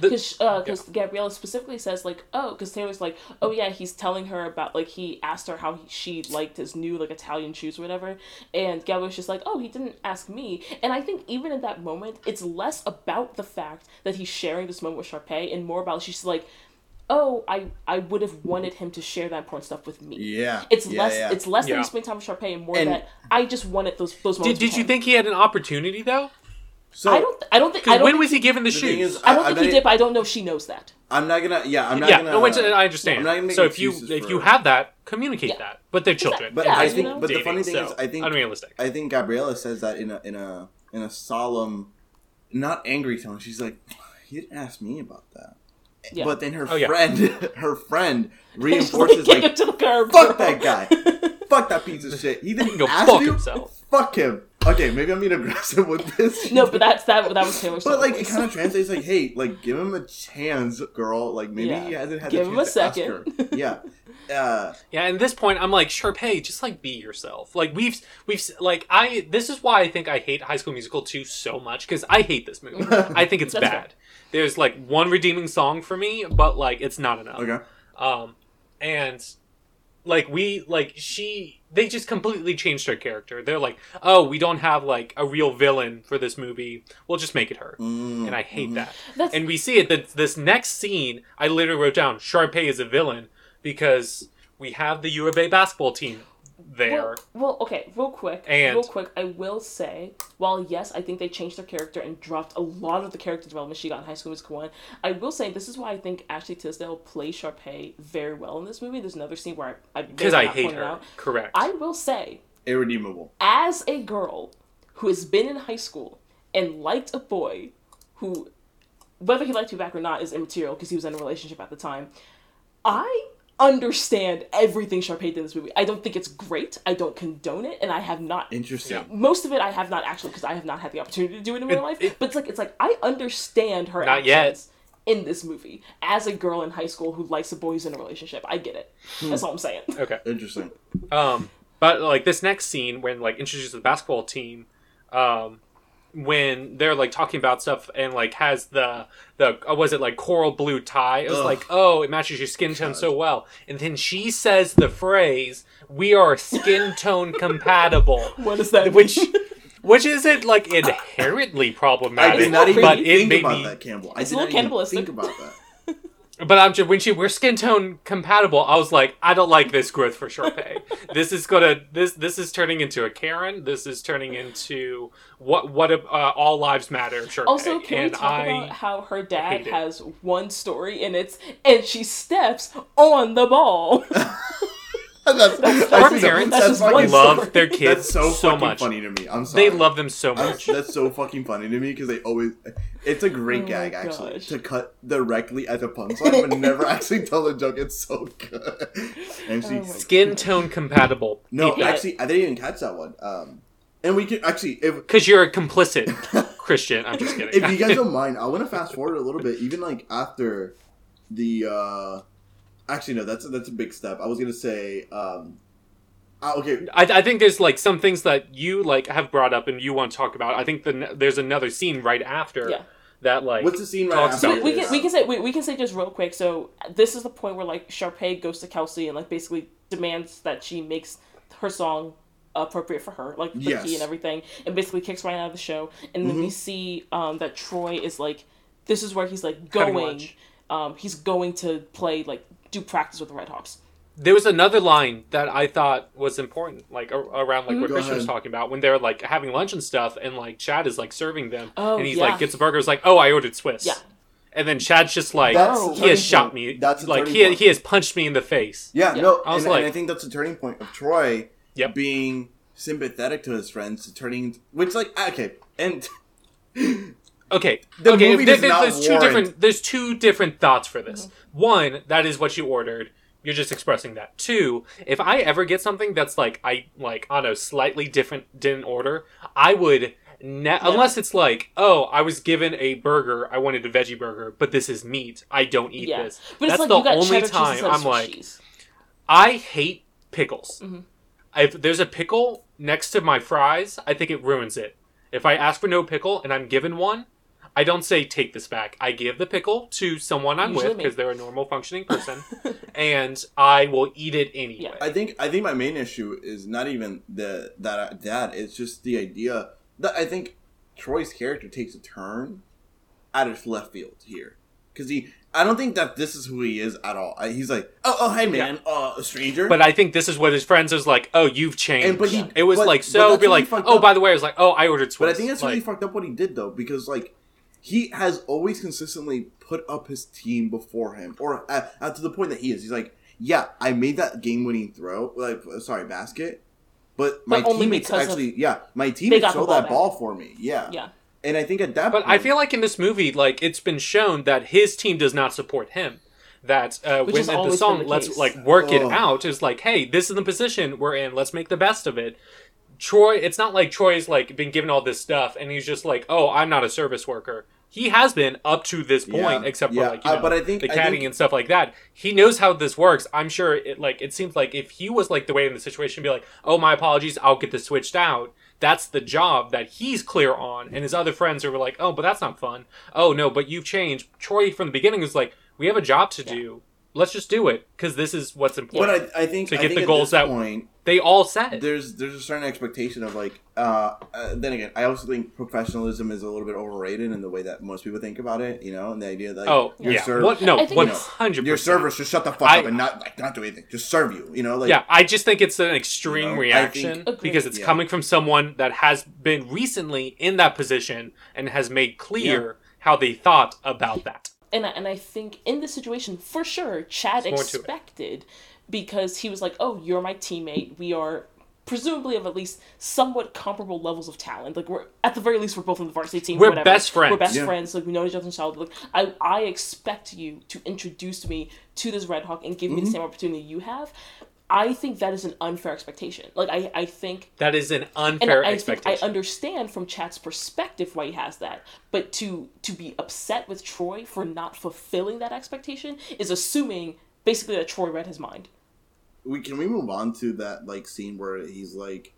The- because because uh, Gabriella specifically says like, oh, because Taylor's like, oh yeah, he's telling her about like he asked her how he, she liked his new like Italian shoes or whatever, and Gabriella's just like, oh, he didn't ask me. And I think even in that moment, it's less about the fact that he's sharing this moment with Sharpay and more about she's like. Oh, I I would have wanted him to share that important stuff with me. yeah. It's yeah, less. yeah. It's less that Yeah. he spent time with Sharpay, and more And- that I just wanted those those did, moments. did with you him. think he had an opportunity though? So. I don't. I don't think. I don't. when think, was he given the, the shoes? is, I don't I- think I he did, it- but I don't know if she knows that. I'm not gonna. Yeah, I'm not yeah, gonna. no, which I understand. I'm not gonna make so if you if for- you have that, communicate Yeah. that. But they're children. But Yeah, I you think. know? But the funny thing so is, I think. unrealistic. I think Gabriella says that in a in a in a solemn, not angry tone. She's like, "You didn't ask me about that." Yeah. But then her Oh, yeah. friend, her friend reinforces kick him like, to the curb. "Fuck that guy, fuck that piece of shit." He didn't Go ask fuck you. himself. Fuck him. Okay, maybe I'm being aggressive with this. no, but that's that. That was Taylor's. But like it kind of translates like, hey, like give him a chance, girl. Like maybe Yeah. he hasn't had Give the him chance a to ask second. her. Yeah, uh, Yeah, and at this point, I'm like, Sharpay, hey, just like be yourself. Like we've we've like I. This is why I think I hate High School Musical 2 so much because I hate this movie. I think it's That's bad. There's like one redeeming song for me, but like it's not enough. okay. Um, and like we like she they just completely changed her character. They're like, oh, we don't have like a real villain for this movie. We'll just make it her. Mm, And I hate that. That's And we see it that this next scene, I literally wrote down Sharpay is a villain because we have the U of A basketball team there. Well, well, okay, real quick, And- real quick, I will say, while yes, I think they changed their character and dropped a lot of the character development she got in High School Musical one. I will say this is why I think Ashley Tisdale plays Sharpay very well in this movie. There's another scene where I Because may I hate her. out. Correct. I will say, Irredeemable. as a girl who has been in high school and liked a boy who, whether he liked you back or not, is immaterial because he was in a relationship at the time. I understand everything Sharpay did in this movie. I don't think it's great. I don't condone it, and I have not. Interesting. Yeah. Most of it I have not actually because I have not had the opportunity to do it in real life. it- but it's like it's like I understand her Not yet. actions in this movie as a girl in high school who likes a boy who's in a relationship. I get it. Hmm. That's all I'm saying. okay. Interesting. Um, but like this next scene when like introduces the basketball team, um, when they're like talking about stuff and like has the the uh, was it like coral blue tie? It was Ugh. like oh it matches your skin tone so well, and then she says the phrase "We are skin tone compatible," What is that? which which isn't like inherently problematic. I problematic, did not even but it think made about me. that, Campbell. I It's did a not little even cannibalistic. think about that. But I'm just when she we're skin tone compatible. I was like, I don't like this growth for Sharpay. this is gonna this this is turning into a Karen. This is turning into what what uh, all lives matter. Sharpay. Also, can and we talk I, about how her dad has one story and it's and she steps on the ball? That's, Our I see that. parents That's just fucking- love story. their kids That's so, so, fucking much. funny to me. I'm sorry. They love them so I'm- much. that's so fucking funny to me because they always. It's a great Oh gag actually gosh. to cut directly at the punchline, but never actually tell the joke. It's so good. And she, Oh my Skin tone compatible. no, Yeah. actually, I didn't even catch that one. Um, and we can actually, because you're a complicit Christian. I'm just kidding. if you guys don't mind, I want to fast forward a little bit, even like after the. uh Actually, no, that's a, that's a big step. I was gonna say, um, uh, okay, I, I think there's like some things that you like have brought up and you want to talk about. I think the, ne- there's another scene right after Yeah. that like what's the scene right talks after? about we, we can we can say we, we can say just real quick. So this is the point where like Sharpay goes to Kelsi and like basically demands that she makes her song appropriate for her, like the Yes. key and everything, and basically kicks right out of the show. And then we see um, that Troy is like, this is where he's like going. Um, he's going to play like do practice with the Red Hawks. There was another line that I thought was important, like a- around like mm-hmm. what Go Christian was talking about when they're like having lunch and stuff, and like Chad is like serving them, Oh, and he's yeah. like gets a burger, is like, oh, I ordered Swiss, Yeah. and then Chad's just like, That's oh. he turning has shot point. me, That's the like he point. he has punched me in the face. Yeah, Yeah. no, I was and, like- and I think that's a turning point of Troy Yep. being sympathetic to his friends, turning, which like okay, and Okay, The okay. movie there- does there- not there's two warrant- different. There's two different thoughts for this. Mm-hmm. One, that is what you ordered. You're just expressing that. Two, if I ever get something that's like I like on a slightly different didn't order, I would. Ne- Unless it's like, oh, I was given a burger, I wanted a veggie burger, but this is meat. I don't eat Yeah, this. but That's it's like the you got only time I'm like, cheese. I hate pickles. Mhm. If there's a pickle next to my fries, I think it ruins it. If I ask for no pickle and I'm given one, I don't say take this back. I give the pickle to someone I'm Usually with because they're a normal functioning person, and I will eat it anyway. Yeah. I think I think my main issue is not even the that that it's just the idea that I think Troy's character takes a turn out of left field here because he I don't think that this is who he is at all. I, he's like oh oh hey man uh, a stranger But I think this is what his friends is like. Oh, you've changed. And- but he- it was but- like so. Be like, oh, up. by the way, I was like, oh, I ordered Swiss. But I think that's like, really fucked up what he did though, because like he has always consistently put up his team before him, or uh, uh, to the point that he is. He's like, yeah, I made that game-winning throw, like uh, sorry, basket, but my But teammates because of- actually, yeah, my They teammates got the throw ball that back. ball for me, yeah, Yeah. And I think at that, But point, I feel like in this movie, like it's been shown that his team does not support him. That uh, when has the song the "Let's like work it Oh. out" is like, "Hey, this is the position we're in. Let's make the best of it." Troy, it's not like Troy's like been given all this stuff and he's just like, "Oh, I'm not a service worker. He has been up to this point, Yeah, except for yeah, like you uh, but I think- the caddying think- and stuff like that. He knows how this works. I'm sure it like it seems like if he was like the way in the situation, be like, oh my apologies, I'll get this switched out. That's the job that he's clear on, and his other friends are like, oh, but that's not fun. Oh no, but you've changed. Troy from the beginning was like, we have a job to do. Let's just do it because this is what's important. But I, I think To I get think the goals this that- point, they all said. there's there's a certain expectation of like uh, uh then again i also think professionalism is a little bit overrated in the way that most people think about it you know and the idea that Oh your yeah, serv- what, no, I think one it's- hundred your percent. servers should shut the fuck I- up and not like not do anything just serve you you know like yeah, I just think it's an extreme You know, reaction think- because it's Yeah. coming from someone that has been recently in that position and has made clear how they thought about that. And I, and I think in this situation, for sure, Chad There's more to it. expected because he was like, "Oh, you're my teammate. We are presumably of at least somewhat comparable levels of talent. Like we're at the very least, we're both on the varsity team. We're whatever. best friends. We're best Yeah. friends. Like we know each other in childhood. Like I I expect you to introduce me to this Red Hawk and give Mm-hmm. me the same opportunity you have." I think that is an unfair expectation. Like I, I think That is an and unfair I think I understand from Chad's perspective why he has that, but to to be upset with Troy for not fulfilling that expectation is assuming basically that Troy read his mind. we can we move on to that like scene where he's like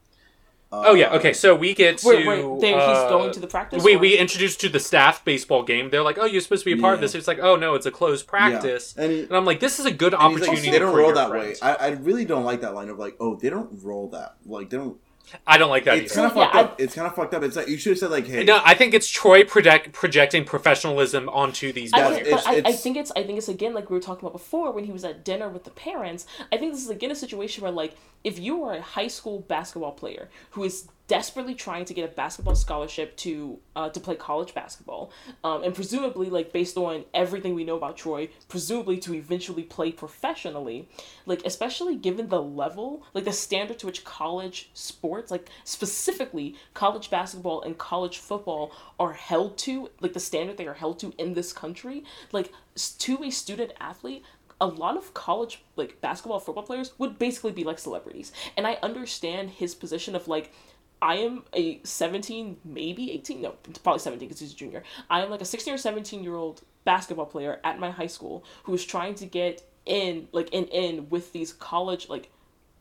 uh, oh yeah, okay. So we get to Wait, wait, there, he's uh, going to the practice. We or- we introduced to the staff baseball game. They're like, "Oh, you're supposed to be a part of this." It's like, "Oh no, it's a closed practice." and, he- And I'm like, "This is a good and he's like, opportunity." they don't for roll your that friends." way I, I really don't like that line of like oh they don't roll that like they don't I don't like that it's kind of Yeah, fucked I- it's kind of fucked up it's like you should have said like hey No, I think it's Troy project, projecting professionalism onto these I Yeah, think, players. but it's- I, I think it's I think it's again like we were talking about before when he was at dinner with the parents. I think this is again a situation where like if you are a high school basketball player who is desperately trying to get a basketball scholarship to uh, to play college basketball, um, and presumably like based on everything we know about Troy, presumably to eventually play professionally, like especially given the level, like the standard to which college sports, like specifically college basketball and college football are held to, like the standard they are held to in this country, like to a student athlete, a lot of college like basketball football players would basically be like celebrities. And I understand his position of like I am a 17, maybe 18, no, probably 17 because he's a junior. I am like a 16 or 17 year old basketball player at my high school who is trying to get in, like, in, in with these college, like,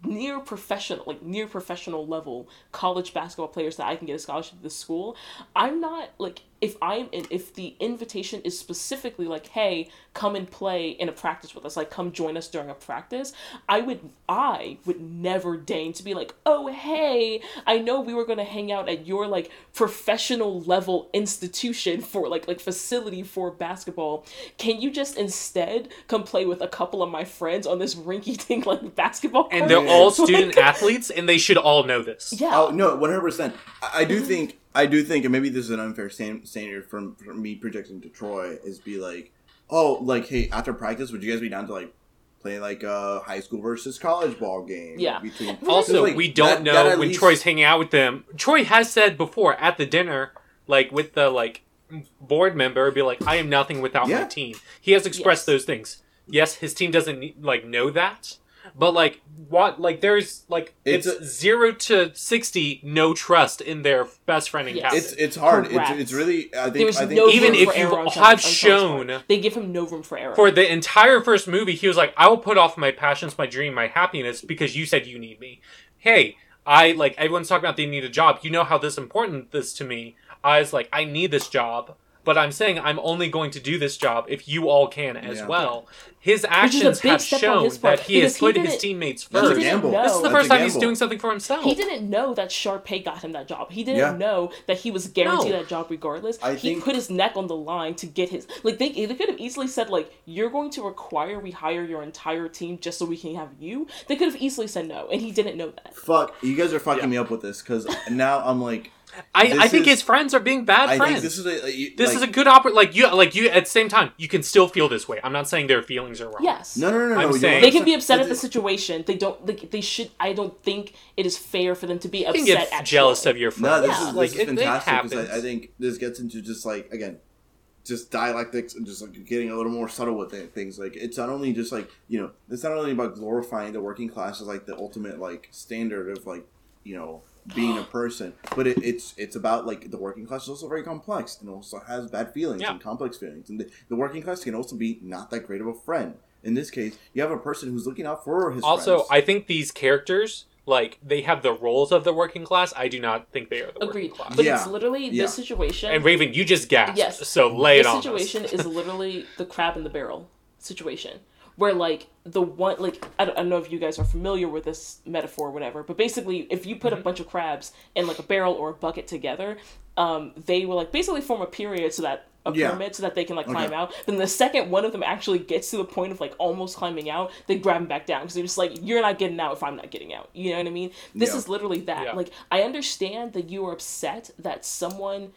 near professional like near professional level college basketball players that I can get a scholarship to this school. I'm not like if I'm in if the invitation is specifically like, hey, come and play in a practice with us, like come join us during a practice, I would I would never deign to be like, oh hey, I know we were gonna hang out at your like professional level institution for like like facility for basketball. Can you just instead come play with a couple of my friends on this rinky dink like basketball and court? they're all Like- student athletes, and they should all know this. Yeah. Oh no, one hundred percent. I I do think I do think, and maybe this is an unfair standard from from me projecting to Troy is be like, oh, like hey, after practice, would you guys be down to like play like a high school versus college ball game? Yeah. Between Also, Like, we don't that- know that when least- Troy's hanging out with them. Troy has said before at the dinner, like with the like board member, be like, "I am nothing without my team." He has expressed Yes. those things. Yes, his team doesn't like know that, but like what? Like there's like it's, It's a- zero to sixty no trust in their best friend and Yes. captain. It's it's hard. It's, it's really. I think. There's I think no Even room if you on have on Sean's shown- part. they give him no room for error. For the entire first movie, he was like, "I will put off my passions, my dream, my happiness because you said you need me." Hey, I like everyone's talking about they need a job. You know how this important this to me. I was like, I need this job, but I'm saying I'm only going to do this job if you all can as Yeah. well. His actions have shown his that he has because put his teammates That's a first. didn't gamble. know. This is the That's first a time he's doing something for himself. he didn't know that Sharpay got him that job. He didn't Yeah. know that he was guaranteed No. that job regardless. I he think- put his neck on the line to get his like they they could have easily said like you're going to require we hire your entire team just so we can have you. They could have easily said no, and he didn't know that. fuck. You guys are fucking Yeah. me up with this because now I'm like, I, I think is- his friends are being bad I friends. think this is a. you- This like- is a good oppor like you like you at the same time you can still feel this way. I'm not saying their feelings are wrong. Yes. No, no, no, no. I'm no, saying- They can be upset at understand. the situation. They don't. Like, they should. I don't think it is fair for them to be You upset can get at jealous Troy. of your No, friends. this Yeah. is like this is it, it fantastic because. I, I think this gets into just like again, just dialectics and just like getting a little more subtle with it, things. Like it's not only just like you know, it's not only about glorifying the working class as like the ultimate like standard of like you know being a person, but it, it's it's about like the working class is also very complex and also has bad feelings Yeah. and complex feelings, and the, the working class can also be not that great of a friend. In this case, you have a person who's looking out for his Also, friends. I think these characters, like, they have the roles of the working class. I do not think they are the Agreed. working class. But Yeah. it's literally Yeah. this situation. and Raven, you just gasped. Yes. So lay it on. us. situation is literally the crab in the barrel situation where like the one like I don't, I don't know if you guys are familiar with this metaphor or whatever but basically if you Mm-hmm. put a bunch of crabs in like a barrel or a bucket together um they will like basically form a period so that a Yeah. pyramid so that they can like climb Okay. out then the second one of them actually gets to the point of like almost climbing out they grab him back down because they're just like you're not getting out if i'm not getting out you know what i mean this Yeah. is literally that Yeah. like i understand that you are upset that someone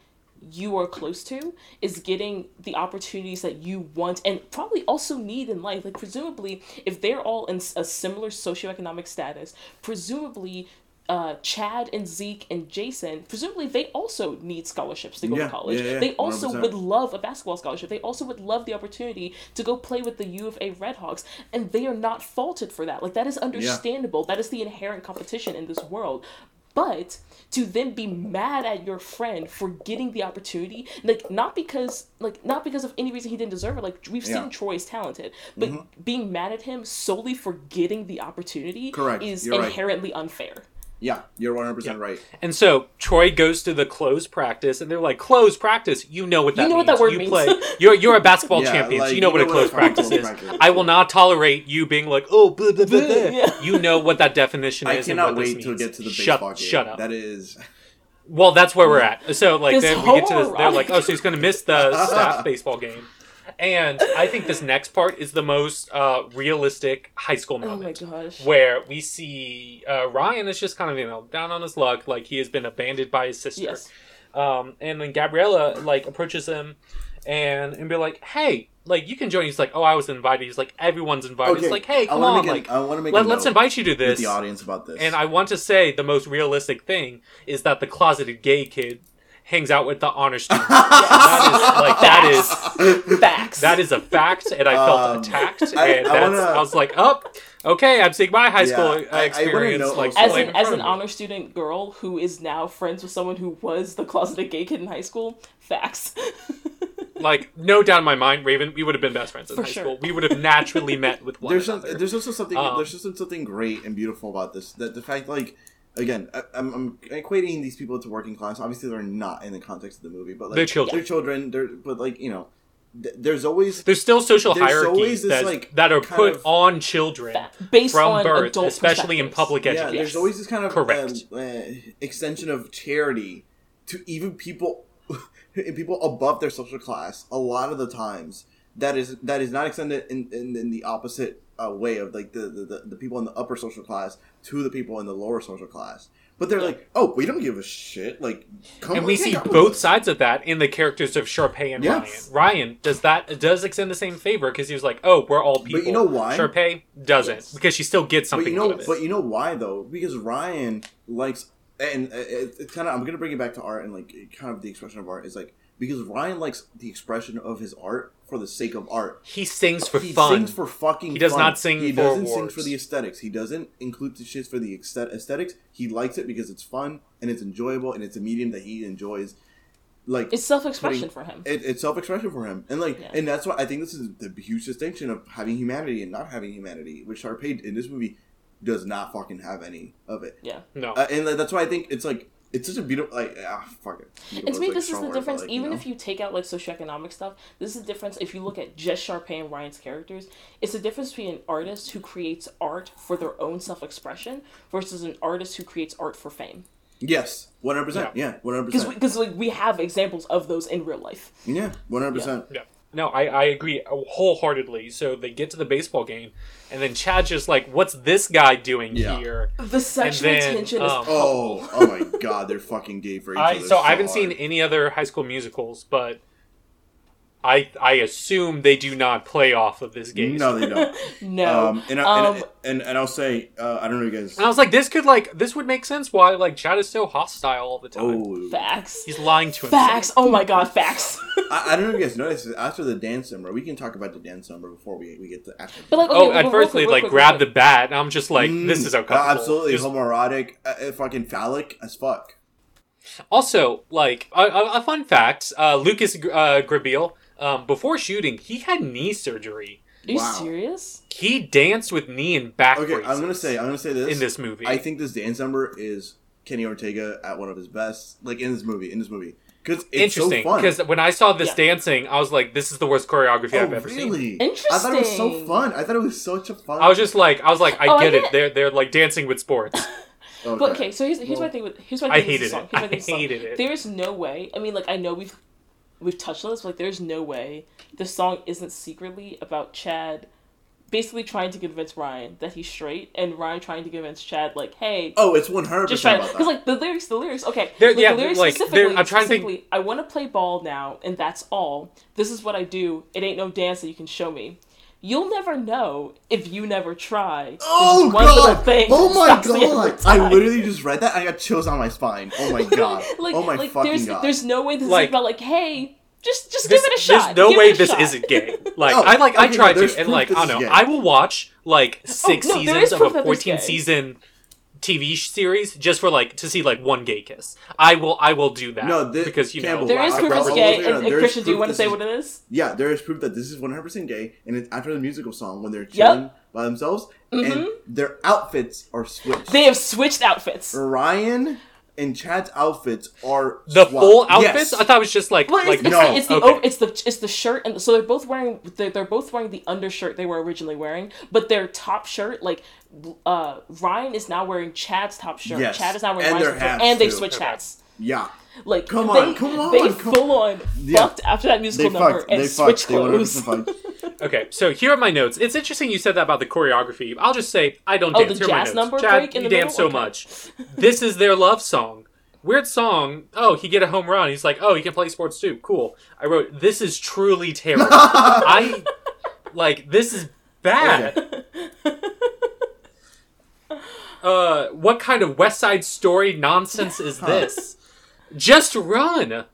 you are close to is getting the opportunities that you want and probably also need in life. Like, presumably, if they're all in a similar socioeconomic status, presumably, uh, Chad and Zeke and Jason, presumably, they also need scholarships to go Yeah, to college. yeah, yeah, they also 100%. would love a basketball scholarship. They also would love the opportunity to go play with the U of A Redhawks, and they are not faulted for that. Like, that is understandable. That is the inherent competition in this world. But to then be mad at your friend for getting the opportunity, like not because like not because of any reason he didn't deserve it. Like we've Yeah. seen Troy's talented, but mm-hmm. being mad at him solely for getting the opportunity Correct. is You're right. inherently unfair. Yeah, you're 100 percent right. And so Troy goes to the closed practice, and they're like, "Closed practice? You know what that you know what that word you means." play. You're you're a basketball Yeah, champion. so like, you know what a closed fucking practice is. practice. I will not tolerate you being like, oh, blah, blah, blah, blah. Yeah. You know what that definition I is. and cannot what this wait to means. get to the shut, baseball game. Shut up. That is. Well, that's where we're at. So like then we get to this. They're like, oh, so he's going to miss the staff baseball game. And I think this next part is the most uh, realistic high school Oh my moment. gosh. Where we see uh, Ryan is just kind of you know down on his luck, like he has been abandoned by his sister. Yes. Um, and then Gabriella like approaches him and and be like, "Hey, like you can join." He's like, "Oh, I was invited." He's like, "Everyone's invited." Okay, He's like, "Hey, come wanna on, make like an- I want to make let, let's invite you to with this." the audience about this. And I want to say the most realistic thing is that the closeted gay kid hangs out with the honor student. that is like that is Facts. that is a fact, and I felt Um, attacked, and I that's, wanna- I was like, "Oh, okay, I'm seeing my high Yeah, school I- I experience." like as an as an honor student girl who is now friends with someone who was the closeted gay kid in high school, facts. like no doubt in my mind, Raven, we would have been best friends in For high sure. school. We would have naturally met with one there's some, another. there's also something Um, there's just something great and beautiful about this that the fact like again I, I'm, I'm equating these people to working class obviously they're not in the context of the movie but like They're children. they're children they're but like you know th- there's always There's still social There's hierarchies that, like, that are put of- on children based from on birth, adult especially in perspectives. public yeah education. there's always this kind of Correct. um, uh, extension of charity to even people people above their social class a lot of the times that is that is not extended in, in, in the opposite uh, way of like the, the, the, the people in the upper social class to the people in the lower social class but they're like oh we don't give a shit like come and we see both us." sides of that in the characters of Sharpay and Yes. Ryan. Ryan does that does extend the same favor because he was like, "Oh, we're all people." But you know why? Sharpay doesn't Yes. because she still gets but something you know out of it. but you know why though because Ryan likes and uh, it's kind of I'm gonna bring it back to art and like kind of the expression of art is like because Ryan likes the expression of his art for the sake of art he sings for he fun. He sings for fucking He does fun. not sing he for doesn't sing for the aesthetics he doesn't include the shit for the aesthetics he likes it because it's fun and it's enjoyable and it's a medium that he enjoys like It's self expression putting- for him. it, it's self-expression for him and like Yeah. and that's why i think this is the huge distinction of having humanity and not having humanity which Sharpay in this movie does not fucking have any of it yeah. no, uh, and that's why i think it's like it's such a beautiful like ah fuck it Beautiful And to me, like this is the difference. like, Even know? if you take out like socioeconomic stuff, this is the difference. If you look at just Sharpay and Ryan's characters, it's the difference between an artist who creates art for their own self expression versus an artist who creates art for fame. yes 100% yeah 100% Because because like we have examples of those in real life. yeah 100% yeah. No, I, I agree wholeheartedly. So they get to the baseball game, and then Chad's just like, "What's this guy doing Yeah. here?" The sexual then, tension um, is oh oh my god they're fucking gay for each I other so I haven't hard. seen any other high school musicals, but I I assume they do not play off of this game. No, they don't. no. Um, and, I, Um, and, and and I'll say, uh, I don't know, you guys. And I was like, this could like this would make sense why like Chad is so hostile all the time. Oh, facts. He's lying to himself. Facts. Oh my god, facts. I, I don't know if you guys noticed. After the dance number, we can talk about the dance number before we, we get to after. But, like, Oh, Okay, at real first they like quick, grab real the bat, and I'm just like, this Mm, is uncomfortable. uh, absolutely There's- homoerotic, uh, uh, fucking phallic as fuck. Also, like a, a, a fun fact: uh, Lucas uh, Grabeel, um, before shooting, he had knee surgery. Are you Wow. serious? He danced with knee and back Okay, I'm gonna say, I'm gonna say this in this movie. I think this dance number is Kenny Ortega at one of his best, like in this movie. In this movie, because it's Interesting, so because when I saw this Yeah. dancing, I was like, "This is the worst choreography oh, I've ever seen." really? I thought it was so fun. I thought it was such a fun. I was just like, I was like, I Oh, I get it. get- They're they're like dancing with sports. okay. But okay, so here's here's my Well, thing with here's my I thing with hated this song. it. Here's my I thing with this song. hated it. There is no way. I mean, like I know we've we've touched on this, but like there's no way this song isn't secretly about Chad basically trying to convince Ryan that he's straight, and Ryan trying to convince Chad like, hey. Oh, it's one hundred just percent try about because like the lyrics, the lyrics. Okay, They're- like, yeah, the lyrics like, specifically. I'm trying to think- I want to play ball now, and that's all. This is what I do. It ain't no dance that you can show me. You'll never know if you never try. There's Oh just one god! Oh my stops me every god! I literally just read that. I got chills on my spine. Oh my god! like, oh my like fucking there's, god! There's no way this Like- is about like, hey, just just This- give it a shot. There's no Give way this shot. isn't gay. Like Oh, I like I okay, tried no, to, and like I don't know. gay. I will watch like oh, six no, seasons of a that it's 14 gay. season TV series just for like to see like one gay kiss. I will I will do that. No, thi- because you know Campbell, There is I- proof I- it's I- gay, I- and, and there's Christian, do you want to say is- what it is? yeah, there is proof that this is one hundred percent gay, and it's after the musical song when they're chilling by themselves, and mm-hmm. their outfits are switched. They have switched outfits. Ryan and Chad's outfits are the swapped. full outfits. Yes. I thought it was just like Well, like it's, it's, no, the, it's the okay. o- it's the it's the shirt, and so they're both wearing they're, they're both wearing the undershirt they were originally wearing, but their top shirt like. Uh, Ryan is now wearing Chad's top shirt. Yes. Chad is now wearing And Ryan's their top shirt, and they too. switched Okay. hats. yeah. Like Come they, on, come on, they come- full on Yeah. fucked after that They musical number fucked. and They switched. They clothes. Okay, so here are my notes. It's interesting you said that about the choreography. I'll just say I don't Oh, dance. the Here are my jazz notes. number Chad, break in you the dance middle? so Okay. much. This is their love song. Weird song. Oh, he get a home run. He's like, oh, he can play sports too. Cool. I wrote, this is truly terrible. I like this is bad. Uh, what kind of West Side Story nonsense is this? Just run.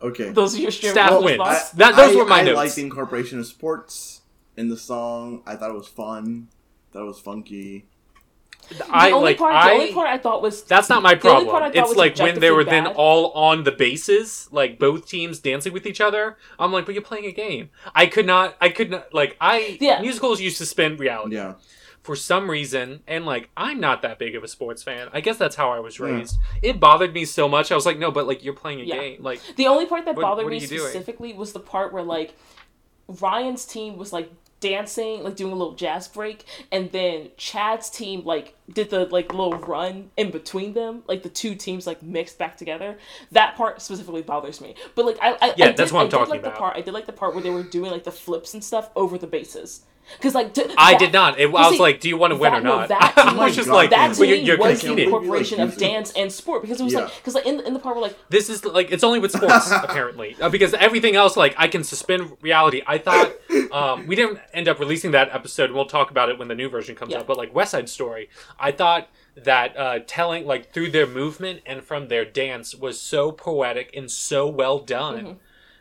Okay. Those are your stream Staff well, wins. response? That- those I, were my I notes. liked the incorporation of sports in the song. I thought it was fun. That was funky. I the only like part, I. the only part I thought was That's not my The only part I problem. It's like when they were then all on the bases, like both teams dancing with each other. I'm like, but you're playing a game. I could not. I could not. Like I Yeah. musicals used to spin reality Yeah. For some reason, and like I'm not that big of a sports fan. I guess that's how I was raised. It bothered me so much. I was like, no, but like you're playing a Yeah. game. Like the only part that What- bothered what me you doing? specifically was the part where like Ryan's team was like dancing, like doing a little jazz break, and then Chad's team like did the like little run in between them, like the two teams like mixed back together. That part specifically bothers me. But like I, I Yeah, I did, that's what I'm I did talking like about. The part I did like the part where they were doing like the flips and stuff over the bases. Because like to, I that- did not. It, I was see, like, do you want to win that- or no, not? that I to was me- just God, like, that Well, to you're, you're was the me. incorporation of dance and sport because it was Yeah. like because like in, in the part where like this is like it's only with sports apparently uh, because everything else like i can suspend reality i thought um, we didn't end up releasing that episode we'll talk about it when the new version comes Yeah. out but like west side story i thought that uh, telling like through their movement and from their dance was so poetic and so well done Mm-hmm.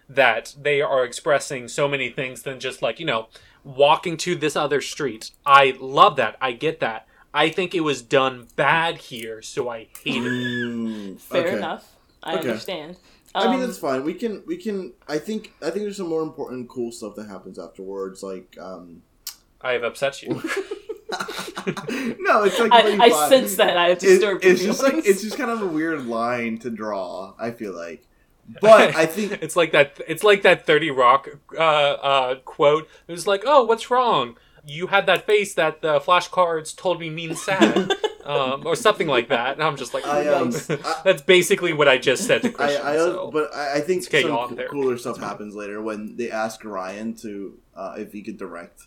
that they are expressing so many things than just like you know walking to this other street i love that i get that i think it was done bad here so i hate it fair okay. I Okay. understand. I mean Um, that's fine. We can we can. I think I think there's some more important cool stuff that happens afterwards. Like um. i have upset you no, it's like I, really I sense that I have It- disturbed it's your just like it's just kind of a weird line to draw. I feel like, but I think it's like that. It's like that Thirty Rock uh, uh, quote. It was like, "Oh, what's wrong? You had that face that the flashcards told me means sad, um, or something like that." And I'm just like, I um. I, "That's basically what I just said to I, Christian." I so. but I, I think okay, some cooler stuff happens later when they ask Ryan to uh, if he could direct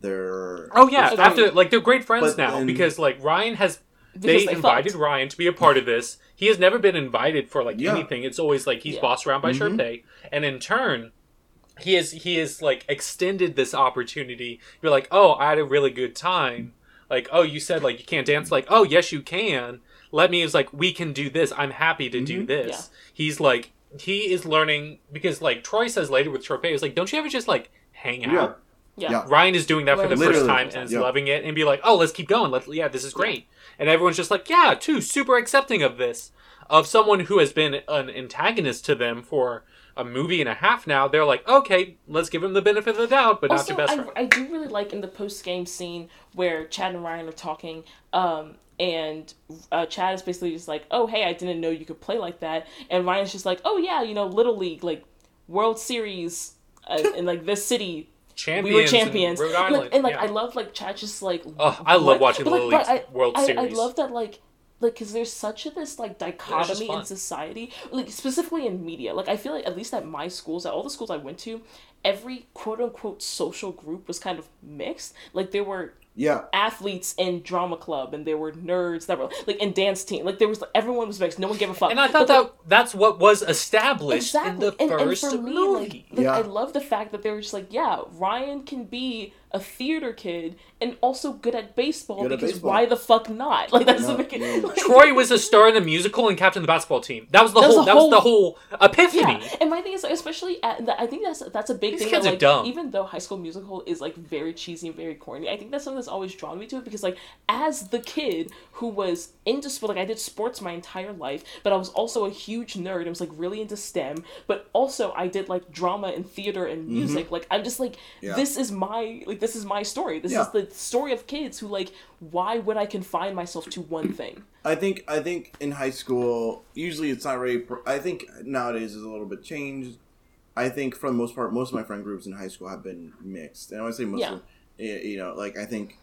their. Oh yeah, after like they're great friends But now then- because like Ryan has they, they invited fucked. Ryan to be a part of this. He has never been invited for like Yeah. anything. It's always like he's Yeah. bossed around by Mhm. Sharpay, and in turn, he is he is like extended this opportunity. You're like, oh, I had a really good time. Like, oh, you said like you can't dance. Like, oh, yes, you can. Let me is like we can do this. I'm happy to do this. Yeah. He's like he is learning because like Troy says later with Sharpay, is like, don't you ever just like hang out? Yeah. Yeah. Yeah. Ryan is doing that for the Literally. first time and is Yeah. loving it and be like, oh, let's keep going. Let's yeah, this is great. And everyone's just like, yeah, too super accepting of this. Of someone who has been an antagonist to them for a movie and a half now, they're like, okay, let's give him the benefit of the doubt, but not also, your best I, friend. I do really like in the post game scene where Chad and Ryan are talking, um, and uh, Chad is basically just like, "Oh, hey, I didn't know you could play like that," and Ryan's just like, "Oh yeah, you know, little league, like World Series, uh, in like this city." Champions, we were champions, Rhode And, like, and like yeah. I love like Chad just like. Oh, I love watching But, Little like, I- World I, Series. I love that like like because there's such a this like dichotomy in society like specifically in media like i feel like at least at my schools at all the schools i went to every quote unquote social group was kind of mixed like there were Yeah. athletes in drama club and there were nerds that were like in dance team like there was like, everyone was mixed no one gave a fuck and I thought But, like, that that's what was established in exactly the and, and first for me movie. like, like Yeah. i love the fact that they were just like yeah ryan can be a theater kid and also good at baseball Good at because baseball. why the fuck not like that doesn't No, make it yeah. like- Troy was a star in a musical and captain of the basketball team. That was the That whole. the that was the whole- whole epiphany. Yeah, and my thing is, especially at, I think that's that's a big These thing. kids that, are like, dumb. Even though High School Musical is like very cheesy and very corny, I think that's something that's always drawn me to it because like as the kid who was into sport, like I did sports my entire life, but I was also a huge nerd. I was like really into STEM, but also I did like drama and theater and music. Like I'm just like Mm-hmm. Yeah. this is my like this is my story. This Yeah. is the story of kids who like why would I confine myself to one thing? I think I think in high school, usually it's not really. Pro- I think nowadays is a little bit changed. I think for the most part, most of my friend groups in high school have been mixed. And I would say most Yeah. of, you know, like I think,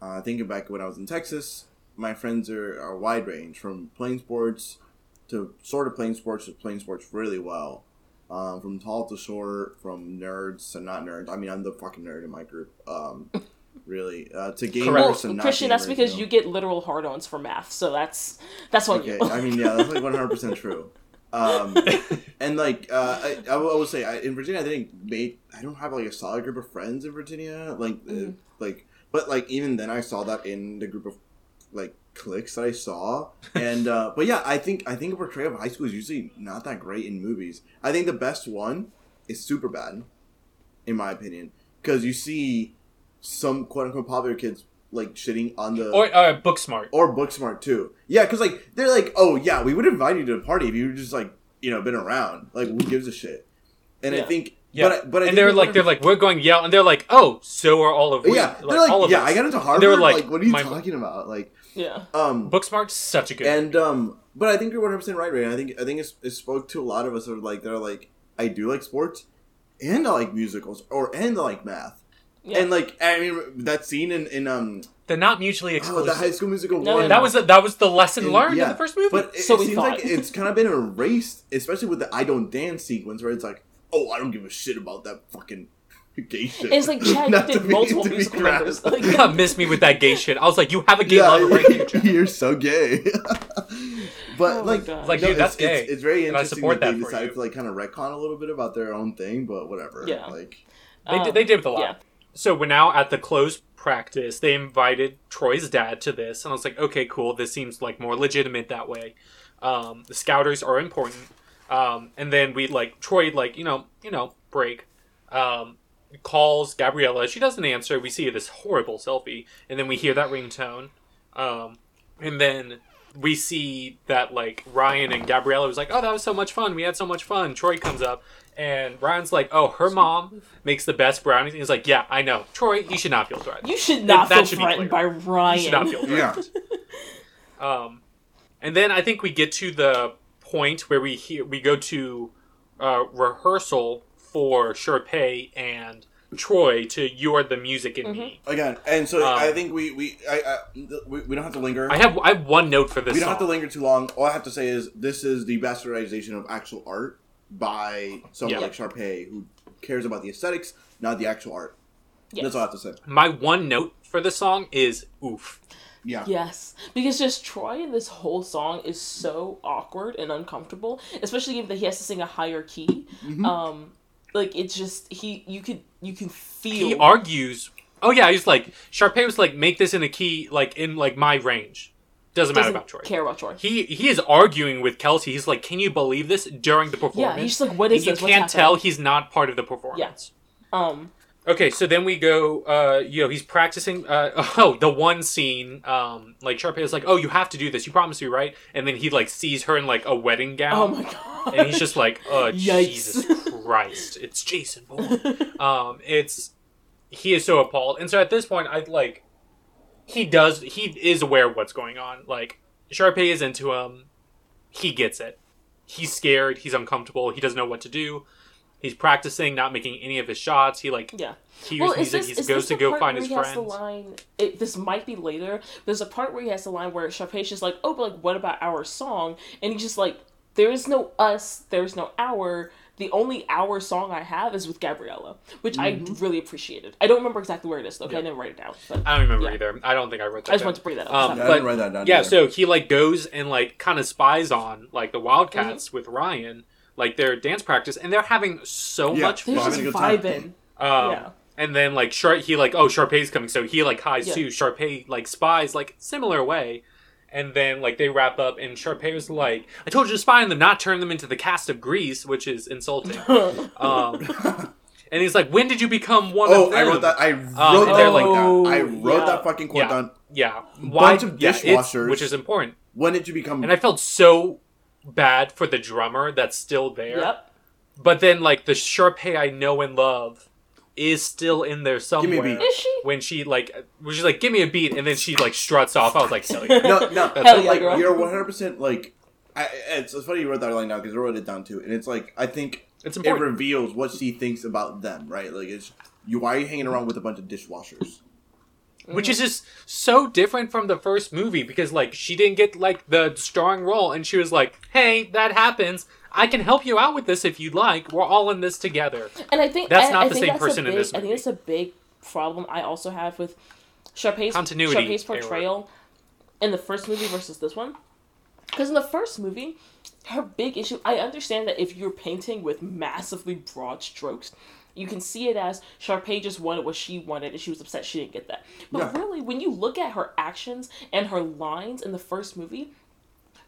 uh, thinking back when I was in Texas, my friends are, are wide range from playing sports to sort of playing sports to playing sports really well. Um, from tall to short, from nerds to not nerds. I mean, I'm the fucking nerd in my group. Um, really, uh, to gamers Correct. Well, to not Christian, that's gamers, because know? you get literal hard-ons for math, so that's that's what. Okay, you. I mean, yeah, that's like one hundred percent true. Um, and like, uh, I, I will say, I, in Virginia, I didn't make. I don't have like a solid group of friends in Virginia. Like, uh, Mhm. like, but like even then, I saw that in the group of like cliques that I saw. And uh, but yeah, I think I think a portrayal of high school is usually not that great in movies. I think the best one is Superbad, in my opinion, because you see some quote unquote popular kids like shitting on the Or uh, Booksmart. or Booksmart too. Yeah, because like they're like, oh yeah, we would invite you to the party if you were just like you know been around. Like who gives a shit? And I think, Yeah, but I- but I and they're like they're like we're going to yell, and they're like, oh, so are all of we. yeah, they're like, all of yeah, us. I got into And Harvard. they were like, like, what are you my- talking about? Like, yeah. um, Booksmart's such a good. and um, but I think you're 100 percent right, Ray. I think I think it's, it spoke to a lot of us. that Are like they're like, I do like sports, and I like musicals, or and I like math, Yeah. and like I mean that scene in in um they're not mutually oh, exclusive. the High School Musical No, one. no, that was the, that was the lesson And- learned yeah, in the first movie. But it, So it we seems thought. like it's kind of been erased, especially with the "I don't dance" sequence, where it's like, "Oh, I don't give a shit about that fucking gay shit." And it's like Chad, Not you to did be- multiple to be musical crass. numbers. Like, you got miss me with that gay shit. I was like, you have a gay yeah, lover right here. Chad. you're so gay. but Oh my like, God. Like, no, dude, that's it's, gay. It's, it's very And I interesting support that they that for decided you. to like kind of retcon a little bit about their own thing, but whatever. Yeah. Like, They, um, did, they did with a lot. yeah. So we're now at the closed practice. They invited Troy's dad to this, and I was like, okay, cool. This seems like more legitimate that way. Um, the scouters are important. Um, and then we like Troy, like you know, you know, break. Um, calls Gabriella. She doesn't answer. We see this horrible selfie, and then we hear that ringtone. Um, and then we see that like Ryan and Gabriella was like, "Oh, that was so much fun. We had so much fun." Troy comes up, and Ryan's like, "Oh, her mom makes the best brownies." And he's like, "Yeah, I know, Troy. You should not feel threatened. You should not That feel should be threatened by clear. Ryan. You should not feel yeah, threatened." Um, and then I think we get to the point where we hear we go to uh, rehearsal for Sharpay and Troy to "You Are the Music in Me." again, and so Um, I think we we I, I we, we don't have to linger. I have I have one note for this. we don't song. have to linger too long. All I have to say is this is the bastardization of actual art by someone Yeah. like Sharpay who cares about the aesthetics, not the actual art. Yes. That's all I have to say. My one note for this song is "Oof." Yeah. Yes, because just Troy in this whole song is so awkward and uncomfortable, especially given that he has to sing a higher key. Mm-hmm. Um, like it's just he you could you can feel he argues. Oh yeah, he's like Sharpay was like make this in a key like in like my range. Doesn't, matter doesn't about Troy. care about Troy. He he is arguing with Kelsi. He's like, "Can you believe this?" During the performance, yeah. he's like, "What is And this? You What's can't tell he's not part of the performance. Um, Okay, so then we go. Uh, you know, he's practicing. Uh, oh, the one scene. Um, like Sharpay is like, "Oh, you have to do this. You promised me, right?" And then he like sees her in like a wedding gown. oh my god. and he's just like, "Uh, Yikes. Jesus Christ! It's Jason Bourne." um, it's he is so appalled, and so at this point, I like he does he is aware of what's going on. Like Sharpay is into him. He gets it. He's scared. He's uncomfortable. He doesn't know what to do. He's practicing, not making any of his shots. He like yeah. he Well, hears is music. this, He is goes this to the go part find where his he has the friends. line? It, this might be later. There's a part where he has the line where Sharpay's just like, "Oh, but like, what about our song?" And he's just like, "There is no us. There's no our. The only our song I have is with Gabriella, which I really appreciated. I don't remember exactly where it is though. 'cause I didn't write it down. But I don't remember Yeah. either. I don't think I wrote that. I just down. wanted to bring that up. Um, Yeah, I didn't write that down yeah, either. so he like goes and like kind of spies on like the Wildcats Mm-hmm. with Ryan, like their dance practice, and they're having so Yeah. much They're fun. just having a vibing. Um, yeah. And then like Shar- he like oh Sharpay's coming, so he like hides Yeah. too. Sharpay like spies like similar way, and then like they wrap up, and Sharpay was like, "I told you to spy on them, not turn them into the cast of Grease," which is insulting. um, and he's like, "When did you become one Oh, of them?" I wrote that. I wrote and that like like- that. I wrote yeah. that fucking quote Yeah. down. Yeah, why? Bunch of yeah, dishwashers. which is important. When did you become? And I felt so bad for the drummer that's still there. Yep. But then, like, the Sharpay I know and love is still in there me a somewhere. beat. Is she? When she, like, when she's like, give me a beat, and then she, like, struts off. I was like, silly. no, no. Hell yeah, like girl. you're 100 percent like. I, it's, it's funny you wrote that line down because I wrote it down too, and it's like I think It's it reveals what she thinks about them, right? Like, it's you. Why are you hanging around with a bunch of dishwashers? Which is mm-hmm. just so different from the first movie because, like, she didn't get, like, the starring role, and she was like, hey, that happens. I can help you out with this if you'd like. We're all in this together. And I think That's I- not I the same person in big- this I think movie. it's a big problem I also have with Sharpay's Continuity Sharpay's error. portrayal in the first movie versus this one. Because in the first movie, her big issue. I understand that if you're painting with massively broad strokes, you can see it as Sharpay just wanted what she wanted, and she was upset she didn't get that. But Yeah. really, when you look at her actions and her lines in the first movie,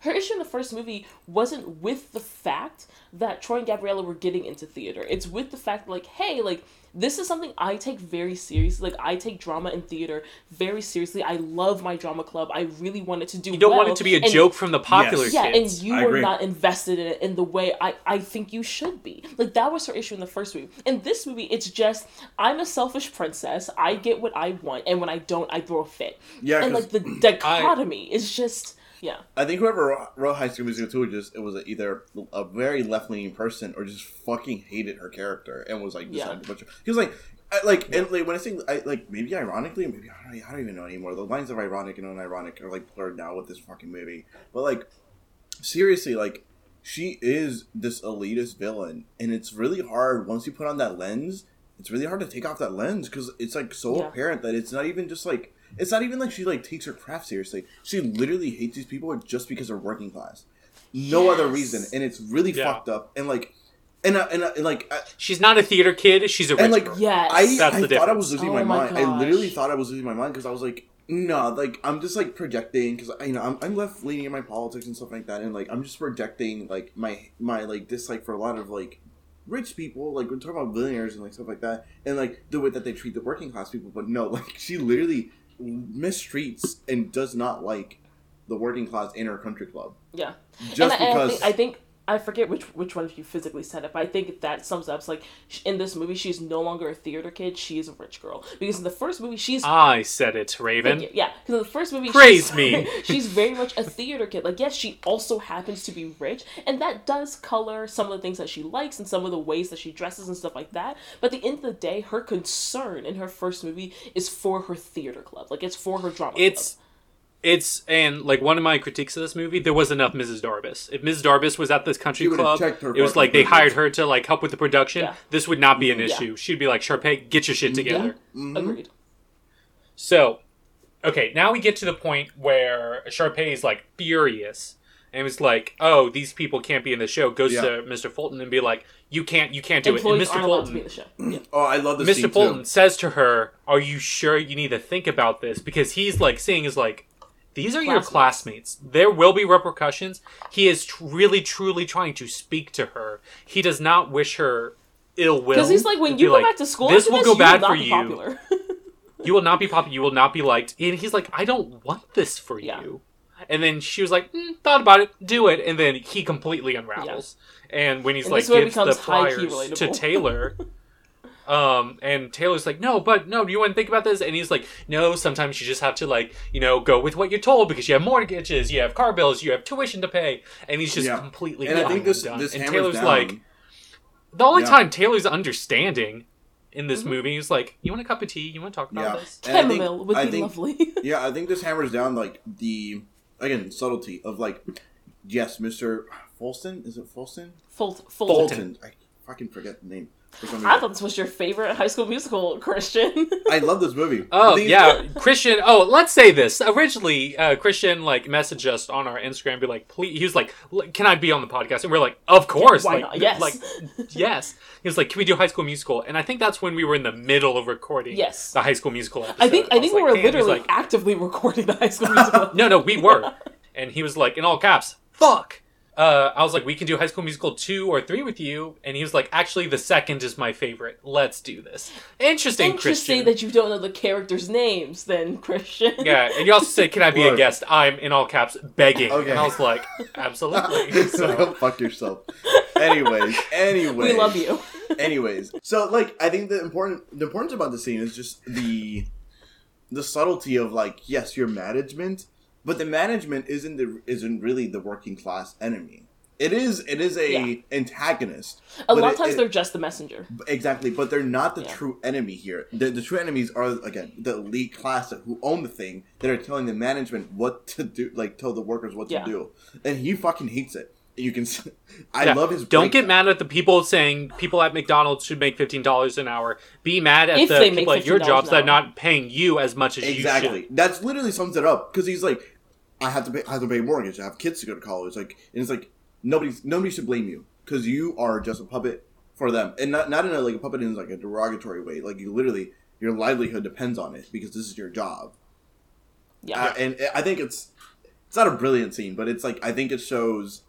her issue in the first movie wasn't with the fact that Troy and Gabriella were getting into theater. It's with the fact, like, hey, like, this is something I take very seriously. Like, I take drama and theater very seriously. I love my drama club. I really want it to do You don't want it to be a And- joke from the popular Yes. Yeah, kids. and you I were agree. not invested in it in the way I, I think you should be. Like, that was her issue in the first movie. In this movie, it's just, I'm a selfish princess. I get what I want, and when I don't, I throw a fit. Yeah, and like, the dichotomy is just, yeah. I think whoever wrote High School Musical 2 just it was either a very left leaning person or just fucking hated her character and was like Yeah. decided to butcher. He was like, I, like and like when I say I, like maybe ironically maybe I don't, I don't even know anymore. The lines of ironic and unironic are like blurred now with this fucking movie. But like seriously, like she is this elitist villain, and it's really hard once you put on that lens. It's really hard to take off that lens because it's like so Yeah. apparent that it's not even just like it's not even like she like takes her craft seriously. She literally hates these people just because they're working class, no other reason, and it's really Yeah. fucked up. And like, and uh, and, uh, and like, I, She's not a theater kid. She's a rich and like, girl. Yes. I, That's I the thought I was losing Oh my, my mind. I literally thought I was losing my mind because I was like, no, like I'm just like projecting because you know I'm, I'm left leaning in my politics and stuff like that, and like I'm just projecting like my my like dislike for a lot of like rich people. Like we're talking about billionaires and like stuff like that, and like the way that they treat the working class people. But no, like she literally mistreats and does not like the working class in her country club Yeah. just and I, and I because. think, I think I forget which which one of you physically said it, but I think that sums up. It's like in this movie, she's no longer a theater kid; she is a rich girl. Because in the first movie, she's I said it, Raven. Yeah, because in the first movie, Praise she's, me. she's very much a theater kid. Like, yes, she also happens to be rich, and that does color some of the things that she likes and some of the ways that she dresses and stuff like that. But at the end of the day, her concern in her first movie is for her theater club. Like, it's for her drama It's club. It's and like one of my critiques of this movie, there was enough Mrs. Darbus. If Mrs. Darbus was at this country club, it was like they privilege. hired her to like help with the production. Yeah. This would not be an Yeah. issue. She'd be like, Sharpay, get your shit together. Mhm. Agreed. So, okay, now we get to the point where Sharpay is like furious and was like, "Oh, these people can't be in the show." Goes Yeah. to Mr. Fulton and be like, "You can't, you can't do it." And Employees Mr. aren't allowed to be in Fulton, the show. Yeah. Oh, I love this Mr. scene Fulton too. says to her, "Are you sure you need to think about this?" Because he's like seeing is like, "These are your Classmates. classmates. There will be repercussions." He is tr- really, truly trying to speak to her. He does not wish her ill will. Because he's like, when you go like, back to school, this will this, go you bad will for not be you. Popular. You will not be popular. You will not be liked. And he's like, I don't want this for Yeah. you. And then she was like, mm, thought about it, do it. And then he completely unravels. And when he's And like, this is where it gives the flyers to. Taylor. Um, and Taylor's like, no, but no, do you want to think about this? And he's like, no, sometimes you just have to like, you know, go with what you're told because you have mortgages, you have car bills, you have tuition to pay. And he's just Yeah. completely And I think this undone. this and Taylor's down. like, the only Yeah. time Taylor's understanding in this Mm-hmm. movie is like, you want a cup of tea? You want to talk about Yeah. this? And I think- Chamomile would be think- lovely. yeah, I think this hammers down like the again subtlety of like yes, Mister Fulton is it Fulton? Folt, Folt. Fulton. Fulton. I fucking forget the name. For some I thought this was your favorite High School Musical, Christian. I love this movie. Oh The thing is- yeah, Christian. Oh, let's say this. Originally, uh, Christian like messaged us on our Instagram, be like, "Please," he was like, "Can I be on the podcast?" And we're like, "Of course, why like, not? Yes. like, yes." He was like, "Can we do High School Musical?" And I think that's when we were in the middle of recording. Yes. the High School Musical. Episode. I think I was think we like, were "Damn." He was literally like, actively recording the High School Musical. no, no, we were. And he was like, in all caps, "Fuck." Uh, I was like, we can do High School Musical two or three with you, and he was like, actually, the second is my favorite. Let's do this. Interesting, Interesting Christian. that you don't know the characters' names, then Christian. Yeah, and you also said, "Can I be a guest?" I'm in all caps begging, Okay. and I was like, "Absolutely." so So, go fuck yourself. Anyways, anyways, we love you. anyways so like i think the important the importance about the scene is just the the subtlety of like yes your management but the management isn't the isn't really the working class enemy it is it is a Yeah. antagonist A lot of times it- they're just the messenger. exactly but they're not the Yeah. true enemy here the, the true enemies are again the elite class who own the thing that are telling the management what to do like tell the workers what to do and he fucking hates it you can s- i yeah, love his Don't break- get mad at the people saying people at McDonald's should make fifteen dollars an hour. Be mad at If the people at your jobs that are not paying you as much as Exactly. you should. That's literally sums it up because he's like, I have to pay, I have to pay a mortgage. I have kids to go to college. Like, and it's like nobody nobody should blame you because you are just a puppet for them, and not not in a like a puppet in like a derogatory way. Like you literally your livelihood depends on it because this is your job. Yeah. Uh, and I think it's it's not a brilliant scene, but it's like I think it shows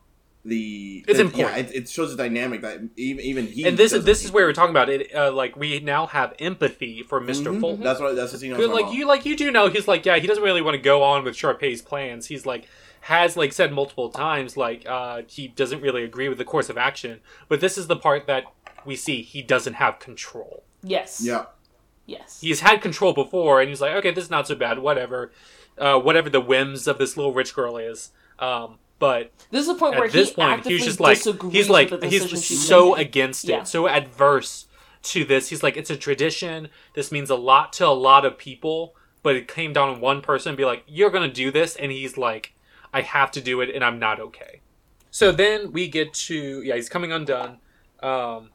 the It's that- important. Yeah, it, it shows the dynamic that even even he And this is this is where we're talking about it. Uh, like we now have empathy for mister Mhm. Fulton. That's what that's the scene. I was Good, talking like about. you like you do know he's like yeah he doesn't really want to go on with Sharpay's plans. He's like has like said multiple times like uh he doesn't really agree with the course of action. But this is the part that we see he doesn't have control. yes. Yeah. Yes. He's had control before and he's like okay this is not so bad whatever. Uh, whatever the whims of this little rich girl is. Um, but This is the point where this he point actively he's just like he's like he's so making. against Yeah. it so adverse to this he's like it's a tradition this means a lot to a lot of people but it came down on one person be like you're gonna do this and he's like i have to do it and i'm not okay so then we get to yeah he's coming undone um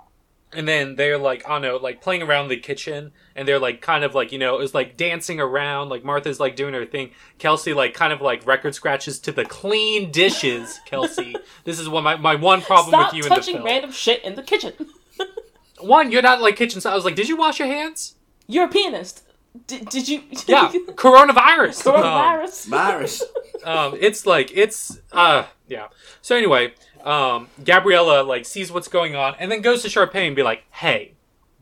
and then they're like, I don't know, like playing around the kitchen, and they're like kind of like, you know, it was like dancing around, like Martha's like doing her thing. Kelsi like kind of like record scratches to the clean dishes, Kelsi. this is one my, my one problem Stop with you in the touching film. random shit in the kitchen. One, you're not like kitchen. So I was like, did you wash your hands? You're a pianist. Did, did you? Yeah, coronavirus. Um, Coronavirus. Virus. um, it's like it's uh yeah. So anyway, um, Gabriella like sees what's going on and then goes to Sharpay and be like, "Hey,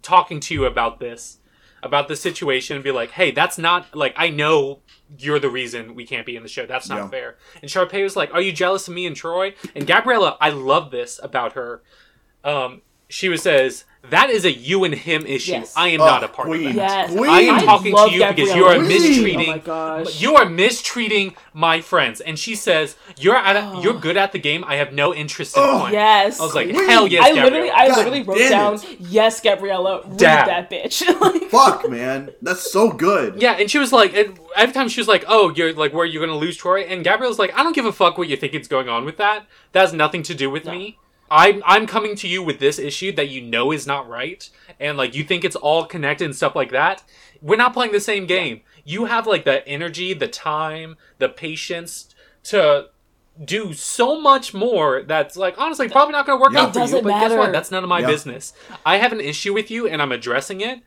talking to you about this, about the situation, and be like, hey, that's not like I know you're the reason we can't be in the show. That's not Yeah. fair." And Sharpay was like, "Are you jealous of me and Troy?" And Gabriella, I love this about her. Um, she was says that is a you and him issue. Yes. I am Oh, not a part queen. of that. Yes. Queen. I am I talking love to you because you are Queen. mistreating. Oh my gosh. You are mistreating my friends, and she says you're at a, Oh. you're good at the game. I have no interest in Oh, playing. Yes. I was like, Queen. hell yes, I Gabriella. literally, I God literally wrote down, it. "Yes, Gabriella, read Dab. that bitch." like, Fuck, man. That's so good. Yeah, and she was like, and every time she was like, "Oh, you're like, where are you're gonna lose Troy?" And Gabrielle's like, "I don't give a fuck what you think is going on with that. That has nothing to do with No. me. I'm I'm coming to you with this issue that you know is not right, and like you think it's all connected and stuff like that. We're not playing the same game. You have like the energy, the time, the patience to do so much more that's like honestly probably not going to work Yeah. out for you. doesn't But guess what? matter. That's none of my Yeah. business. I have an issue with you, and I'm addressing it.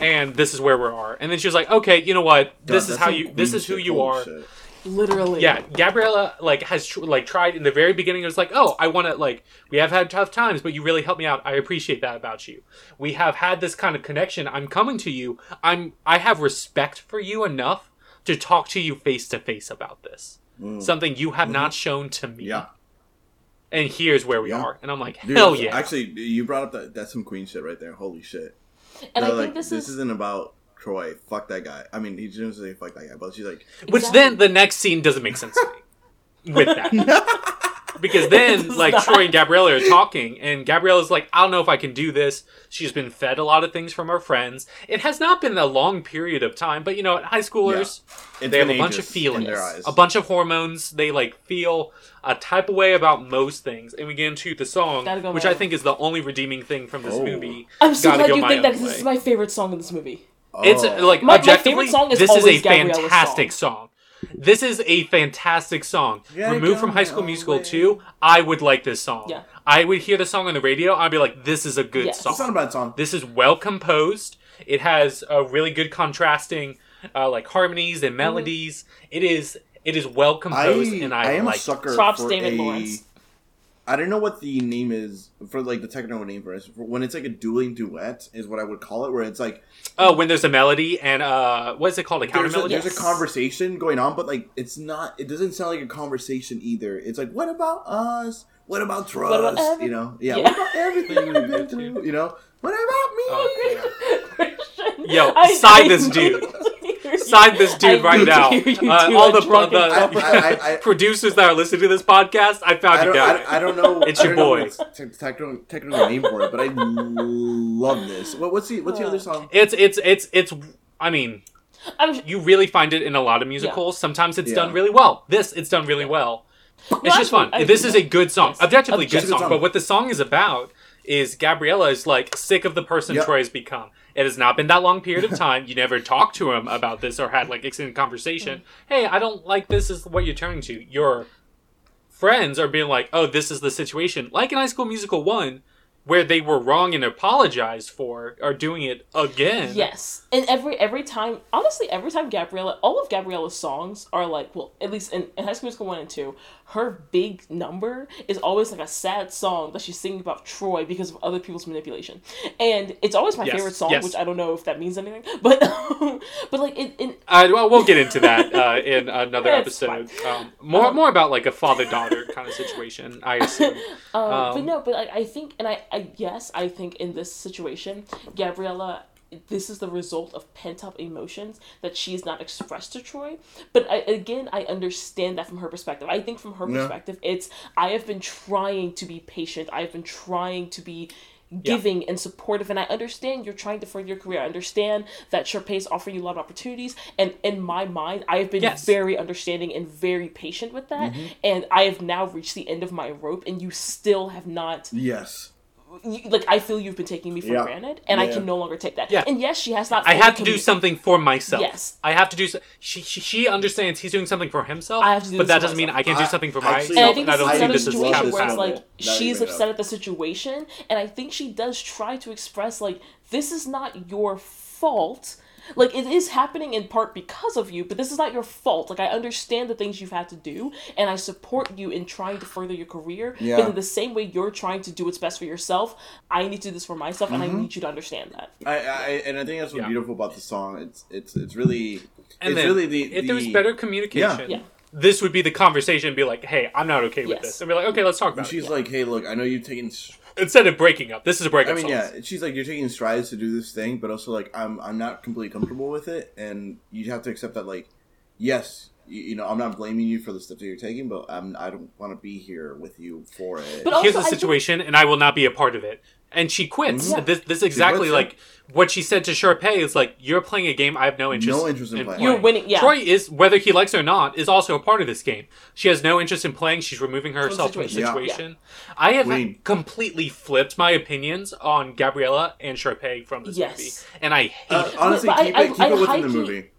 And this is where we are. And then she was like, "Okay, you know what? This God, is how you. This is who you Holy are." Shit. Literally. Yeah, Gabriella like has tr- like tried in the very beginning. It was like, oh, I want to like we have had tough times, but you really helped me out. I appreciate that about you. We have had this kind of connection. I'm coming to you. I'm I have respect for you enough to talk to you face to face about this. Something you have not shown to me. Mm. Yeah. And here's where we Yeah. are. And I'm like, Dude, hell yeah. Actually, you brought up that that's some queen shit right there. Holy shit. And I They're think like, this, this is isn't about Troy. Fuck that guy. I mean, he didn't say fuck that guy, but she's like, Which then the next scene doesn't make sense to me with that. because then like not. Troy and Gabriella are talking and Gabriella's like, I don't know if I can do this. She's been fed a lot of things from her friends. It has not been a long period of time, but you know, high schoolers It's they have a bunch of feelings, their eyes. a bunch of hormones. They like feel a type of way about most things, and we get into the song, go which I think is the only redeeming thing from this Oh. movie. I'm so Gotta glad Go you think that because this is my favorite song in this movie. It's Oh. like My- my objectively, favorite song is this is a always Gabriella's fantastic song. This is a fantastic song. Removed from High School Musical way. 2, I would like this song. Yeah. I would hear the song on the radio. I'd be like, "This is a good Yes. song." It's not a bad song. This is well composed. It has a really good contrasting, uh, like harmonies and melodies. It is it is well I, composed, and I, I am like. a sucker Props for David a, Lawrence. I don't know what the name is for like the technical name for it. When it's like a dueling duet is what I would call it, where it's like Oh, when there's a melody and uh, what is it called? A counter there's a, melody. there's a conversation going on, but like it's not. It doesn't sound like a conversation either. It's like, what about us? What about trust? about every- you know, yeah. Yeah. What about everything we've been through? You know, what about me? Oh, Christian, Yo, I- side I this dude. to hear you. Side this dude I right now. Uh, all the, drunken the. I- I- I- producers that are listening to this podcast, I found I you guys. I, I don't know. It's your boy. what's te- technical, technical name for it, but I love this. What, what's the What's the other song? It's it's it's it's. I mean, I'm, you really find it in a lot of musicals. Sometimes it's Yeah. done really well. This it's done really well. It's just fun. I- I- this is a good song, Yes. objectively good Objective song. song. But what the song is about is Gabriella is like sick of the person Yep. Troy has become. It has not been that long period of time. You never talked to him about this or had like extended conversation. Hey, I don't like this. Is what you're turning to. Your friends are being like, oh, this is the situation. Like in High School Musical one, where they were wrong and apologized for, are doing it again. Yes, and every every time, honestly, every time Gabriella, all of Gabriella's songs are like, well, at least in, in High School Musical one and two, her big number is always like a sad song that she's singing about Troy because of other people's manipulation, and it's always my Yes, favorite song, yes. which I don't know if that means anything, but but like it, in Uh, well, we'll get into that uh, in another episode. Um, more, more about like a father-daughter kind of situation, I assume. Um, but Um, no, but I, I think, and I, I, yes, I think in this situation, Gabriella, this is the result of pent up emotions that she has not expressed to Troy. But I, again, I understand that from her perspective. I think from her Yeah. perspective, it's I have been trying to be patient. I have been trying to be giving and supportive and I understand you're trying to further your career. I understand that Sharpay is offering you a lot of opportunities and in my mind I have been Yes. very understanding and very patient with that mm-hmm. and I have now reached the end of my rope and you still have not Yes. You, like I feel you've been taking me for Yeah. granted and I can no longer take that. Yeah. And yes, she has not I fully have to do something for myself. Yes. I have to do. So- she, she she understands he's doing something for himself. I have to do but that doesn't mean. I can do I- something for actually- myself. And I think I this don't is see another situation where it's like Now she's upset up. at the situation, and I think she does try to express like this is not your fault. Like it is happening in part because of you, but this is not your fault. Like I understand the things you've had to do, and I support you in trying to further your career. Yeah. But in the same way you're trying to do what's best for yourself, I need to do this for myself, and I Mm-hmm. need you to understand that. I, I and I think that's what's Yeah. beautiful about the song. It's it's it's really And it's then, really the if there was better communication, Yeah. yeah this would be the conversation. and Be like, hey, I'm not okay with Yes. this, and be like, okay, let's talk about She's it. like, hey, look, I know you've taken. Instead of breaking up, this is a breakup. I mean, song. yeah, she's like, you're taking strides to do this thing, but also like, I'm I'm not completely comfortable with it, and you have to accept that, like, yes, you, you know, I'm not blaming you for the stuff that you're taking, but I'm I don't want to be here with you for it. But also, Here's I the think- situation, and I will not be a part of it. And she quits. Yeah. This, this is exactly quits, yeah. like what she said to Sharpay is like, you're playing a game I have no interest, No interest in playing. You're winning, yeah. Troy is, whether he likes it or not, is also a part of this game. She has no interest in playing. She's removing herself from the situation. Yeah. situation. I have Queen. completely flipped my opinions on Gabriella and Sharpay from this Yes. movie. And I hate Uh, it. honestly, keep I- it keep I it within the high-key- movie.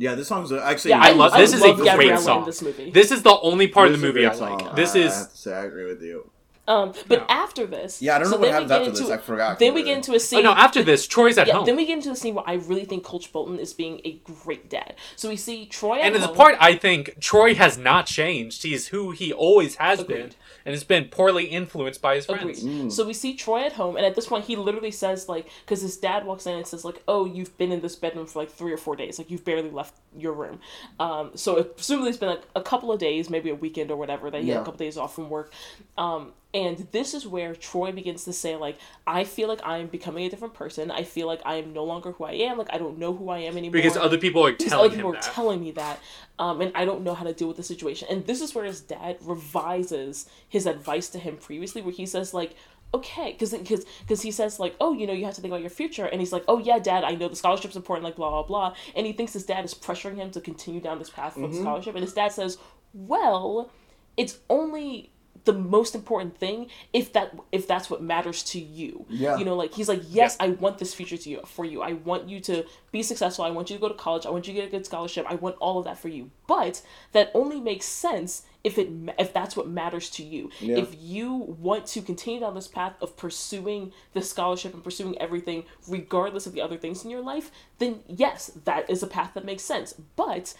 Yeah, this song's actually. Yeah, I love- this is a love great Gabriella song. this movie. This is the only part of the movie I great song. like. This I- I is have to say, I agree with you. Um, but No. after this, Yeah, I don't know so what then we happens after into, this. I forgot. Then we get into a scene. Oh no! After this, Troy's at yeah, home, then we get into a scene where I really think Coach Bolton is being a great dad. So we see Troy at and at the home. part I think Troy has not changed. He's who he always has Agreed. been, and has been poorly influenced by his Agreed. friends. Mm. So we see Troy at home, and at this point, he literally says like, because his dad walks in and says like, "Oh, you've been in this bedroom for like three or four days. Like you've barely left your room." Um, so it, presumably it's been like a couple of days, maybe a weekend or whatever. That he had a couple days off from work. Um, and this is where Troy begins to say like, "I feel like I'm becoming a different person. I feel like I am no longer who I am. Like I don't know who I am anymore." Because other people are Because telling other people that. are telling me that, um, and I don't know how to deal with the situation. And this is where his dad revises his advice to him previously, where he says like, "Okay," because because because he says like, "Oh, you know, you have to think about your future," and he's like, "Oh yeah, dad, I know the scholarship's important," like blah blah blah, and he thinks his dad is pressuring him to continue down this path for the scholarship, and his dad says, "Well, it's only." The most important thing if that if that's what matters to you. Yeah. you know like he's like yes i want this future to you for you. I want you to be successful. I want you to go to college. I want you to get a good scholarship. I want all of that for you. But that only makes sense if it if that's what matters to you. Yeah. if you want to continue down this path of pursuing the scholarship and pursuing everything regardless of the other things in your life then yes that is a path that makes sense. But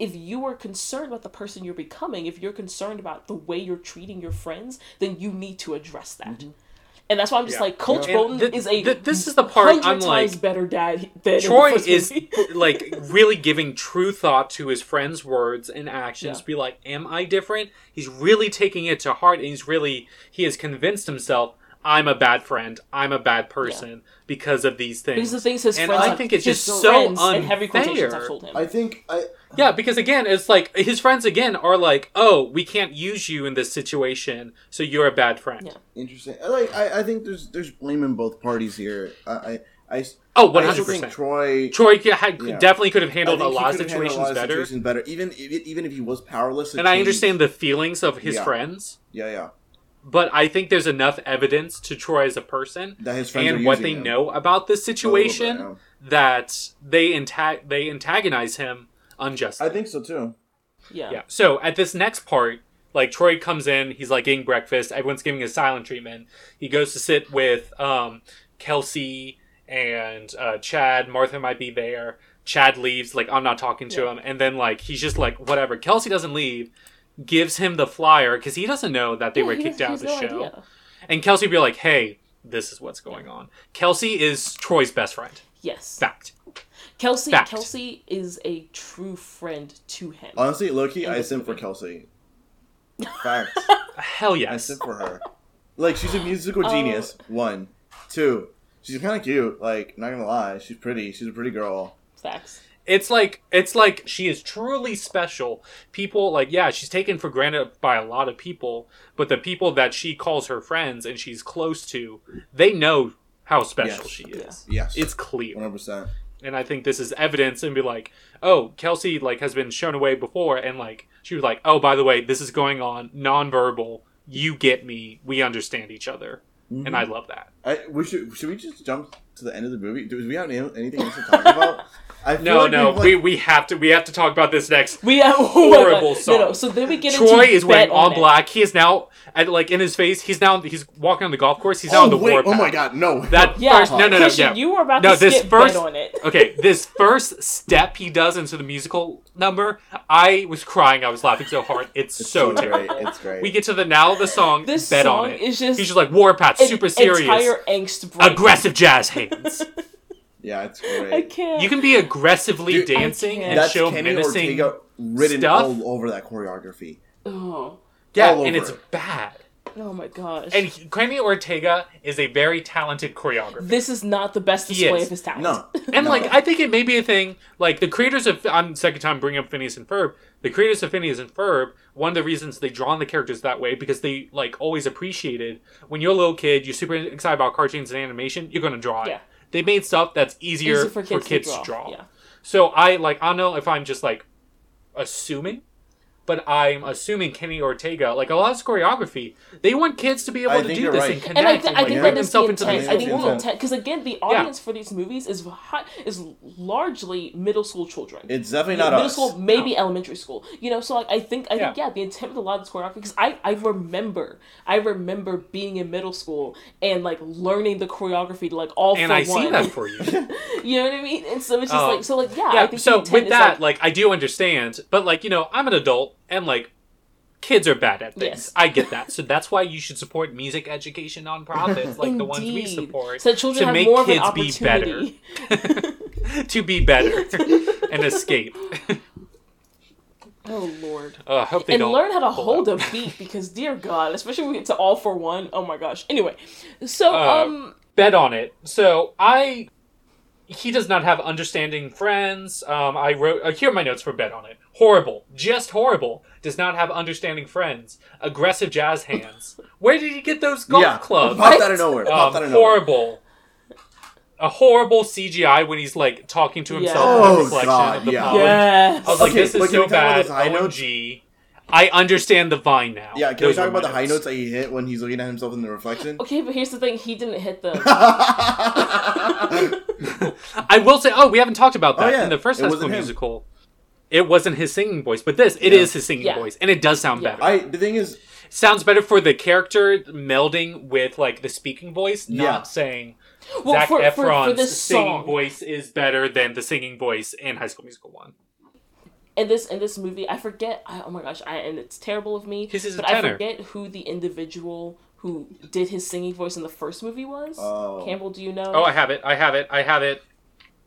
if you are concerned about the person you're becoming, if you're concerned about the way you're treating your friends, then you need to address that. Mm-hmm. And that's why I'm just Yeah. like, Coach And Bolton th- is a th- this is the part I'm times like- better dad than Troy is like really giving true thought to his friends' words and actions. Yeah. Be like, "Am I different?" He's really taking it to heart, and he's really he has convinced himself, "I'm a bad friend. I'm a bad person because of these things." These are the things his and friends I think it's just so friends in heavy quotations unfair. have told him. I think I. Yeah, because again, it's like his friends again are like, "Oh, we can't use you in this situation, so you're a bad friend." Yeah. Interesting. I Like I, I think there's there's blame in both parties here. I I, I Oh, one I hundred think percent. Troy. Troy could- had, Yeah. definitely could have handled a lot of could've handled a situations lot of better. situations better. Even even even if he was powerless. to And I understand the feelings of his Yeah. friends, Yeah, yeah. But I think there's enough evidence to Troy as a person That his and what they him. know about this situation bit, yeah. that they antag- they antagonize him unjustly. I think so too. yeah. Yeah. So at this next part, like Troy comes in, he's like eating breakfast. Everyone's giving a silent treatment. He goes to sit with um, Kelsi and uh, Chad. Martha might be there. Chad leaves, like I'm not talking to Yeah. him, and then like he's just like whatever. Kelsi doesn't leave. Gives him the flyer because he doesn't know that they Yeah, were kicked out of the no show. idea. And Kelsi would be like, "Hey, this is what's going on." Kelsi is Troy's best friend. Yes. Fact. Kelsi Fact. Kelsi is a true friend to him. Honestly, Loki, In I this simp for. Kelsi. Fact. Hell yes, I yes. simp for her. Like she's a musical Oh. genius. One, two. She's kind of cute. Like not gonna lie, she's pretty. She's a pretty girl. Facts. It's like it's like she is truly special. People like yeah, she's taken for granted by a lot of people, but the people that she calls her friends and she's close to, they know how special Yes. she is. Yes, It's clear. one hundred percent. And I think this is evidence and be like, "Oh, Kelsi like has been shown away before and like she was like, "Oh, by the way, this is going on nonverbal. You get me. We understand each other." Mm-hmm. And I love that. I we should should we just jump to the end of the movie? Do we have anything else to talk about? I feel No, like no, we've, like- we we have to we have to talk about this next. We have oh my Horrible song. No, no. So then we get Troy into is wearing all on It. black. He is now, and like in his face, he's now he's walking on the golf course. He's now Oh on the wait! warpath. Oh my god! No. That Yeah, first, no, no, no, Christian, yeah. you were about No, to this skip first- Bet on it. okay, this first step he does into the musical number, I was crying. I was laughing so hard. It's, It's so, so terrible. great. It's great. We get to the now of the song. This bet song on it. is just he's just like warpath, super serious, Entire angst. break. aggressive jazz hands. yeah, it's great. I can't. you can be aggressively Dude, dancing and That's show Kenny menacing. Ortega written stuff. all over that choreography. Oh, yeah, all and it's bad. Oh my gosh. And he- Kenny Ortega is a very talented choreographer. this is not the best display of his talent. No, And No. like, I think it may be a thing. Like the creators of, I'm second time bringing up Phineas and Ferb. The creators of Phineas and Ferb. One of the reasons they drawn the characters that way because they like always appreciated when you're a little kid, you're super excited about cartoons and animation. You're gonna draw it. Yeah. They made stuff that's easier Easy for kids, to draw. Yeah. So I like, I don't know if I'm just like assuming, but I'm assuming Kenny Ortega, like a lot of choreography, they want kids to be able I to do this right. and and I, connect th- and, I think bring that is the themselves into the intent. I think musical. the intent because again, the audience for these movies is high, is largely middle school children. It's definitely Yeah, not middle us. school, maybe elementary school. You know, so like I think I think Yeah. yeah, the intent with a lot of this choreography because I I remember I remember being in middle school and like learning the choreography to like all and for I one. see that for you. you know what I mean? And so it's just Um, like so like yeah. I yeah. think So intent with that, like, like, I do understand, but like you know, I'm an adult and like. Kids are bad at things. Yes. I get that. So that's why you should support music education nonprofits like the ones we support so children to have make more of an kids be better. to be better and escape. Oh lord. Uh, I hope they and don't learn how to hold out. a beat because dear god especially when we get to all for one oh my gosh anyway so Uh, um bet on it. So I, he does not have understanding friends. Um, I wrote uh, here are my notes for bet on it. Horrible, just horrible. Does not have understanding friends. Aggressive jazz hands. Where did he get those golf yeah, clubs? popped out of nowhere. Um, out of nowhere. horrible. A horrible CGI when he's like talking to himself Yeah. in the Oh, reflection God, of the yeah. pond. yes I was like, this is so bad. I know notes? OMG. I understand the vine now. Yeah, can we talk about the my high notes that he hit when he's looking at himself in the reflection? okay but here's the thing he didn't hit them I will say, oh, we haven't talked about oh, that Oh, yeah. in the first High School him. Musical. It wasn't his singing voice, but this it is Yeah. his singing Yeah. voice, and it does sound Yeah. better. I the thing is, Sounds better for the character melding with like the speaking voice, Yeah. not saying well Zac for, for, Efron's for this singing song voice is better than the singing voice in High School Musical One. In this in this movie i forget I, oh my gosh I, and it's terrible of me His is a but i forget who the individual who did his singing voice in the first movie was Oh. campbell do you know Oh, I have it. I have it. I have it.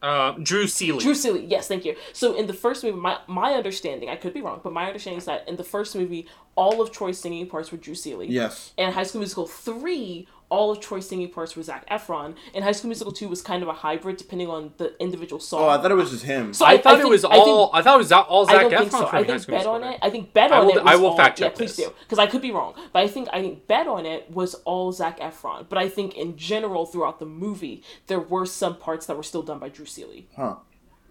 Uh, Drew Seeley. Drew Seeley, yes, thank you. So in the first movie, my my understanding, I could be wrong, but my understanding is that in the first movie, all of Troy's singing parts were Drew Seeley. yes. And High School Musical three, all of Troy's singing parts were Zac Efron. And High School Musical two was kind of a hybrid depending on the individual song. Oh, I thought it was just him. So I, I- thought I it think- was I think- all. I, thought it was all I Zac don't Efron think so. from I think School bet Musical. on it. I think bet I on will- it. Was I will all, fact Yeah, check please this. do, because I could be wrong. But I think I think bet on it was all Zac Efron. But I think in general throughout the movie, there were some parts that were still done by Drew Seeley. Huh.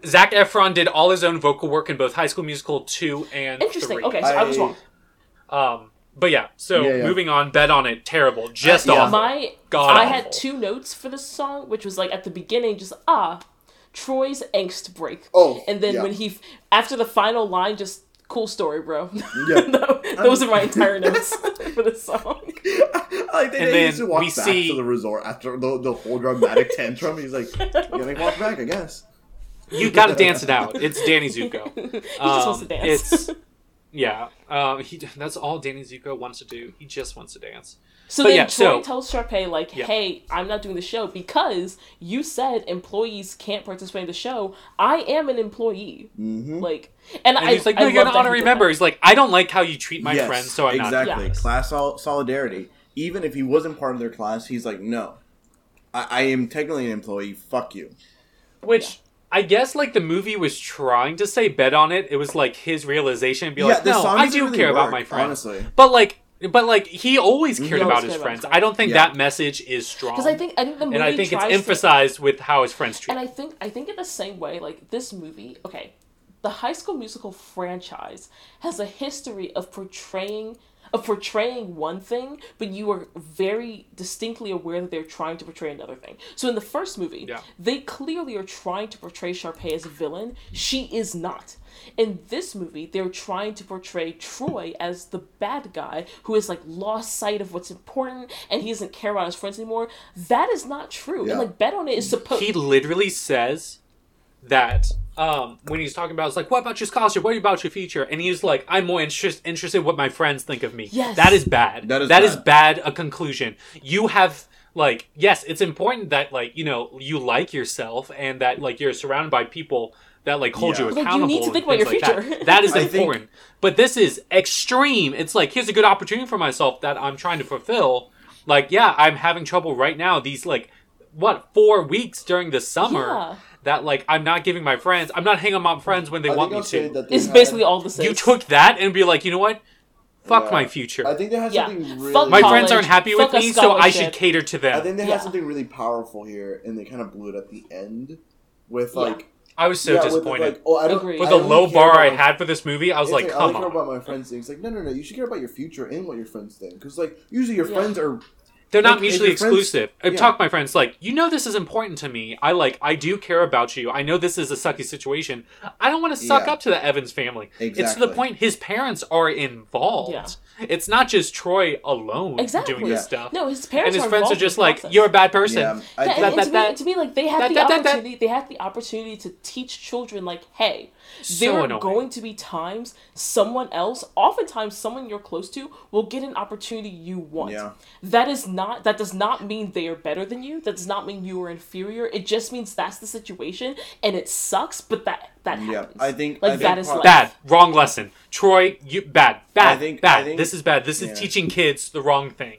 Zac Efron did all his own vocal work in both High School Musical two and Interesting. three. Okay, so I, was wrong. Um, but yeah, so Yeah, yeah. moving on. Bet on it. Terrible. Just Uh, yeah. awful. My God I awful. had two notes for this song, which was like at the beginning, just ah, Troy's angst break. Oh, and then yeah. when he after the final line, just cool story, bro. Yeah. Tho- those are my entire notes for this song. I like that And they used then to walk we back see- to the resort after the, the whole dramatic tantrum. He's like, "You gotta walk back, I guess." You got to dance it out. It's Danny Zuko. He just wants to Um, dance. It's yeah. Um, he that's all Danny Zuko wants to do. He just wants to dance. So But then yeah, Troy so- tells Sharpay like, Yeah. "Hey, I'm not doing the show because you said employees can't participate in the show. I am an employee. Mm-hmm. Like, and, And I, he's like, I you're love an that he member. He's like, I don't like how you treat my yes, friends, so I'm not. exactly Yes. class sol- solidarity. Even if he wasn't part of their class, he's like, "No, I, I am technically an employee. Fuck you." Which I guess like the movie was trying to say bet on it. It was like his realization, be yeah, like, no, I do really care about my friends. Honestly, But like, but like he always cared always about his about friends. his I don't think Yeah. that message is strong. Because I think I think the movie and I think it's tries to- emphasized with how his friends treat. And. I think I think in the same way, like this movie, okay, the High School Musical franchise has a history of portraying of portraying one thing, but you are very distinctly aware that they're trying to portray another thing. So in the first movie, Yeah. they clearly are trying to portray Sharpay as a villain. She is not. In this movie, they're trying to portray Troy as the bad guy who has like lost sight of what's important and he doesn't care about his friends anymore. That is not true. Yeah. And like Bet on It is supposed he literally says that um, when he's talking about, it's like, what about your scholarship? What about your future? And he's like, I'm more interest, interested in what my friends think of me. Yes. That is bad. That is that is bad. bad. A conclusion. You have like, yes, it's important that like you know you like yourself and that like you're surrounded by people that like hold Yeah. you Like, you need to think about your things like that. future. That is I think- important. But this is extreme. It's like here's a good opportunity for myself that I'm trying to fulfill. Like, yeah, I'm having trouble right now. These like what four weeks during the summer Yeah. that like I'm not giving my friends. I'm not hanging out with my friends when they I want me to. It's had- basically all the same. You took that and be like, you know what? Fuck Yeah. my future. I think they had Yeah. something really. Fuck my college, friends aren't happy with fuck a me, so I should cater to them. I think they Yeah. had something really powerful here, and they kind of blew it at the end with Yeah. like I was so Yeah, with disappointed. like, oh, I don't, Agreed. with I the only low bar I had for this movie, I was It's like, I come only care about my friends things. Like, no, no, no. You should care about your future and what your friends think. Because, like, usually your Yeah. friends are. They're not Like, mutually your friends- exclusive. I've yeah. talked to my friends like, you know, this is important to me. I like, I do care about you. I know this is a sucky situation. I don't want to suck Yeah. up to the Evans family. Exactly. It's to the point his parents are involved. Yeah. It's not just Troy alone Exactly. doing this stuff. No, his parents and his are friends are involved in just like, process. you're a bad person. Yeah, I Yeah, think, and, and that- to, me, to me, like they have that- the that- that- that- opportunity. They have the opportunity to teach children, like, hey, So there are annoying. going to be times someone else, oftentimes someone you're close to, will get an opportunity you want. Yeah. That is not. That does not mean they are better than you. That does not mean you are inferior. It just means that's the situation, and it sucks. But that that Yeah, happens. I think- like I think that is part- Bad. Wrong lesson. Troy, you bad. Bad. I think- bad. I think- this is bad. This is yeah. teaching kids the wrong thing.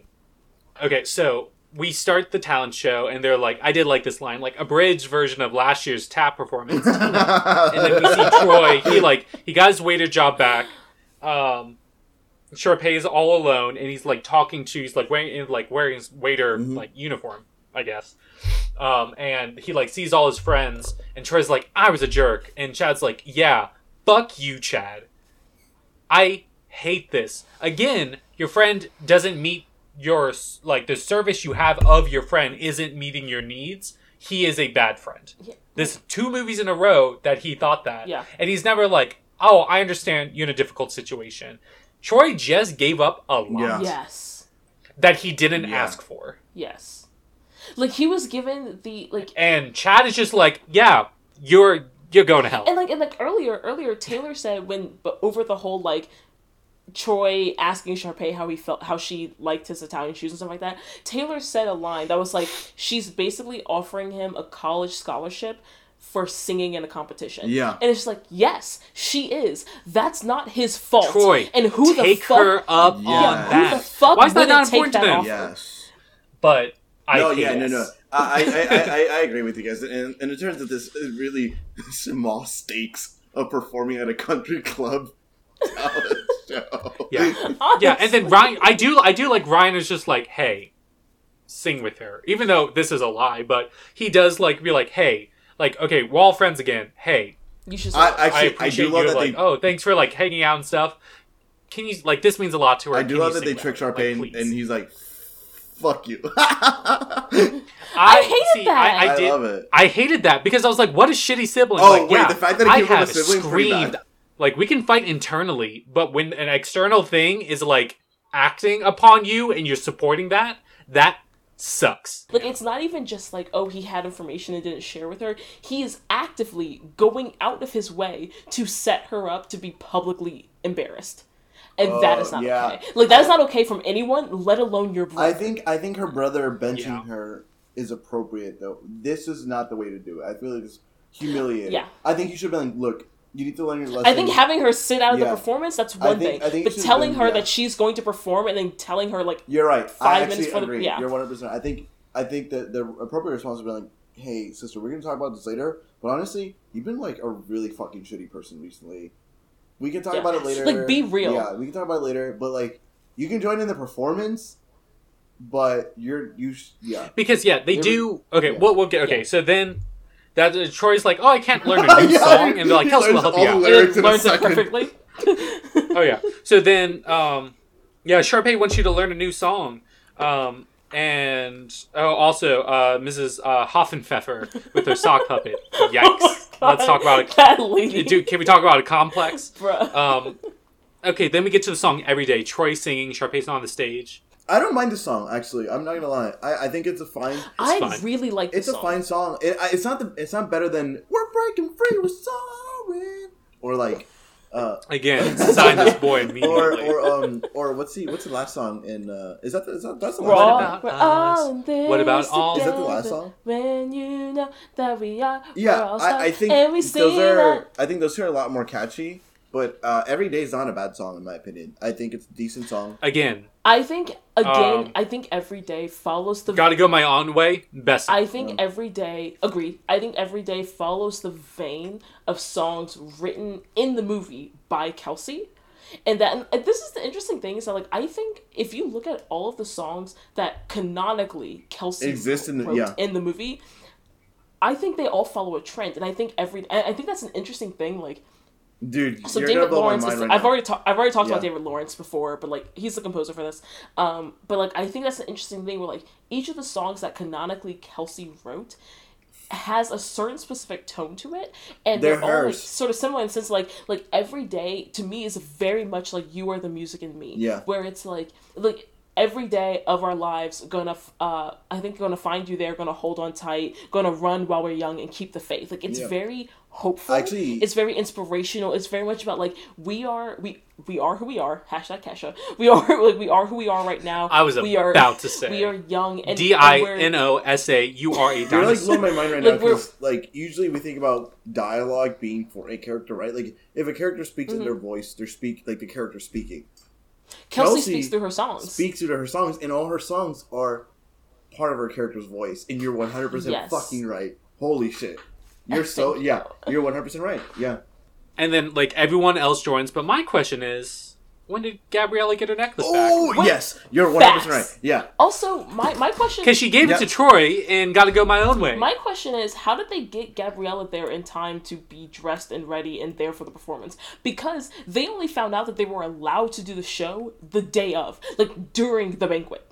Okay, so we start the talent show and they're like I did like this line, like a bridge version of last year's tap performance. and then we see Troy, he like he got his waiter job back. Um Sharpay is all alone and he's like talking to he's like wearing like wearing his waiter Mhm. like uniform, I guess. Um and he like sees all his friends and Troy's like, I was a jerk and Chad's like, Yeah, fuck you, Chad. I hate this. Again, your friend doesn't meet your like the service you have of your friend isn't meeting your needs. He is a bad friend. Yeah. This two movies in a row that he thought that. Yeah. And he's never like, "Oh, I understand you're in a difficult situation." Troy just gave up a lot Yeah. Yes. that he didn't Yeah. ask for. Yes. Like he was given the like And Chad is just like, "Yeah, you're you're going to hell." and like and like earlier earlier Taylor said when but over the whole like Troy asking Sharpay how he felt how she liked his Italian shoes and stuff like that. Taylor said a line that was like she's basically offering him a college scholarship for singing in a competition. Yeah. And it's just like, yes, she is. That's not his fault. Troy, and who take the fuck her up Yeah. on Who that. the fuck Why is that wouldn't important to them? yes. But I no, yeah, no, no. I, I, I, I, I agree with you guys. And, and in terms of this really small stakes of performing at a country club talent show. Yeah. Yeah, and then Ryan, I do, I do like Ryan is just like, hey, sing with her, even though this is a lie, but he does like be like, hey, like, okay, we're all friends again. Hey, You should I, say I actually, I, appreciate do love you. that like, they. oh, thanks for like hanging out and stuff. Can you like this means a lot to her? I do Can love that they sing trick? Sharpay, Like, and, he's like, "Fuck you." I, hated see, that. I, I I love it. I hated that because I was like, "What a shitty sibling!" Oh, like, wait, yeah, the fact that he I came from a have sibling is pretty screamed. Bad. Like we can fight internally, but when an external thing is like acting upon you and you're supporting that, that sucks. Like it's not even just like oh he had information and didn't share with her. He is actively going out of his way to set her up to be publicly embarrassed. And oh, that is not yeah. okay. Like that is not okay from anyone, let alone your brother. I think I think her brother benching Yeah. her is appropriate though. This is not the way to do it. I feel like it's humiliating. Yeah. I think you should be like, look, you need to learn your lesson. I think having her sit out of the performance, that's I one think- thing. I think but telling been- her yeah. that she's going to perform and then telling her like You're right. five I minutes actually for the- agree. yeah. You're 100. percent I think I think that the appropriate response would be like, "Hey, sister, we're gonna talk about this later." But honestly, you've been like a really fucking shitty person recently. We can talk Yeah. about it later. Like, be real. Yeah, we can talk about it later. But like, you can join in the performance, but you're you yeah. Because yeah, they There do. Okay, yeah. we'll, we'll get. Okay, Yeah. so then that uh, Troy's like, "Oh, I can't learn a new Yeah, song," and they're like, "Kelsi will help you out." and lyrics then in a learns it perfectly. oh yeah. So then, um, yeah, Sharpay wants you to learn a new song. Um, and oh, also, uh, Mrs. Uh, Hoffenpfeffer with her sock puppet. Yikes! Oh Let's talk about it. Dude, can we talk about a complex? Um, okay, then we get to the song "Every Day." Troy singing, Sharpay's on the stage. I don't mind the song actually. I'm not gonna lie. I, I think it's a fine. I fine. really like this It's a song. fine song. It, I- it's not the. It's not better than "We're Breaking Free, We're Sorry" or like, uh, Again, sign this boy or immediately. or um or what's the what's the last song in? uh Is that the, is that that's the last song? about we're all in this What about all- Is that the last song? When you know that we are. Yeah, we're all I, I think and we those are. that. I think those two are a lot more catchy. But uh, "Every Day" is not a bad song in my opinion. I think it's a decent song. Again, I think again. Um, I think every day follows the. gotta go my own way. Best. I think Yeah. every day. Agreed. I think every day follows the vein of songs written in the movie by Kelsi. And that and this is the interesting thing is that like I think if you look at all of the songs that canonically Kelsi Exist in the- yeah. in the movie, I think they all follow a trend, and I think every I I think that's an interesting thing. Like, Dude, so David Lawrence, is, right I've now. already talked. I've already talked about David Lawrence before, but like he's the composer for this. Um, but like I think that's an interesting thing where like each of the songs that canonically Kelsi wrote has a certain specific tone to it, and They're they're, all like sort of similar in the sense like like every day to me is very much like you are the music in me. Yeah. Where it's like like every day of our lives gonna uh I think gonna find you there, gonna hold on tight, gonna run while we're young and keep the faith. Like it's Yeah. very hopeful. Actually- it's very inspirational. It's very much about like we are we we are who we are. Hashtag Kesha. We are like we are who we are right now. I was we are, about to say. we are young and D I N O S A. You are a You're like dinosaur. blowing my mind right Like, now because like usually we think about dialogue being for a character, right? Like if a character speaks in Mm-hmm. their voice, they're speak like the character speaking. Kelsi, Kelsi speaks through her songs. Speaks to her songs, and all her songs are part of her character's voice. And you're 100 percent Yes. fucking right. Holy shit, you're so yeah, you're 100 percent right. Yeah. and then like everyone else joins. But my question is, when did Gabriella get her necklace back? Oh What? yes, you're 100 percent Facts. right. Yeah. Also, my my question Because she gave Yeah. it to Troy and got to go my own way. my question is how did they get Gabriella there in time to be dressed and ready and there for the performance? Because they only found out that they were allowed to do the show the day of, like during the banquet,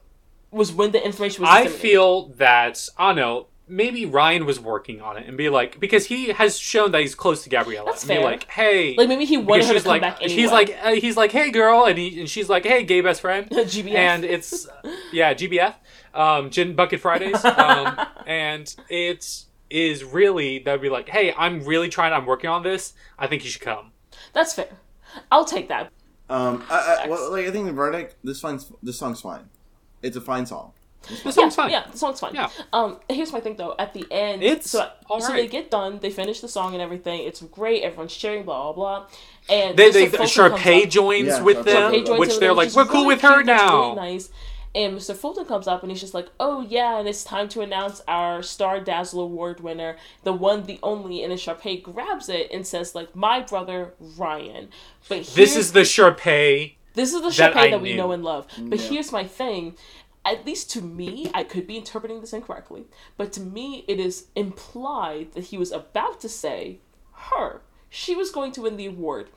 was when the information was. I disseminated. feel that oh, I don't know. Maybe Ryan was working on it and be like, because he has shown that he's close to Gabriella. That's and be fair. like, hey, like maybe he wanted her to come like, back anyway. he's like, uh, he's like, hey girl, and he and she's like, hey gay best friend, GBF. and it's yeah GBF, um, Gin Bucket Fridays, um, and it's is really that'd be like, hey, I'm really trying, I'm working on this. I think you should come. That's fair. I'll take that. Um. I, I, well, like I think the verdict. This song's this song's fine. It's a fine song. The song's yeah, fine. Yeah, the song's fine. Yeah. Um, here's my thing though. At the end, It's so, all so they get done. They finish the song and everything. It's great. Everyone's cheering. Blah blah blah. And They, Mr. they, Fulton Sharpay comes up- joins Yeah, with Sharpay them, joins which they're like, we're cool really with her cute, now. Really nice. And Mr. Fulton comes up and he's just like, "Oh yeah, and it's time to announce our Star Dazzle Award winner, the one, the only." And then Sharpay grabs it and says, "Like my brother Ryan." But This is the Sharpay. this is the that Sharpay I that, we knew. know and love. But Yeah. here's my thing. At least to me, I could be interpreting this incorrectly, but to me, it is implied that he was about to say her. She was going to win the award.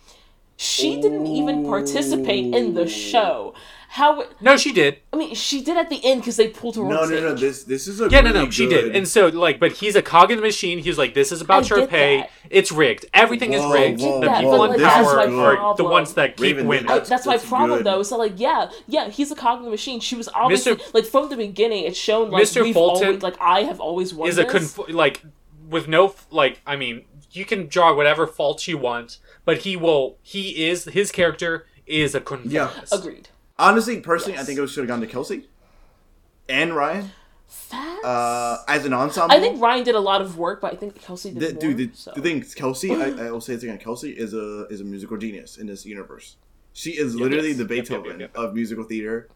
She didn't even participate in the show. How? No, she did. I mean, she did at the end because they pulled her No, on no, no. stage. This this is a Yeah, no, really no, she good- did. And so, like, but he's a cog in the machine. He's like, this is about I get Sharpay. that. It's rigged. Everything is rigged. whoa, the people but, in power that's my are the ones that keep Raven, winning. I, that's- that's, my problem good. though. So like, yeah, yeah, he's a cog in the machine. She was obviously Mr. like from the beginning. It's shown like Mr. we've Fulton always like I have always won is a this. conf- like with no like. I mean, you can draw whatever faults you want, but he will. He is his character is a conformist. Agreed. Honestly, personally, I think it should have gone to Kelsi and Ryan Facts. uh, as an ensemble. I think Ryan did a lot of work, but I think Kelsi did The, more. dude, the, so. the thing, is, Kelsi, I, I will say this again. Kelsi is a is a musical genius in this universe. She is literally yes. the Yep, yep, Beethoven yep, yep. of musical theater.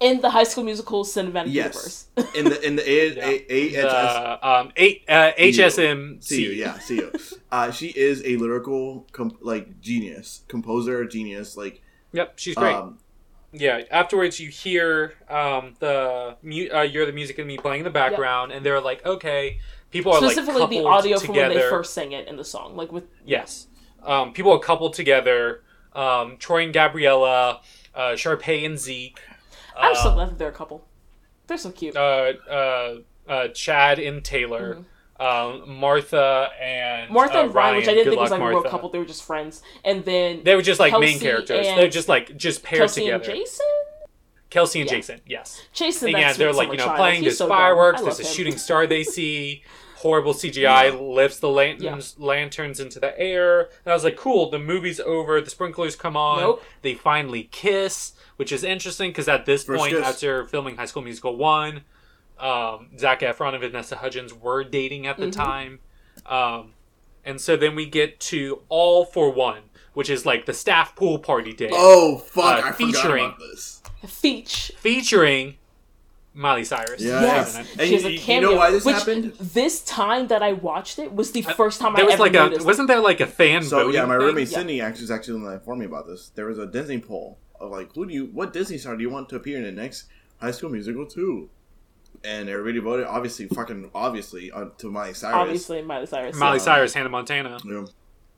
In the High School Musical cinematic Yes, universe. in the in the A, A, AHS The, um, eight, uh, HSMC. CU, yeah, CU. uh, she is a lyrical com- like genius, composer, genius. Like, Yep, she's great. um, yeah. Afterwards, you hear um, the mu- uh, you're the music and me playing in the background, and they're like, okay, people are Specifically, like the coupled audio from when they first sang it in the song, like with Yes. Um, people are coupled together. Um, Troy and Gabriella, uh, Sharpay and Zeke. Uh, glad that they're a couple. They're so cute. uh, uh, uh, Chad and Taylor. Um, Martha and Martha uh, and Ryan, which I didn't think luck, was like a real couple. They were just friends. And then They were just like main characters. They're just like just paired Kelsi together. and Jason. Kelsi and Yeah. Jason, yes. Jason, And yeah, they're like you know child. playing. He's There's so fireworks. I There's love a him. shooting star they see. Horrible CGI lifts the lanterns lanterns into the air. And I was like, cool. The movie's over. The sprinklers come on. Nope. They finally kiss, which is interesting because at this First point, kiss. after filming High School Musical one, um, Zac Efron and Vanessa Hudgens were dating at the Mhm. time. Um, and so then we get to All for One, which is like the staff pool party day, oh fuck, Uh, I featuring- forgot about this. Feach. featuring Miley Cyrus. Yeah, Yes, And she has you- a you know cameo. why this which, happened? This time that I watched it was the first time There I was ever like a wasn't there like a fan So yeah, my thing? roommate Yeah. Sydney actually is actually the one that informed me about this. There was a Disney poll of like, who do you, what Disney star do you want to appear in the next High School Musical two? and everybody voted obviously, fucking obviously, uh, to Miley Cyrus. Obviously, Miley Cyrus. Miley yeah. Cyrus, Hannah Montana. Yeah.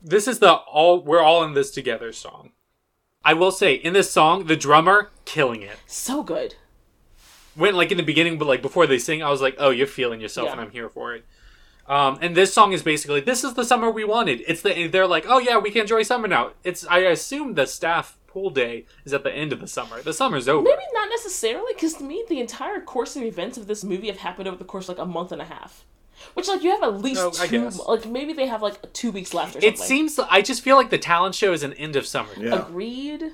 This is the all we're all in this together song. I will say in this song, the drummer killing it. So good. When like in the beginning, but like before they sing, I was like, "Oh, you're feeling yourself, Yeah. and I'm here for it." Um, and this song is basically this is the summer we wanted. It's the they're like, "Oh yeah, we can enjoy summer now." It's I assume the staff pool day is at the end of the summer. The summer's over. Maybe not necessarily, because to me, the entire course of events of this movie have happened over the course of like a month and a half. Which, like, you have at least Oh, two, like, maybe they have like two weeks left or something. It seems I just feel like the talent show is an end of summer. Yeah. Agreed.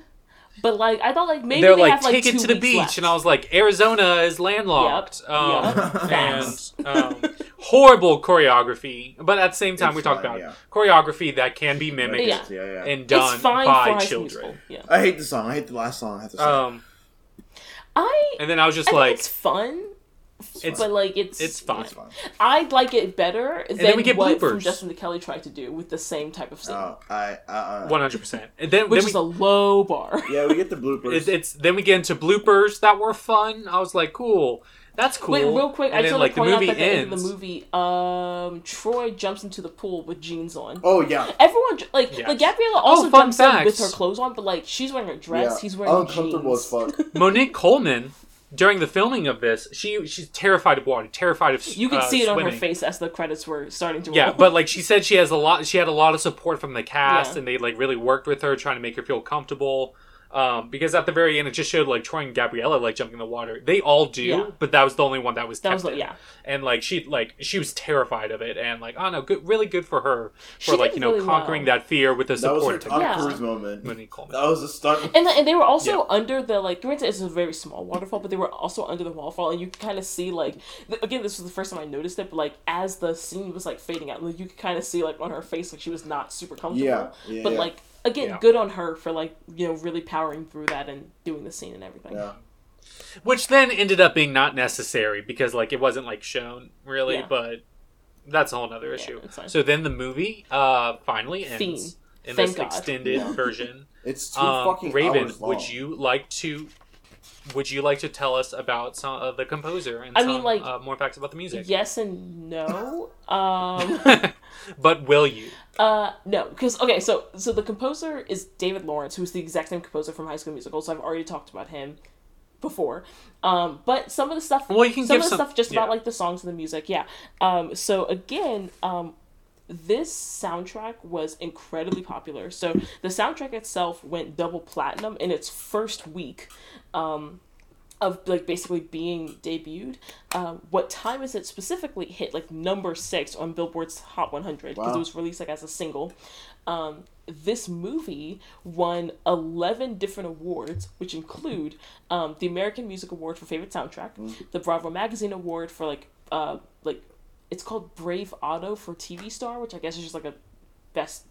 But, like, I thought, like, maybe They're they like, have, like, take it to the beach, left. and I was like, Arizona is landlocked. Yep, Um, yep. and um, horrible choreography, but at the same time, It's we talk fine, about yeah. choreography that can be mimicked Yeah. yeah, yeah. and done it's fine by for High School children. Yeah. I hate the song. I hate the last song. I have to say. Um, I, and then I was just I like, think it's fun. It's- but like it's it's fine. it's fine. I'd like it better than then we get what bloopers. from Justin to Kelly tried to do with the same type of scene, Oh, I, uh, uh, one hundred percent. And then, which then is we, a low bar. yeah, we get the bloopers. it, it's then we get into bloopers that were fun. I was like, cool, that's cool. Wait, real quick, and I then just like want the to point movie out that at the end ends. of the movie, um, Troy jumps into the pool with jeans on. oh yeah, Everyone j- like Yes. like Gabriella also Oh, fun jumps in with her clothes on, but like she's wearing a dress, yeah. he's wearing uncomfortable jeans. as fuck. Monique Coleman during the filming of this, she she's terrified of water, terrified of You could uh, see it on her face as the credits were starting to roll. Yeah, but like she said, she has a lot. She had a lot of support from the cast, Yeah. and they like really worked with her, trying to make her feel comfortable. Um, because at the very end, it just showed like Troy and Gabriella like jumping in the water. They all do, Yeah. but that was the only one that was That was, like, in. yeah. And like she like she was terrified of it, and like oh no, good, really good for her She for like you know really conquering well. that fear with the That was her support. Tom Yeah. Cruise moment. Monique Coleman. That was a stunt. And, and they were also Yeah. under the like granted it's a very small waterfall, but they were also under the waterfall, and you could kind of see like th- again this was the first time I noticed it, but like as the scene was like fading out, like you could kind of see like on her face like she was not super comfortable. Yeah, yeah, but yeah. like again, Yeah. good on her for like you know really powering through that and doing the scene and everything. Yeah. Which then ended up being not necessary because like it wasn't like shown really, Yeah. but that's a whole other issue. So then the movie uh finally ends Fiend. in Thank this God. extended Yeah. version. It's two Um, fucking Raven, hours long. would you like to would you like to tell us about some of the composer and I some mean, like- uh, more facts about the music? Yes and no. Um, but will you? Uh, no, because okay, so so the composer is David Lawrence, who's the exact same composer from High School Musical. So I've already talked about him before. Um, but some of the stuff, Well, you can some of the some- stuff just yeah. about like the songs and the music, yeah. Um, so again, um, this soundtrack was incredibly popular. So the soundtrack itself went double platinum in its first week. Um, of like basically being debuted. Um, what time is it specifically hit like number six on Billboard's Hot 100 because Wow. it was released like as a single. Um, this movie won 11 different awards, which include um, the American Music Award for favorite soundtrack, the Bravo Magazine Award for like uh like it's called Bravo Otto for TV star, which I guess is just like a best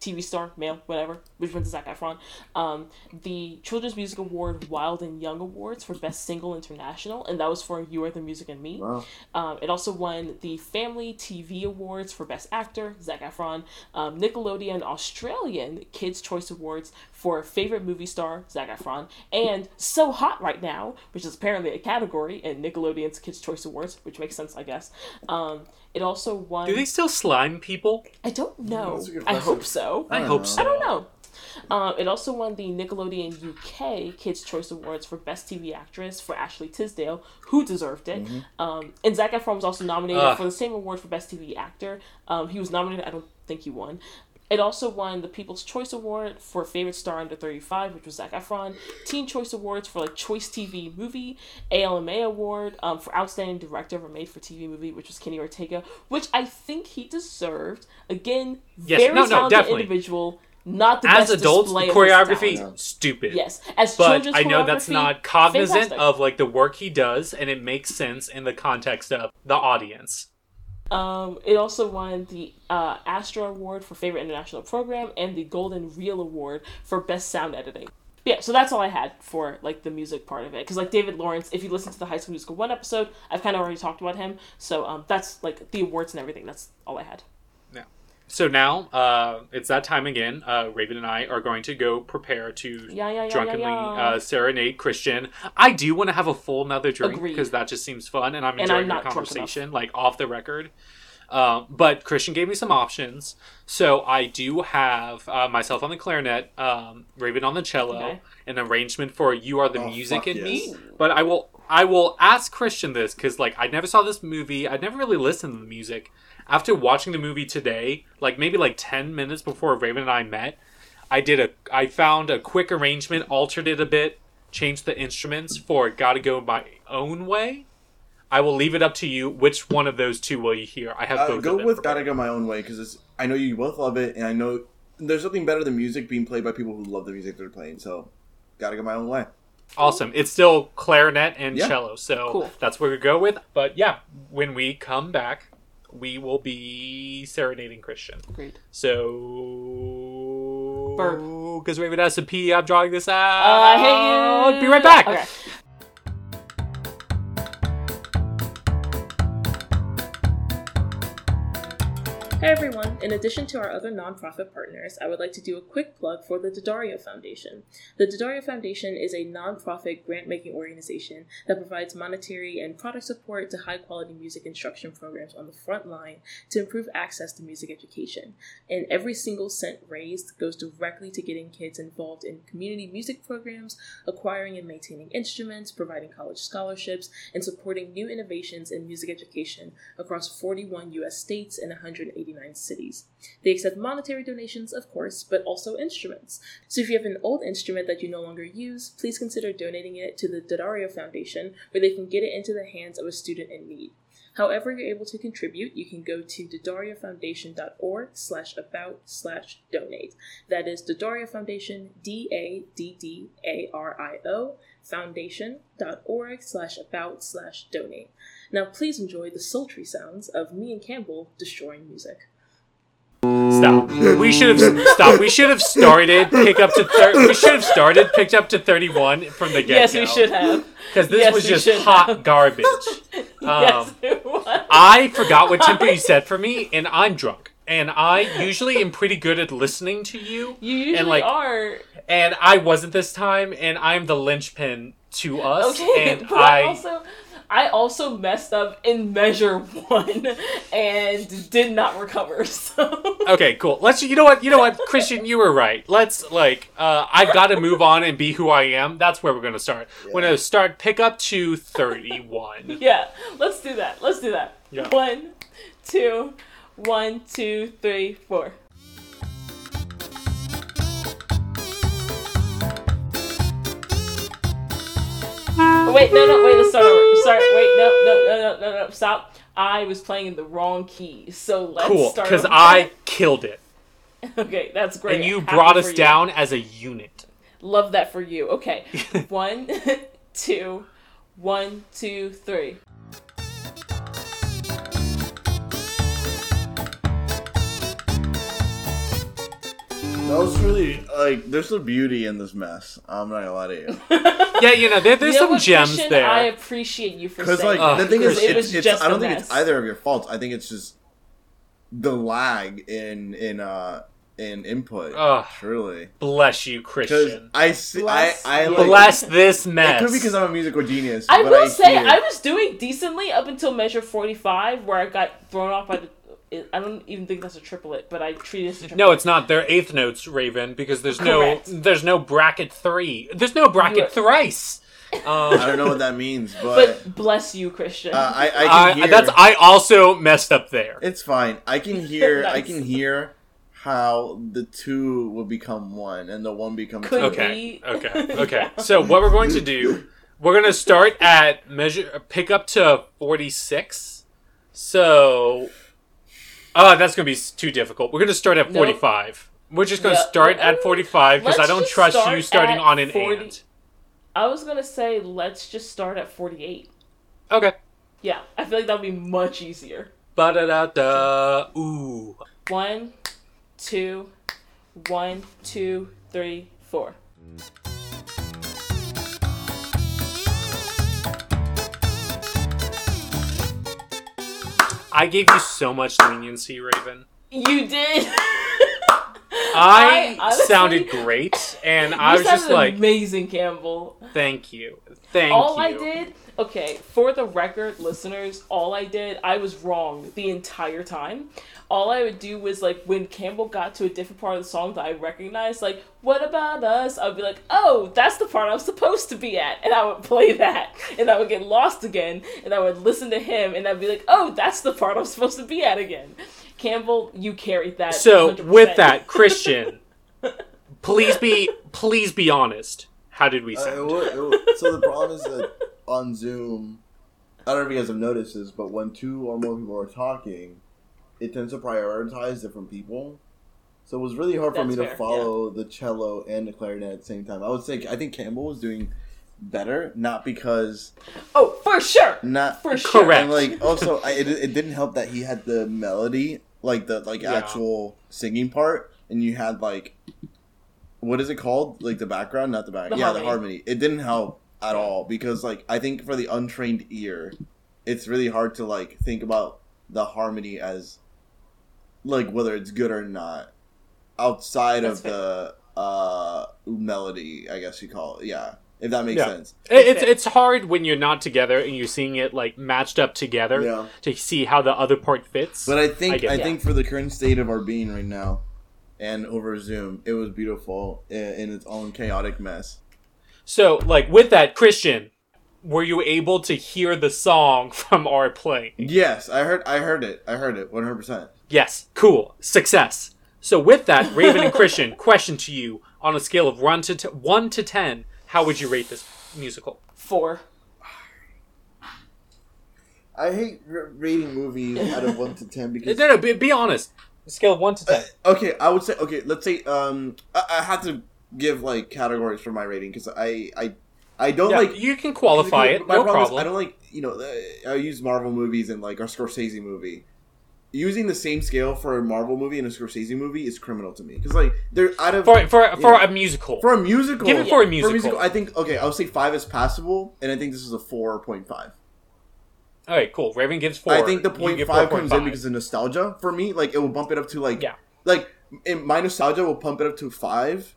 TV star, male, whatever, which went to Zac Efron. Um, the Children's Music Award Wild and Young Awards for Best Single International, and that was for You Are the Music and Me. Wow. Um, it also won the Family TV Awards for Best Actor, Zac Efron, um, Nickelodeon Australian Kids' Choice Awards for Favorite Movie Star, Zac Efron, and So Hot Right Now, which is apparently a category in Nickelodeon's Kids' Choice Awards, which makes sense, I guess. Um, it also won. Do they still slime people? I don't know. That's a good I hope so. I don't hope know. so. I don't know. Um, it also won the Nickelodeon UK Kids' Choice Awards for Best TV Actress for Ashley Tisdale, who deserved it. Um, and Zac Efron was also nominated Ugh. for the same award for Best TV Actor. Um, he was nominated. I don't think he won. It also won the People's Choice Award for Favorite Star Under 35, which was Zac Efron. Teen Choice Awards for like Choice TV Movie. ALMA Award um, for Outstanding Director of a Made for TV Movie, which was Kenny Ortega, which I think he deserved. Again, Yes, very no, talented definitely. individual. Not the As best adults, display the of his choreography stupid. Yes, as But I know that's not cognizant fantastic. of like the work he does, and it makes sense in the context of the audience. Um, it also won the uh, Astra Award for Favorite International Program and the Golden Reel Award for Best Sound Editing. Yeah, so that's all I had for like the music part of it. Because like David Lawrence, if you listen to the High School Musical one episode, I've kind of already talked about him. So um, that's like the awards and everything. That's all I had. So now uh, it's that time again. Uh, Raven and I are going to go prepare to Yeah, yeah, yeah, drunkenly yeah, yeah. Uh, serenade Christian. I do want to have a full another drink because that just seems fun, and I'm And enjoying I'm the conversation, like off the record. Um, but Christian gave me some options, so I do have uh, myself on the clarinet, um, Raven on the cello, Okay. an arrangement for "You Are the Oh, Music" in yes. me. But I will, I will ask Christian this because, like, I never saw this movie. I never really listened to the music. After watching the movie today, like maybe like ten minutes before Raven and I met, I did a, I found a quick arrangement, altered it a bit, changed the instruments for "Gotta Go My Own Way." I will leave it up to you. Which one of those two will you hear? I have Uh, both. go of them Go with "Gotta Go My Own Way" because I know you both love it, and I know there's nothing better than music being played by people who love the music they're playing. So, "Gotta Go My Own Way." Awesome. It's still clarinet and Yeah. cello, so Cool. that's what we go with. But yeah, when we come back, we will be serenading Christian. Great. So, Burp. because Raven has to pee, I'm drawing this out. Uh, I hate you. Be right back. Okay. Hey everyone! In addition to our other nonprofit partners, I would like to do a quick plug for the Daddario Foundation. The Daddario Foundation is a nonprofit grant making organization that provides monetary and product support to high quality music instruction programs on the front line to improve access to music education. And every single cent raised goes directly to getting kids involved in community music programs, acquiring and maintaining instruments, providing college scholarships, and supporting new innovations in music education across 41 US states and 189 cities. They accept monetary donations, of course, but also instruments. So if you have an old instrument that you no longer use, please consider donating it to the Daddario Foundation, where they can get it into the hands of a student in need. However you're able to contribute, you can go to daddariofoundation.org slash about slash donate. That is Daddario Foundation, D-A-D-D-A-R-I-O, foundation.org slash about slash donate. Now please enjoy the sultry sounds of me and Campbell destroying music. Stop. We should have stopped. We should have started pick up to thir- we should have started picked up to 31 from the get-go. Yes, we should have. because this Yes, was just hot have. garbage. yes, Um, it was. I forgot what tempo you said for me, and I'm drunk. And I usually am pretty good at listening to you, You usually and like, are. and I wasn't this time, and I'm the linchpin to us. Okay, and but I I, also I also messed up in measure one and did not recover. So okay, cool. Let's. You know what? You know what, Christian, you were right. Let's like. Uh, I've got to move on and be who I am. That's where we're gonna start. We're gonna start pick up to 31. yeah, let's do that. Let's do that. Yeah. One, two, one, two, three, four. Wait, no, no, wait, let's start over. Sorry, wait, no, no, no, no, no, no, stop. I was playing in the wrong key, so let's Cool, start because. I killed it, Okay, that's great. and you Happy brought us you. down as a unit. Love that for you. Okay. one, two, one, two, three. That was really like. There's some beauty in this mess. I'm not gonna lie to you. Yeah, you know, there, there's You know some what, gems Christian? there. I appreciate you for Because saying like Ugh, the thing is, because it it's, was it's, just I don't a think mess. it's either of your faults. I think it's just the lag in in uh in input. Ugh. Truly, Bless you, because Christian. I see. Bless I I you. like. Bless this It mess. could be because I'm a musical genius. I but will say hear- I was doing decently up until measure forty-five, where I got thrown off by the. I don't even think that's a triplet, but I treat it as a triplet. No, it's not. They're eighth notes, Raven, because there's Correct. no there's no bracket three. There's no bracket You are- thrice. I Um, don't know what that means, but, But bless you, Christian. uh, I I can I, hear. that's I also messed up there. It's fine. I can hear. I can hear how the two will become one, and the one becomes Could two. Okay, we- okay, okay. So what we're going to do, we're going to start at measure pick up to forty six. So, uh that's going to be too difficult. We're going to start at Nope. forty five. We're just going to Yeah, start let- at forty five because I don't trust start you starting on an 40 and. I was gonna say let's just start at forty-eight. Okay. Yeah, I feel like that would be much easier. Ba da da da. Ooh. One, two, one, two, three, four. I gave you so much leniency, Raven. You did. I, honestly- sounded great, and I was just like, amazing, Campbell. "Thank you, thank all you." I did, okay, for the record, listeners, all I did, I was wrong the entire time. All I would do was like when Campbell got to a different part of the song that I recognized, like "What about us?" I'd be like, "Oh, that's the part I'm supposed to be at," and I would play that, and I would get lost again, and I would listen to him, and I'd be like, "Oh, that's the part I'm supposed to be at again." Campbell, you carried that. So 100%. with that, Christian, please be please be honest. How did we Uh, it sound? it wa- so the problem is that on Zoom, I don't know if you guys have noticed this, but when two or more people are talking, it tends to prioritize different people. So it was really hard for That's me to fair, follow the cello and the clarinet at the same time. I would say I think Campbell was doing better, not because oh, for sure, not for sure. Correct. and like also I, it, it didn't help that he had the melody like the like Yeah. actual singing part and you had like what is it called like the background not the back The yeah harmony. the harmony it didn't help at all because like i think for the untrained ear it's really hard to like think about the harmony as like whether it's good or not outside That's of the uh melody i guess you call it yeah if that makes Yeah. sense It- it's it's hard when you're not together and you're seeing it like matched up together yeah to see how the other part fits. But I I think get I, it. think for the current state of our being right now, and over Zoom, it was beautiful in, in its own chaotic mess. So, like with that, Christian, were you able to hear the song from our playing? Yes, I heard. I heard it. I heard it. One hundred percent. Yes, cool, success. So with that, Raven and Christian, question to you on a scale of one to t- one to ten, how would you rate this musical? Four. I hate r- rating movies out of one to ten because No, no, be, be honest. A scale of one to ten. Uh, okay, I would say okay. Let's say um, I, I have to give like categories for my rating because I I I don't yeah, like you can qualify it. My No problem, problem. I don't like you know uh, I use Marvel movies and like a Scorsese movie. Using the same scale for a Marvel movie and a Scorsese movie is criminal to me because like they're out of for for for Yeah. a musical. For a musical, Give it for a musical. I think okay. I'll say five is passable, and I think this is a four point five. All right, cool. Raven gives four. I think the point five comes in because of nostalgia for me. Like it will bump it up to like Yeah. like in my nostalgia will pump it up to five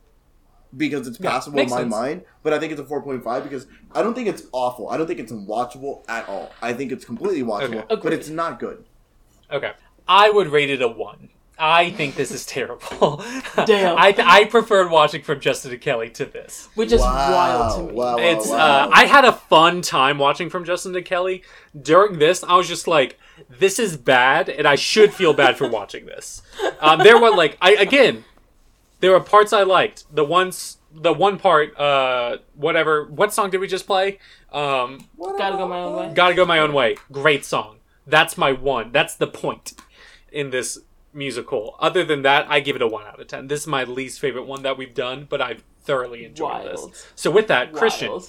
because it's Yeah, in my sense. mind. But I think it's a four point five because I don't think it's awful. I don't think it's watchable at all. I think it's completely watchable, Okay. but it's not good. Okay. I would rate it a one. I think this is terrible. Damn. I I preferred watching from Justin to Kelly to this. Which is wild to me. Wow, wow, It's wow. uh I had a fun time watching from Justin to Kelly. During this, I was just like, this is bad, and I should feel bad for watching this. Um, there were like I again, there were parts I liked. The ones the one part, uh whatever what song did we just play? Um Gotta go my own way. Gotta Go My Own Way. Great song. That's my one. That's the point in this musical. Other than that, I give it a 1 out of 10. This is my least favorite one that we've done, but I've thoroughly enjoyed Wild. this. So with that, Christian,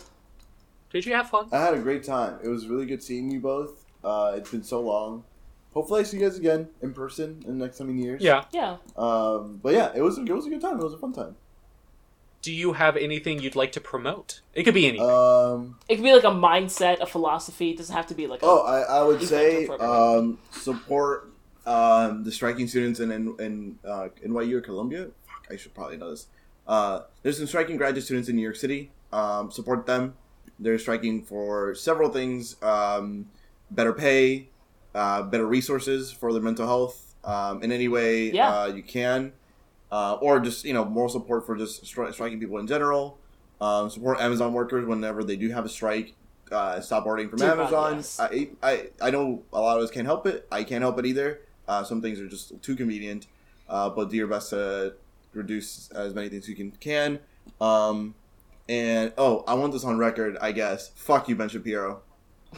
did you have fun? I had a great time. It was really good seeing you both. Uh, it's been so long. Hopefully, I see you guys again in person in the next coming years. Yeah. Yeah. Um, but yeah, it was it was a good time. It was a fun time. Do you have anything you'd like to promote? It could be anything. Um, It could be like a mindset, a philosophy. It doesn't have to be like a oh, I, I would say um, support um, the striking students in in, in uh, NYU or Columbia. Fuck, I should probably know this. Uh, there's some striking graduate students in New York City. Um, support them. They're striking for several things: um, better pay, uh, better resources for their mental health um, in any way Yeah. uh, you can, uh, or just you know more support for just stri- striking people in general. Um, support Amazon workers whenever they do have a strike. Uh, stop ordering from Amazon. yes. I, I I know a lot of us can't help it. I can't help it either. Uh, some things are just too convenient. Uh, but do your best to reduce as many things you can can. Um, and oh, I want this on record. I guess. Fuck you, Ben Shapiro.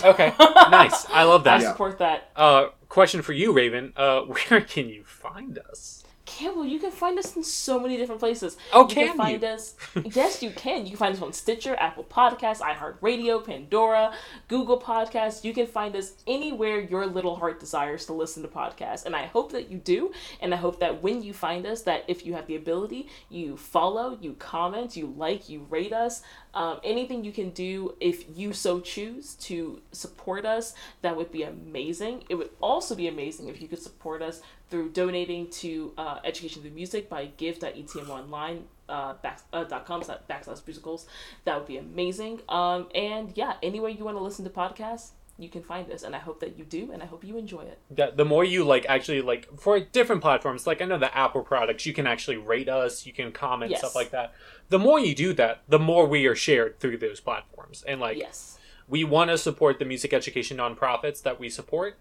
Okay. nice. I love I that. Yeah. support that. Uh, question for you, Raven. Uh, where can you find us? Campbell, you can find us in so many different places. Oh, you can can find you? us. Yes, you can. You can find us on Stitcher, Apple Podcasts, iHeartRadio, Pandora, Google Podcasts. You can find us anywhere your little heart desires to listen to podcasts. And I hope that you do. And I hope that when you find us, that if you have the ability, you follow, you comment, you like, you rate us. Um, anything you can do if you so choose to support us, that would be amazing. It would also be amazing if you could support us through donating to uh, Education Through Music by give.etmonline. Uh, back, uh, dot com slash backslash musicals. That would be amazing. Um and yeah anywhere you want to listen to podcasts you can find us and i hope that you do and i hope you enjoy it. That the more you like actually like for different platforms like i know the apple products you can actually rate us you can comment Yes. stuff like that. The more you do that the more we are shared through those platforms. And like yes. we want to support the music education nonprofits that we support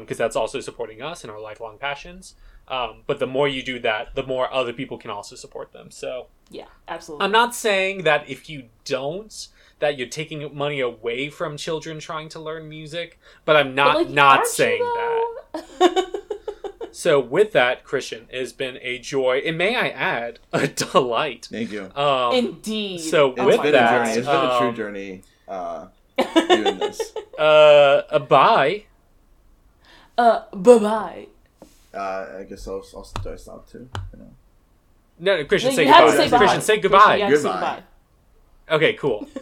because that's also supporting us and our lifelong passions um, but the more you do that the more other people can also support them so yeah absolutely i'm not saying that if you don't that you're taking money away from children trying to learn music but i'm not But, like, not aren't you, saying that so with that, Christian, it has been a joy, and may I add, a delight. Thank you. Um, indeed so It's with been that, a journey. It's been a true um, journey. Uh, doing this. uh, a bye. Uh bye-bye Uh, I guess I'll, I'll do I stop too. You know. No, no, Christian, No, say you have goodbye. to say bye. Christian, say Christian, goodbye. you have to say Goodbye. goodbye. Okay, cool.